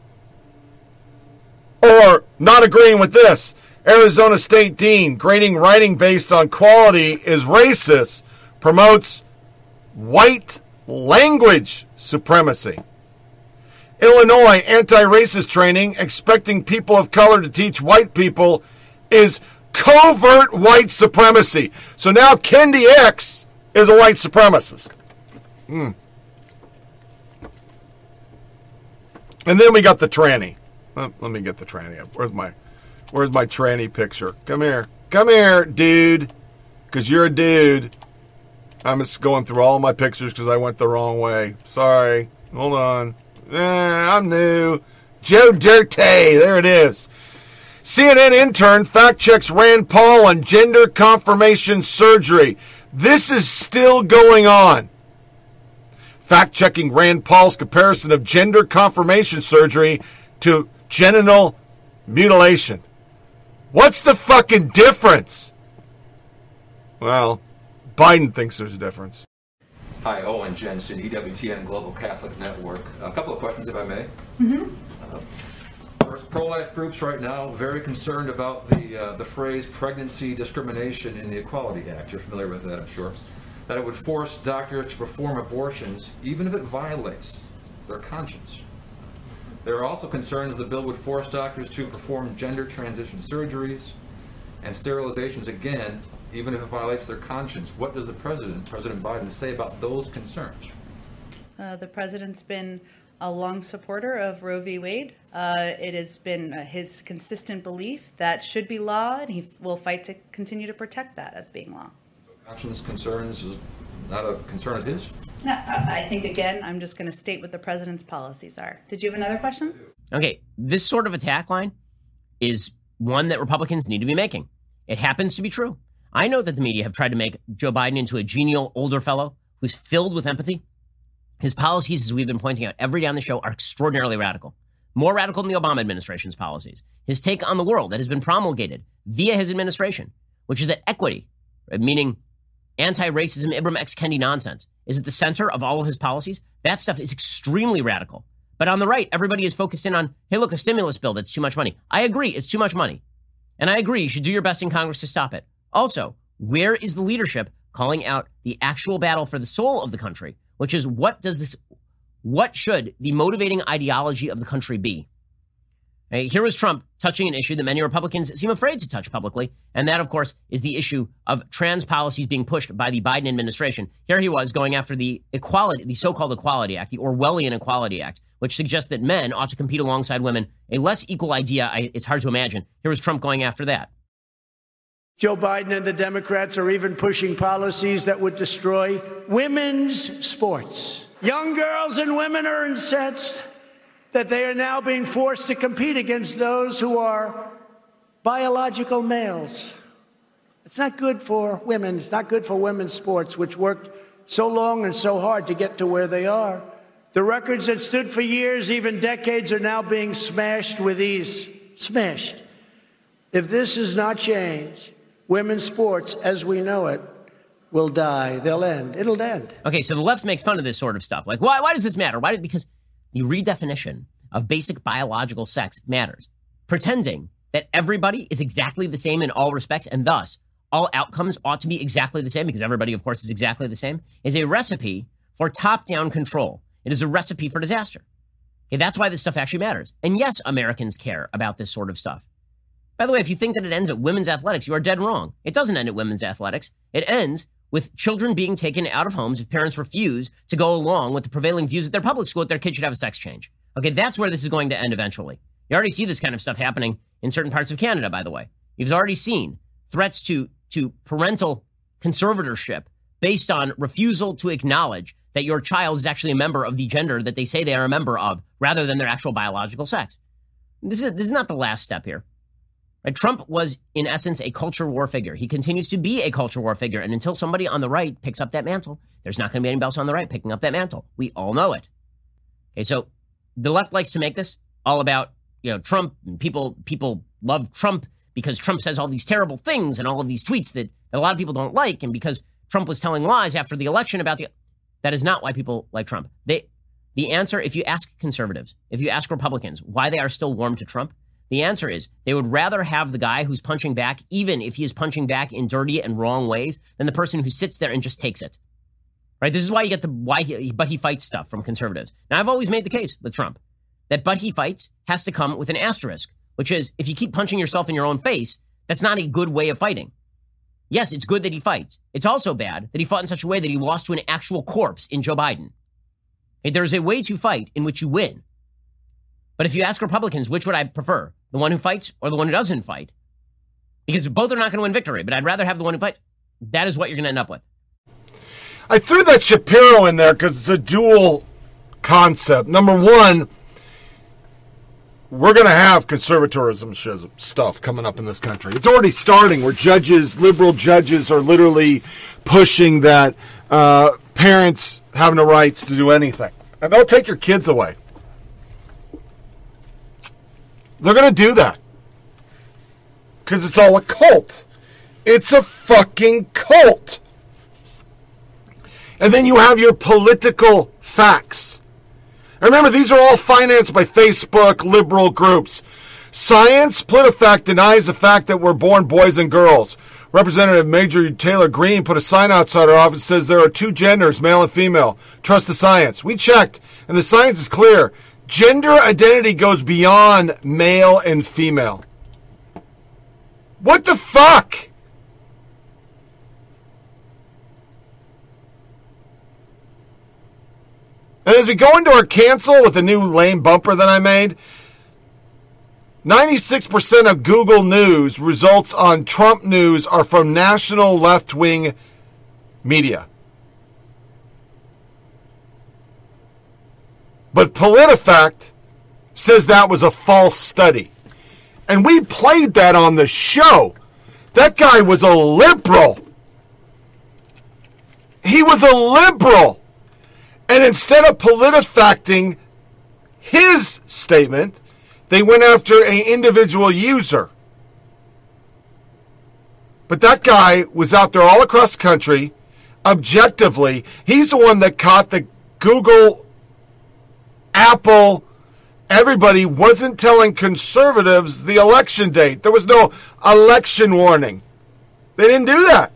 [SPEAKER 8] Or not agreeing with this. Arizona State Dean, grading writing based on quality is racist, promotes white language supremacy. Illinois anti racist training, expecting people of color to teach white people, is covert white supremacy. So now Kendi X is a white supremacist. Hmm. And then we got the tranny. Let, let me get the tranny up. Where's my Where's my tranny picture? Come here. Come here, dude. Because you're a dude. I'm just going through all my pictures because I went the wrong way. Sorry. Hold on. Eh, I'm new. Joe Dirte. There it is. CNN intern fact checks Rand Paul on gender confirmation surgery. This is still going on. Fact checking Rand Paul's comparison of gender confirmation surgery to genital mutilation. What's the fucking difference? Well, Biden thinks there's a difference.
[SPEAKER 59] Hi, Owen Jensen, EWTN Global Catholic Network. A couple of questions, if I may. Uh, Pro-life groups right now very concerned about the uh, the phrase "pregnancy discrimination" in the Equality Act. You're familiar with that, I'm sure. That it would force doctors to perform abortions even if it violates their conscience. There are also concerns the bill would force doctors to perform gender transition surgeries and sterilizations again, even if it violates their conscience. What does the president, President Biden, say about those concerns?
[SPEAKER 60] Uh, the president's been a long supporter of Roe v. Wade. Uh, it has been uh, his consistent belief that should be law, and he will fight to continue to protect that as being law.
[SPEAKER 59] Conscience concerns is not a concern of his?
[SPEAKER 60] No, I I think, again, I'm just going to state what the president's policies are. Did you have another question?
[SPEAKER 61] Okay, this sort of attack line is one that Republicans need to be making. It happens to be true. I know that the media have tried to make Joe Biden into a genial older fellow who's filled with empathy. His policies, as we've been pointing out every day on the show, are extraordinarily radical. More radical than the Obama administration's policies. His take on the world that has been promulgated via his administration, which is that equity, uh, meaning anti racism, Ibram X. Kendi nonsense, is at the center of all of his policies. That stuff is extremely radical. But on the right, everybody is focused in on, hey, look, a stimulus bill that's too much money. I agree, it's too much money. And I agree, you should do your best in Congress to stop it. Also, where is the leadership calling out the actual battle for the soul of the country, which is what does this, what should the motivating ideology of the country be? Here was Trump touching an issue that many Republicans seem afraid to touch publicly, and that, of course, is the issue of trans policies being pushed by the Biden administration. Here he was going after the equality, the so-called Equality Act, the Orwellian Equality Act, which suggests that men ought to compete alongside women. A less equal idea, I, it's hard to imagine. Here was Trump going after that.
[SPEAKER 39] Joe Biden and the Democrats are even pushing policies that would destroy women's sports. Young girls and women are incensed that they are now being forced to compete against those who are biological males. It's not good for women. It's not good for women's sports, which worked so long and so hard to get to where they are. The records that stood for years, even decades, are now being smashed with ease. Smashed. If this is not changed, women's sports as we know it will die. They'll end. It'll end.
[SPEAKER 61] Okay, so the left makes fun of this sort of stuff. Like, why, why does this matter? Why? Did, because the redefinition of basic biological sex matters. Pretending that everybody is exactly the same in all respects and thus all outcomes ought to be exactly the same because everybody, of course, is exactly the same is a recipe for top down control. It is a recipe for disaster. Okay, that's why this stuff actually matters. And yes, Americans care about this sort of stuff. By the way, if you think that it ends at women's athletics, you are dead wrong. It doesn't end at women's athletics. It ends with children being taken out of homes if parents refuse to go along with the prevailing views at their public school that their kid should have a sex change. Okay, that's where this is going to end eventually. You already see this kind of stuff happening in certain parts of Canada, by the way. You've already seen threats to, to parental conservatorship based on refusal to acknowledge that your child is actually a member of the gender that they say they are a member of rather than their actual biological sex. This is, this is not the last step here. Trump was, in essence, a culture war figure. He continues to be a culture war figure. And until somebody on the right picks up that mantle, there's not going to be anybody else on the right picking up that mantle. We all know it. Okay, so the left likes to make this all about, you know, Trump and people people love Trump because Trump says all these terrible things and all of these tweets that, that a lot of people don't like, and because Trump was telling lies after the election about the that is not why people like Trump. They the answer, if you ask conservatives, if you ask Republicans why they are still warm to Trump, the answer is they would rather have the guy who's punching back, even if he is punching back in dirty and wrong ways, than the person who sits there and just takes it. Right? This is why you get the why he, but he fights stuff from conservatives. Now, I've always made the case with Trump that but he fights has to come with an asterisk, which is if you keep punching yourself in your own face, that's not a good way of fighting. Yes, it's good that he fights. It's also bad that he fought in such a way that he lost to an actual corpse in Joe Biden. There's a way to fight in which you win. But if you ask Republicans, which would I prefer? The one who fights or the one who doesn't fight? Because both are not going to win victory, but I'd rather have the one who fights. That is what you're going to end up with.
[SPEAKER 8] I threw that Shapiro in there because it's a dual concept. Number one, we're going to have conservatism stuff coming up in this country. It's already starting where judges, liberal judges, are literally pushing that uh, parents have no rights to do anything. And they'll take your kids away. They're going to do that. Because it's all a cult. It's a fucking cult. And then you have your political facts. And remember, these are all financed by Facebook liberal groups. Science, PolitiFact denies the fact that we're born boys and girls. Representative Marjorie Taylor Greene put a sign outside our office says there are two genders, male and female. Trust the science. We checked, and the science is clear. Gender identity goes beyond male and female. What the fuck? And as we go into our cancel with the new lame bumper that I made, 96% of Google News results on Trump news are from national left wing media. But PolitiFact says that was a false study. And we played that on the show. That guy was a liberal. He was a liberal. And instead of politifacting his statement, they went after an individual user. But that guy was out there all across the country, objectively. He's the one that caught the Google, Apple, everybody wasn't telling conservatives the election date. There was no election warning. They didn't do that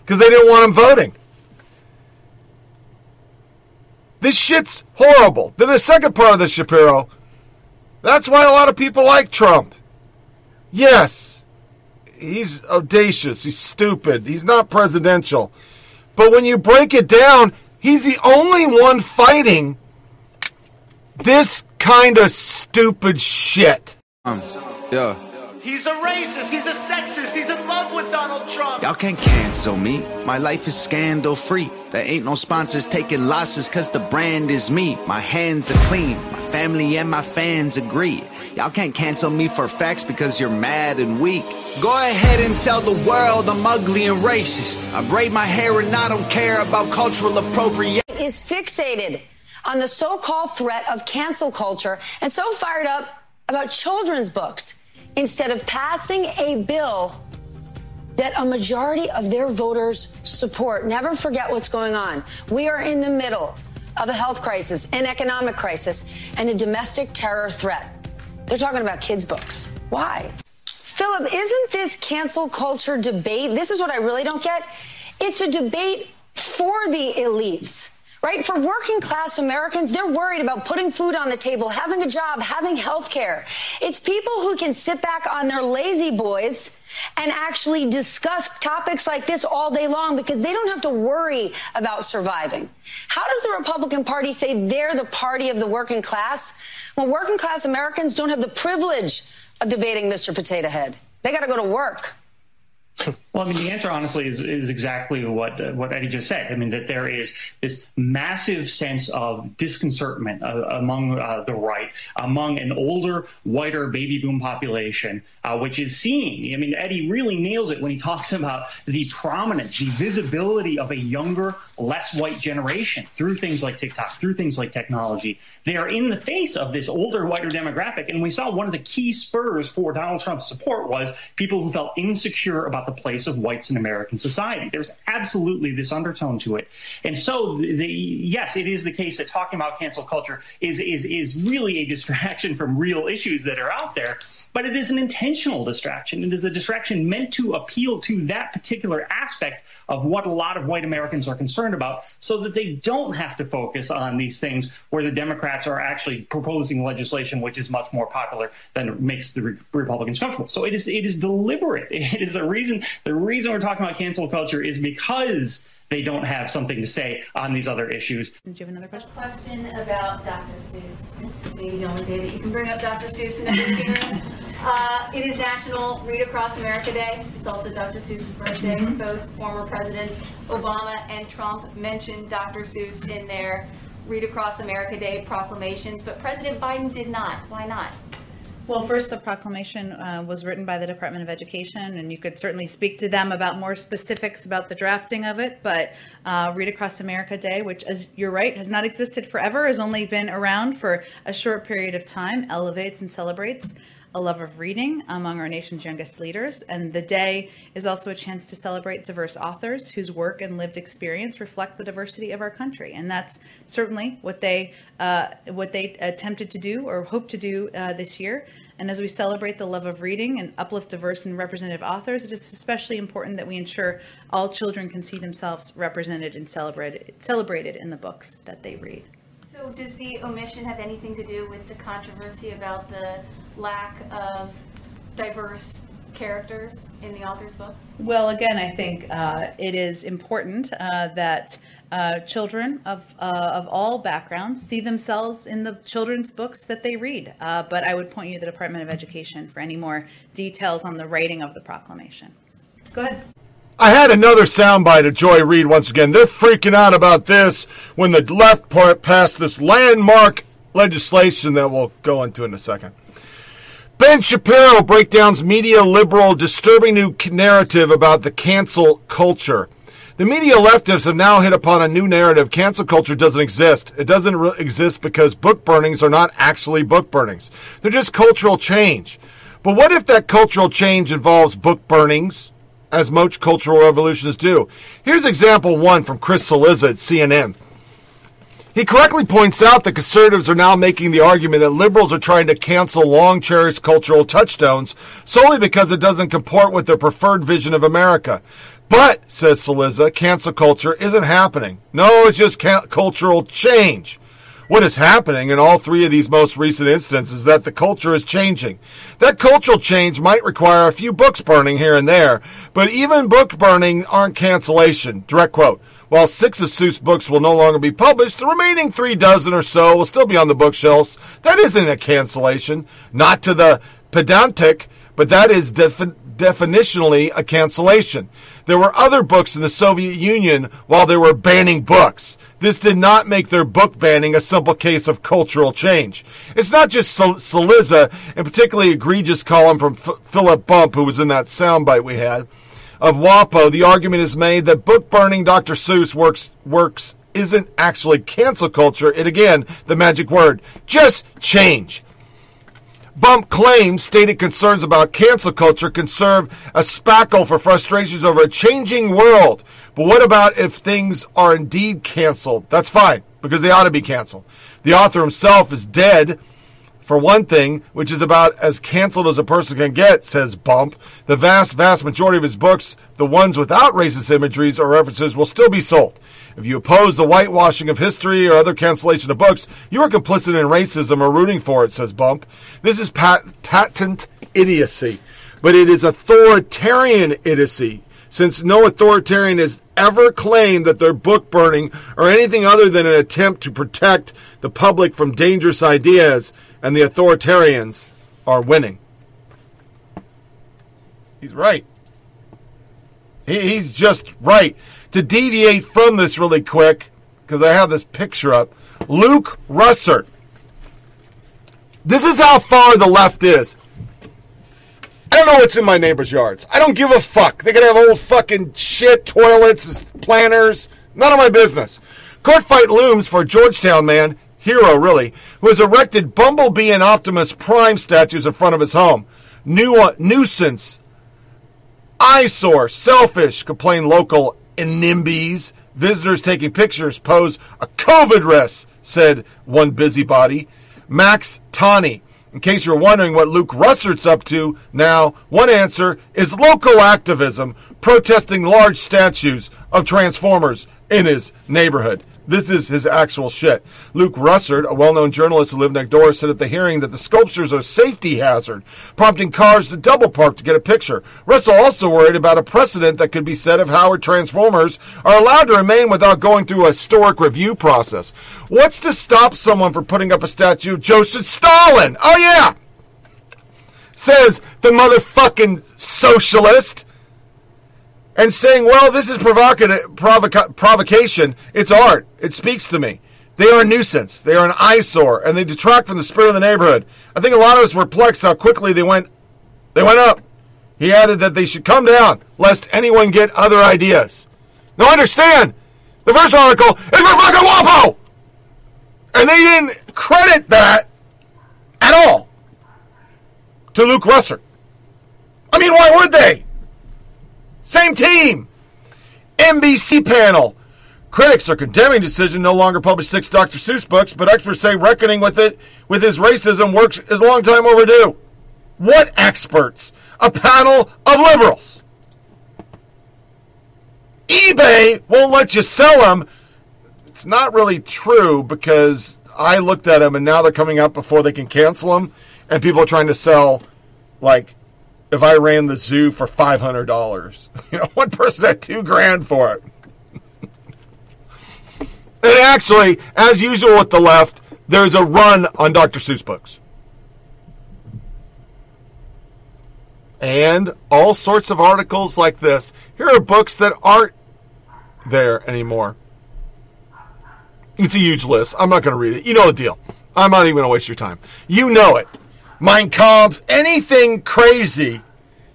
[SPEAKER 8] because they didn't want them voting. This shit's horrible. Then the second part of the Shapiro, that's why a lot of people like Trump. Yes, he's audacious, he's stupid, he's not presidential. But when you break it down, he's the only one fighting this kind of stupid shit.
[SPEAKER 62] Um, yeah.
[SPEAKER 63] He's a racist. He's a sexist. He's in love with Donald Trump.
[SPEAKER 62] Y'all can't cancel me. My life is scandal free. There ain't no sponsors taking losses cause the brand is me. My hands are clean. My family and my fans agree. Y'all can't cancel me for facts because you're mad and weak. Go ahead and tell the world I'm ugly and racist. I braid my hair and I don't care about cultural appropriation.
[SPEAKER 40] is fixated on the so-called threat of cancel culture and so fired up about children's books instead of passing a bill that a majority of their voters support. Never forget what's going on. We are in the middle of a health crisis, an economic crisis, and a domestic terror threat. They're talking about kids' books. Why? Philip, isn't this cancel culture debate? This is what I really don't get. It's a debate for the elites. Right? For working class Americans, they're worried about putting food on the table, having a job, having health care. It's people who can sit back on their lazy boys and actually discuss topics like this all day long because they don't have to worry about surviving. How does the Republican Party say they're the party of the working class when working class Americans don't have the privilege of debating Mr. Potato Head? They got to go to work.
[SPEAKER 64] Well, I mean, the answer honestly is, is exactly what uh, what Eddie just said. I mean, that there is this massive sense of disconcertment uh, among uh, the right, among an older, whiter baby boom population, uh, which is seeing. I mean, Eddie really nails it when he talks about the prominence, the visibility of a younger, less white generation through things like TikTok, through things like technology. They are in the face of this older, whiter demographic, and we saw one of the key spurs for Donald Trump's support was people who felt insecure about the place of whites in American society. There's absolutely this undertone to it. And so the, the yes, it is the case that talking about cancel culture is is is really a distraction from real issues that are out there. But it is an intentional distraction. It is a distraction meant to appeal to that particular aspect of what a lot of white Americans are concerned about so that they don't have to focus on these things where the Democrats are actually proposing legislation which is much more popular than makes the Re- Republicans comfortable. So it is it is deliberate. It is a reason the reason we're talking about cancel culture is because they don't have something to say on these other issues.
[SPEAKER 60] Did you have another question?
[SPEAKER 65] question about Dr. Seuss, since it's maybe the only day that you can bring up Dr. Seuss in every hearing. Uh, it is National Read Across America Day. It's also Dr. Seuss's birthday. Both former presidents, Obama and Trump, mentioned Dr. Seuss in their Read Across America Day proclamations, but President Biden did not. Why not?
[SPEAKER 9] Well, first, the proclamation uh, was written by the Department of Education, and you could certainly speak to them about more specifics about the drafting of it. But uh, Read Across America Day, which, as you're right, has not existed forever, has only been around for a short period of time, elevates and celebrates a love of reading among our nation's youngest leaders. And the day is also a chance to celebrate diverse authors whose work and lived experience reflect the diversity of our country. And that's certainly what they uh, what they attempted to do or hope to do uh, this year. And as we celebrate the love of reading and uplift diverse and representative authors, it is especially important that we ensure all children can see themselves represented and celebrated celebrated in the books that they read.
[SPEAKER 65] Does the omission have anything to do with the controversy about the lack of diverse characters in the author's books?
[SPEAKER 9] Well, again, I think uh, it is important uh, that uh, children of, uh, of all backgrounds see themselves in the children's books that they read. Uh, but I would point you to the Department of Education for any more details on the writing of the proclamation. Go ahead.
[SPEAKER 8] I had another soundbite of Joy Reid once again. They're freaking out about this when the left part passed this landmark legislation that we'll go into in a second. Ben Shapiro breakdowns media liberal disturbing new narrative about the cancel culture. The media leftists have now hit upon a new narrative. Cancel culture doesn't exist. It doesn't re- exist because book burnings are not actually book burnings. They're just cultural change. But what if that cultural change involves book burnings, as most cultural revolutions do? Here's example one from Chris Cillizza at CNN. He correctly points out that conservatives are now making the argument that liberals are trying to cancel long cherished cultural touchstones solely because it doesn't comport with their preferred vision of America. But, says Cillizza, cancel culture isn't happening. No, it's just ca- cultural change. What is happening in all three of these most recent instances is that the culture is changing. That cultural change might require a few books burning here and there, but even book burning aren't cancellation. Direct quote. While six of Seuss books will no longer be published, the remaining three dozen or so will still be on the bookshelves. That isn't a cancellation. Not to the pedantic, but that is defi- definitionally a cancellation. There were other books in the Soviet Union while they were banning books. This did not make their book banning a simple case of cultural change. It's not just Cillizza, and particularly egregious column from F- Philip Bump, who was in that soundbite we had, of WAPO. The argument is made that book burning Dr. Seuss works works isn't actually cancel culture. It again, the magic word, just change. Bump claims stated concerns about cancel culture can serve a spackle for frustrations over a changing world. But what about if things are indeed canceled? That's fine, because they ought to be canceled. The author himself is dead, for one thing, which is about as canceled as a person can get, says Bump. The vast, vast majority of his books, the ones without racist imageries or references, will still be sold. If you oppose the whitewashing of history or other cancellation of books, you are complicit in racism or rooting for it, says Bump. This is pat- patent idiocy, but it is authoritarian idiocy, since no authoritarian has ever claimed that their book burning or anything other than an attempt to protect the public from dangerous ideas, and the authoritarians are winning. He's right. He, he's just right to deviate from this really quick, because I have this picture up, Luke Russert. This is how far the left is. I don't know what's in my neighbor's yards. I don't give a fuck. They can have old fucking shit, toilets, planners. None of my business. Court fight looms for Georgetown man, hero really, who has erected Bumblebee and Optimus Prime statues in front of his home. New, uh, nuisance. Eyesore, selfish, complain local NIMBYs. Visitors taking pictures pose a COVID risk, said one busybody. Max Tani. In case you're wondering what Luke Russert's up to now, one answer is local activism, protesting large statues of Transformers in his neighborhood. This is his actual shit. Luke Russert, a well known journalist who lived next door, said at the hearing that the sculptures are a safety hazard, prompting cars to double park to get a picture. Russert also worried about a precedent that could be set if Howard Transformers are allowed to remain without going through a historic review process. What's to stop someone from putting up a statue of Joseph Stalin? Oh, yeah! Says the motherfucking socialist and saying, well, this is provocative, provoca- provocation. It's art. It speaks to me. They are a nuisance. They are an eyesore, and they detract from the spirit of the neighborhood. I think a lot of us were perplexed how quickly they went. They went up. He added that they should come down, lest anyone get other ideas. Now understand, the first article is for fucking WAPO, and they didn't credit that at all to Luke Russert. I mean, why would they? Same team. NBC panel. Critics are condemning decision no longer publish six Dr. Seuss books, but experts say reckoning with it with his racism works is a long time overdue. What experts? A panel of liberals. eBay won't let you sell them. It's not really true because I looked at them and now they're coming out before they can cancel them, and people are trying to sell like if I ran the zoo for five hundred dollars. You know, one person had two grand for it. and actually, as usual with the left, there's a run on Dr. Seuss books. And all sorts of articles like this. Here are books that aren't there anymore. It's a huge list. I'm not going to read it. You know the deal. I'm not even going to waste your time. You know it. Mein Kampf, anything crazy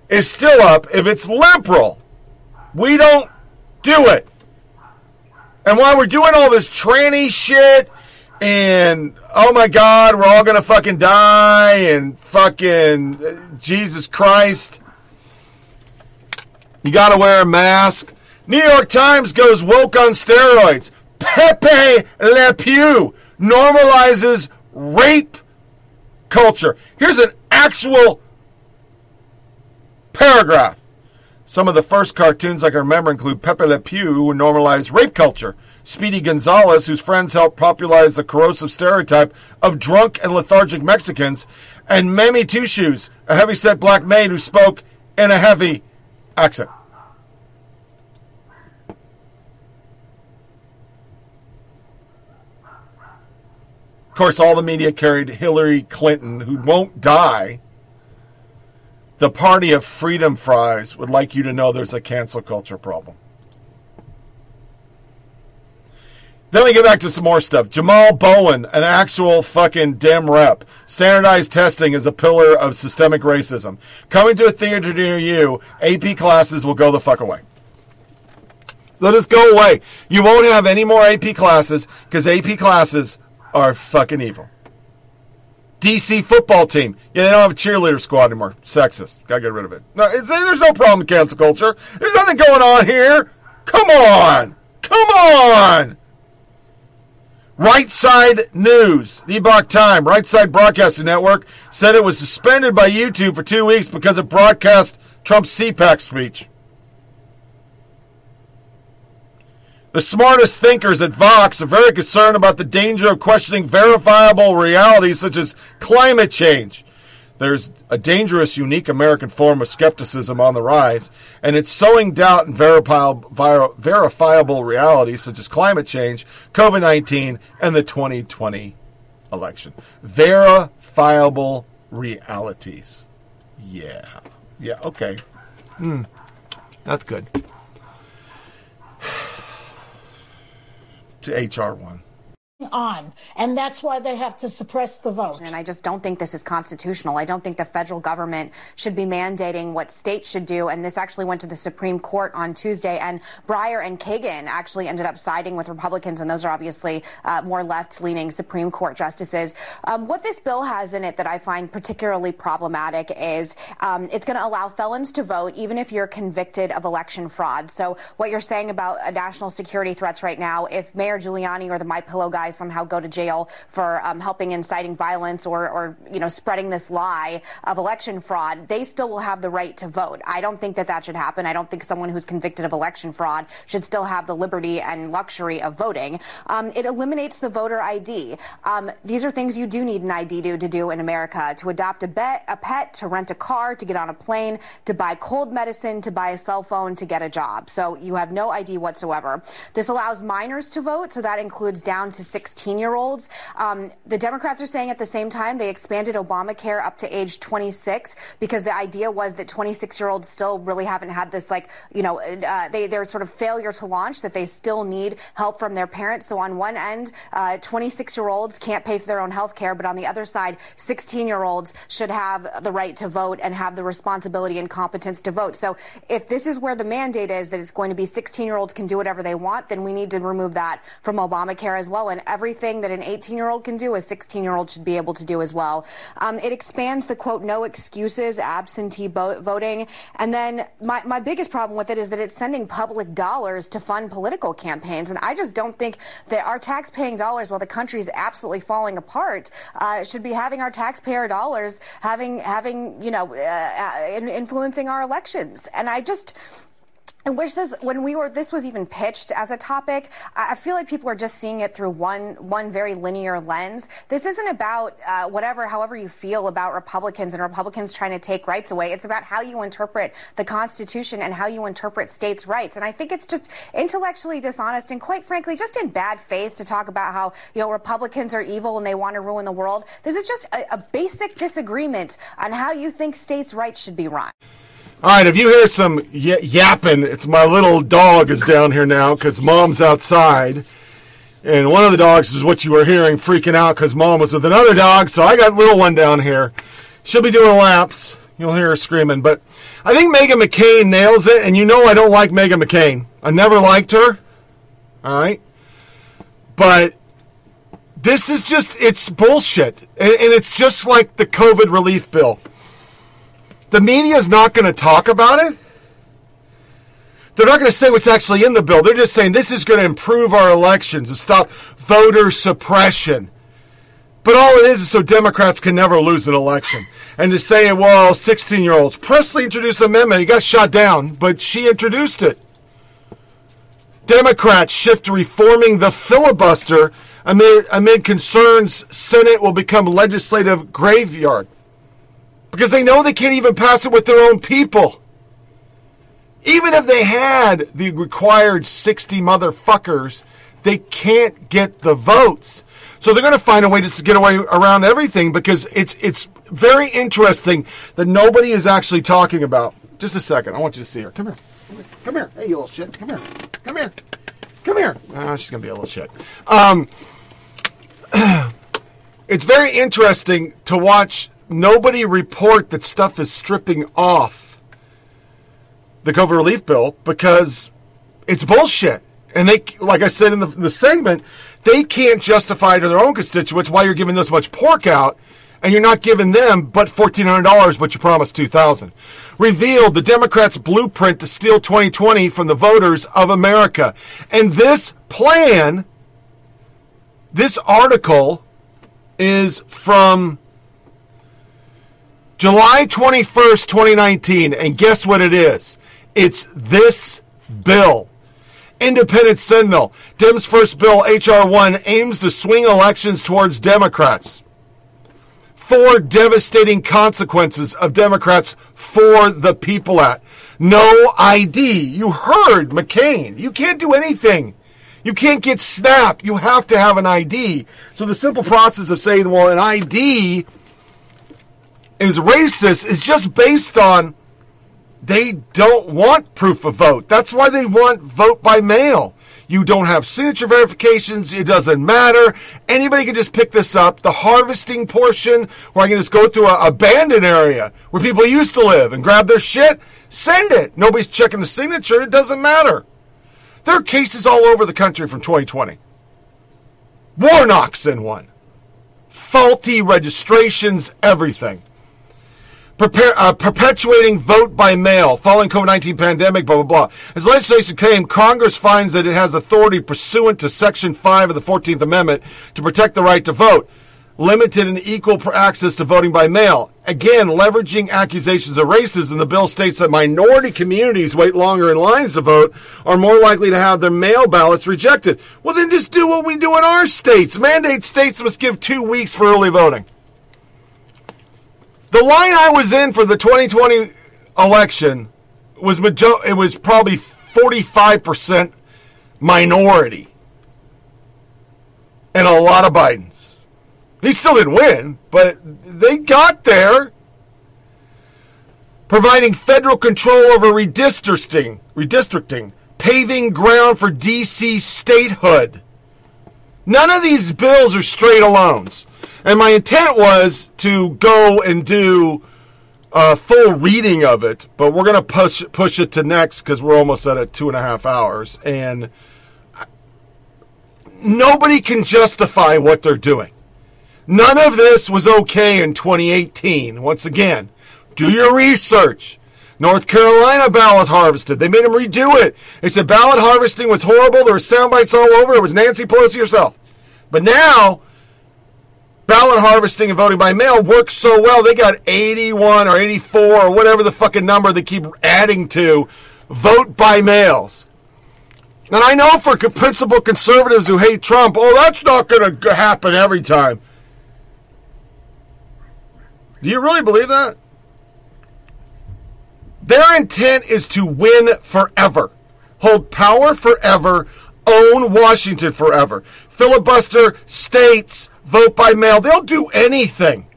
[SPEAKER 8] is still up if it's liberal. We don't do it. And while we're doing all this tranny shit and oh my god, we're all gonna fucking die and fucking uh, Jesus Christ, you gotta wear a mask. New York Times goes woke on steroids. Pepe Le Pew normalizes rape culture. Here's an actual paragraph. Some of the first cartoons I can remember include Pepe Le Pew, who normalized rape culture. Speedy Gonzalez, whose friends helped popularize the corrosive stereotype of drunk and lethargic Mexicans, and Mamie Two Shoes, a heavyset black maid who spoke in a heavy accent. Course, all the media carried Hillary Clinton, who won't die. The party of freedom fries would like you to know there's a cancel culture problem. Then we get back to some more stuff. Jamaal Bowman, an actual fucking dem rep. Standardized testing is a pillar of systemic racism. Coming to a theater near you, AP classes will go the fuck away. Let us go away. You won't have any more AP classes because AP classes are fucking evil. DC football team. Yeah, they don't have a cheerleader squad anymore. Sexist. Gotta get rid of it. No, there's no problem with cancel culture. There's nothing going on here. Come on. Come on. Right Side News, the Epoch Time, Right Side Broadcasting Network said it was suspended by YouTube for two weeks because it broadcast Trump's CPAC speech. The smartest thinkers at Vox are very concerned about the danger of questioning verifiable realities such as climate change. There's a dangerous, unique American form of skepticism on the rise, and it's sowing doubt in verifiable, realities such as climate change, COVID 19, and the 2020 election. Verifiable realities. Yeah. Yeah, okay. Hmm. That's good. To HR 1
[SPEAKER 66] on, and that's why they have to suppress the vote.
[SPEAKER 67] And I just don't think this is constitutional. I don't think the federal government should be mandating what states should do. And this actually went to the Supreme Court on Tuesday, and Breyer and Kagan actually ended up siding with Republicans, and those are obviously uh, more left-leaning Supreme Court justices. Um, what this bill has in it that I find particularly problematic is um, it's going to allow felons to vote even if you're convicted of election fraud. So what you're saying about uh, national security threats right now, if Mayor Giuliani or the My Pillow guy somehow go to jail for um, helping inciting violence or, or, you know, spreading this lie of election fraud, they still will have the right to vote. I don't think that that should happen. I don't think someone who's convicted of election fraud should still have the liberty and luxury of voting. Um, it eliminates the voter ID. Um, these are things you do need an ID to, to do in America to adopt a, bet, a pet, to rent a car, to get on a plane, to buy cold medicine, to buy a cell phone, to get a job. So you have no ID whatsoever. This allows minors to vote, so that includes down to 16 16 year olds. Um, the Democrats are saying at the same time they expanded Obamacare up to age 26 because the idea was that 26 year olds still really haven't had this, like, you know, uh, they, they're sort of failure to launch, that they still need help from their parents. So on one end, 26 year olds can't pay for their own health care, but on the other side, 16 year olds should have the right to vote and have the responsibility and competence to vote. So if this is where the mandate is that it's going to be 16 year olds can do whatever they want, then we need to remove that from Obamacare as well. And everything that an 18 year old can do, a 16 year old should be able to do as well. Um, it expands the quote, no excuses, absentee bo- voting. And then my, my biggest problem with it is that it's sending public dollars to fund political campaigns. And I just don't think that our tax-paying dollars, while the country is absolutely falling apart, uh, should be having our taxpayer dollars having, having, you know, uh, uh, influencing our elections. And I just, This when we were this was even pitched as a topic. I feel like people are just seeing it through one one very linear lens. This isn't about uh, whatever, however you feel about Republicans and Republicans trying to take rights away. It's about how you interpret the Constitution and how you interpret states' rights. And I think it's just intellectually dishonest and, quite frankly, just in bad faith to talk about how you know Republicans are evil and they want to ruin the world. This is just a, a basic disagreement on how you think states' rights should be run.
[SPEAKER 8] All right, if you hear some y- yapping, it's my little dog is down here now because mom's outside. And one of the dogs is what you were hearing freaking out because mom was with another dog. So I got little one down here. She'll be doing laps. You'll hear her screaming. But I think Meghan McCain nails it. And you know I don't like Meghan McCain. I never liked her. All right. But this is just, it's bullshit. And, and it's just like the COVID relief bill. The media is not going to talk about it. They're not going to say what's actually in the bill. They're just saying this is going to improve our elections and stop voter suppression. But all it is is so Democrats can never lose an election. And to say, well, 16 year olds. Pressley introduced the amendment. He got shot down, but she introduced it. Democrats shift to reforming the filibuster amid, amid concerns Senate will become legislative graveyard because they know they can't even pass it with their own people. Even if they had the required 60 motherfuckers, they can't get the votes. So they're going to find a way just to get away around everything because it's it's very interesting that nobody is actually talking about. Just a second, I want you to see her. Come here, come here, hey you little shit, come here, come here, come here. Oh, she's going to be a little shit. Um, it's very interesting to watch nobody report that stuff is stripping off the COVID relief bill because it's bullshit. And they, like I said in the, the segment, they can't justify to their own constituents why you're giving this much pork out and you're not giving them but $1,400, but you promised 2000 Revealed the Democrats' blueprint to steal 2020 from the voters of America. And this plan, this article is from July 21st, 2019. And guess what it is? It's this bill. Independent Sentinel. Dems' first bill, H.R. 1, aims to swing elections towards Democrats. Four devastating consequences of Democrats for the People Act. No ID. You heard McCain. You can't do anything. You can't get SNAP. You have to have an ID. So the simple process of saying, well, an ID is racist is just based on they don't want proof of vote. That's why they want vote by mail. You don't have signature verifications. It doesn't matter. Anybody can just pick this up. The harvesting portion, where I can just go through a abandoned area where people used to live and grab their shit, send it. Nobody's checking the signature. It doesn't matter. There are cases all over the country from 2020. Warnock's in one. Faulty registrations, everything. Prepare, uh, perpetuating vote by mail following COVID-19 pandemic, blah, blah, blah. As legislation came, Congress finds that it has authority pursuant to Section 5 of the 14th Amendment to protect the right to vote. Limited and equal access to voting by mail. Again, leveraging accusations of racism, the bill states that minority communities wait longer in lines to vote are more likely to have their mail ballots rejected. Well, then just do what we do in our states. Mandate states must give two weeks for early voting. The line I was in for the 2020 election was major- it was probably 45% minority. and a lot of Bidens. He still didn't win, but they got there. Providing federal control over redistricting, redistricting, paving ground for DC statehood. None of these bills are straight alones. And my intent was to go and do a full reading of it, but we're going to push push it to next because we're almost at it two and a half hours, and nobody can justify what they're doing. None of this was okay in 2018. Once again, do your research. North Carolina ballot harvested. They made them redo it. They said ballot harvesting was horrible. There were sound bites all over. It was Nancy Pelosi herself. But now, ballot harvesting and voting by mail works so well. They got 81 or 84 or whatever the fucking number they keep adding to vote by mails. And I know for principal conservatives who hate Trump, oh, that's not going to happen every time. Do you really believe that? Their intent is to win forever, hold power forever, own Washington forever, filibuster states, vote by mail. They'll do anything.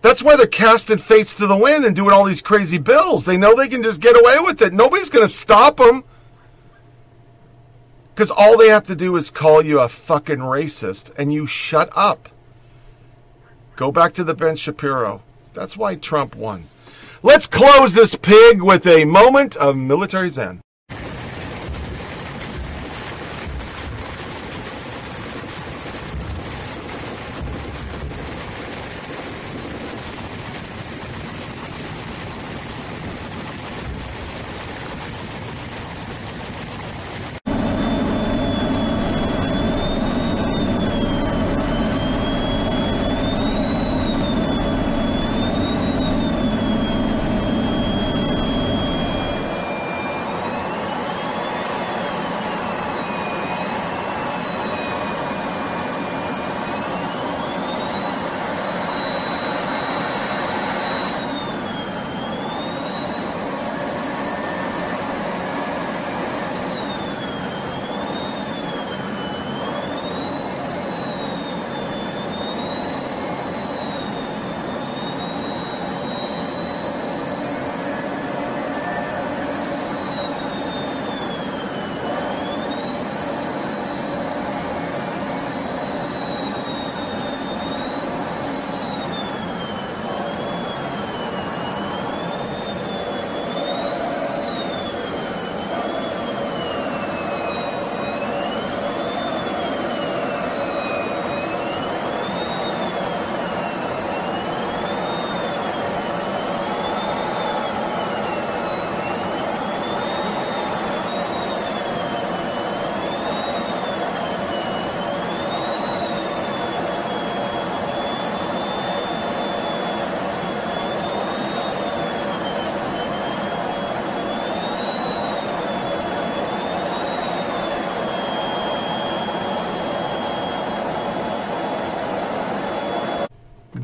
[SPEAKER 8] That's why they're casting fates to the wind and doing all these crazy bills. They know they can just get away with it. Nobody's going to stop them. Because all they have to do is call you a fucking racist and you shut up. Go back to the Ben Shapiro. That's why Trump won. Let's close this pig with a moment of military zen.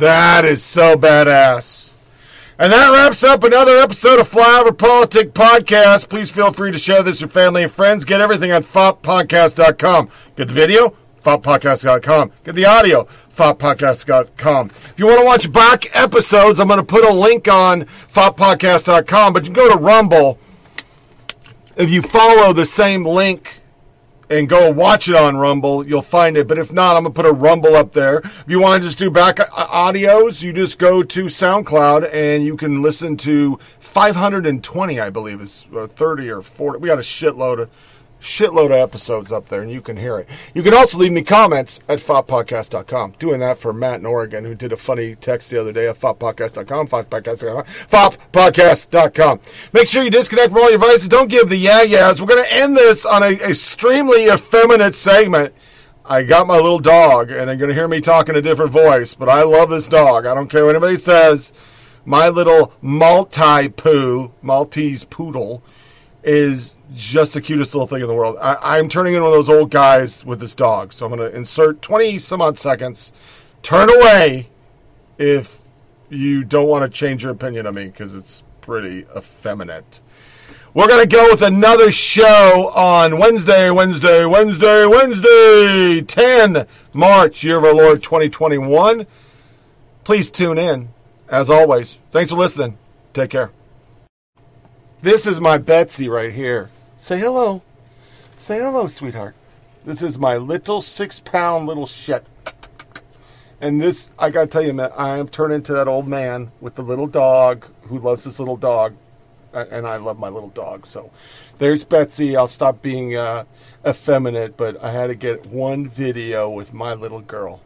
[SPEAKER 8] That is so badass. And that wraps up another episode of Flyover Politic Podcast. Please feel free to share this with family and friends. Get everything on foppodcast.com. Get the video, foppodcast.com. Get the audio, foppodcast.com. If you want to watch back episodes, I'm going to put a link on foppodcast.com, but you can go to Rumble. If you follow the same link and go watch it on Rumble, you'll find it. But if not, I'm gonna put a Rumble up there. If you want to just do back uh, audios, you just go to SoundCloud and you can listen to 520, I believe, is or 30 or 40. We got a shitload of shitload of episodes up there, and you can hear it. You can also leave me comments at foppodcast.com. Doing that for Matt in Oregon, who did a funny text the other day at foppodcast.com, foppodcast.com, foppodcast.com. Make sure you disconnect from all your devices. Don't give the yeah-yeahs. We're going to end this on an extremely effeminate segment. I got my little dog, and I'm going to hear me talk in a different voice, but I love this dog. I don't care what anybody says. My little Maltipoo, Maltese poodle, is just the cutest little thing in the world. I, I'm turning into one of those old guys with this dog, so I'm going to insert 20 some odd seconds. Turn away if you don't want to change your opinion of me because it's pretty effeminate. We're going to go with another show on Wednesday, Wednesday, Wednesday, Wednesday, 10 March, year of our Lord 2021. Please tune in. As always, thanks for listening. Take care. This is my Betsy right here. Say hello. Say hello, sweetheart. This is my little six pound little shit. And this, I gotta tell you, man, I am turning into that old man with the little dog who loves his little dog. And I love my little dog. So there's Betsy. I'll stop being uh, effeminate, but I had to get one video with my little girl.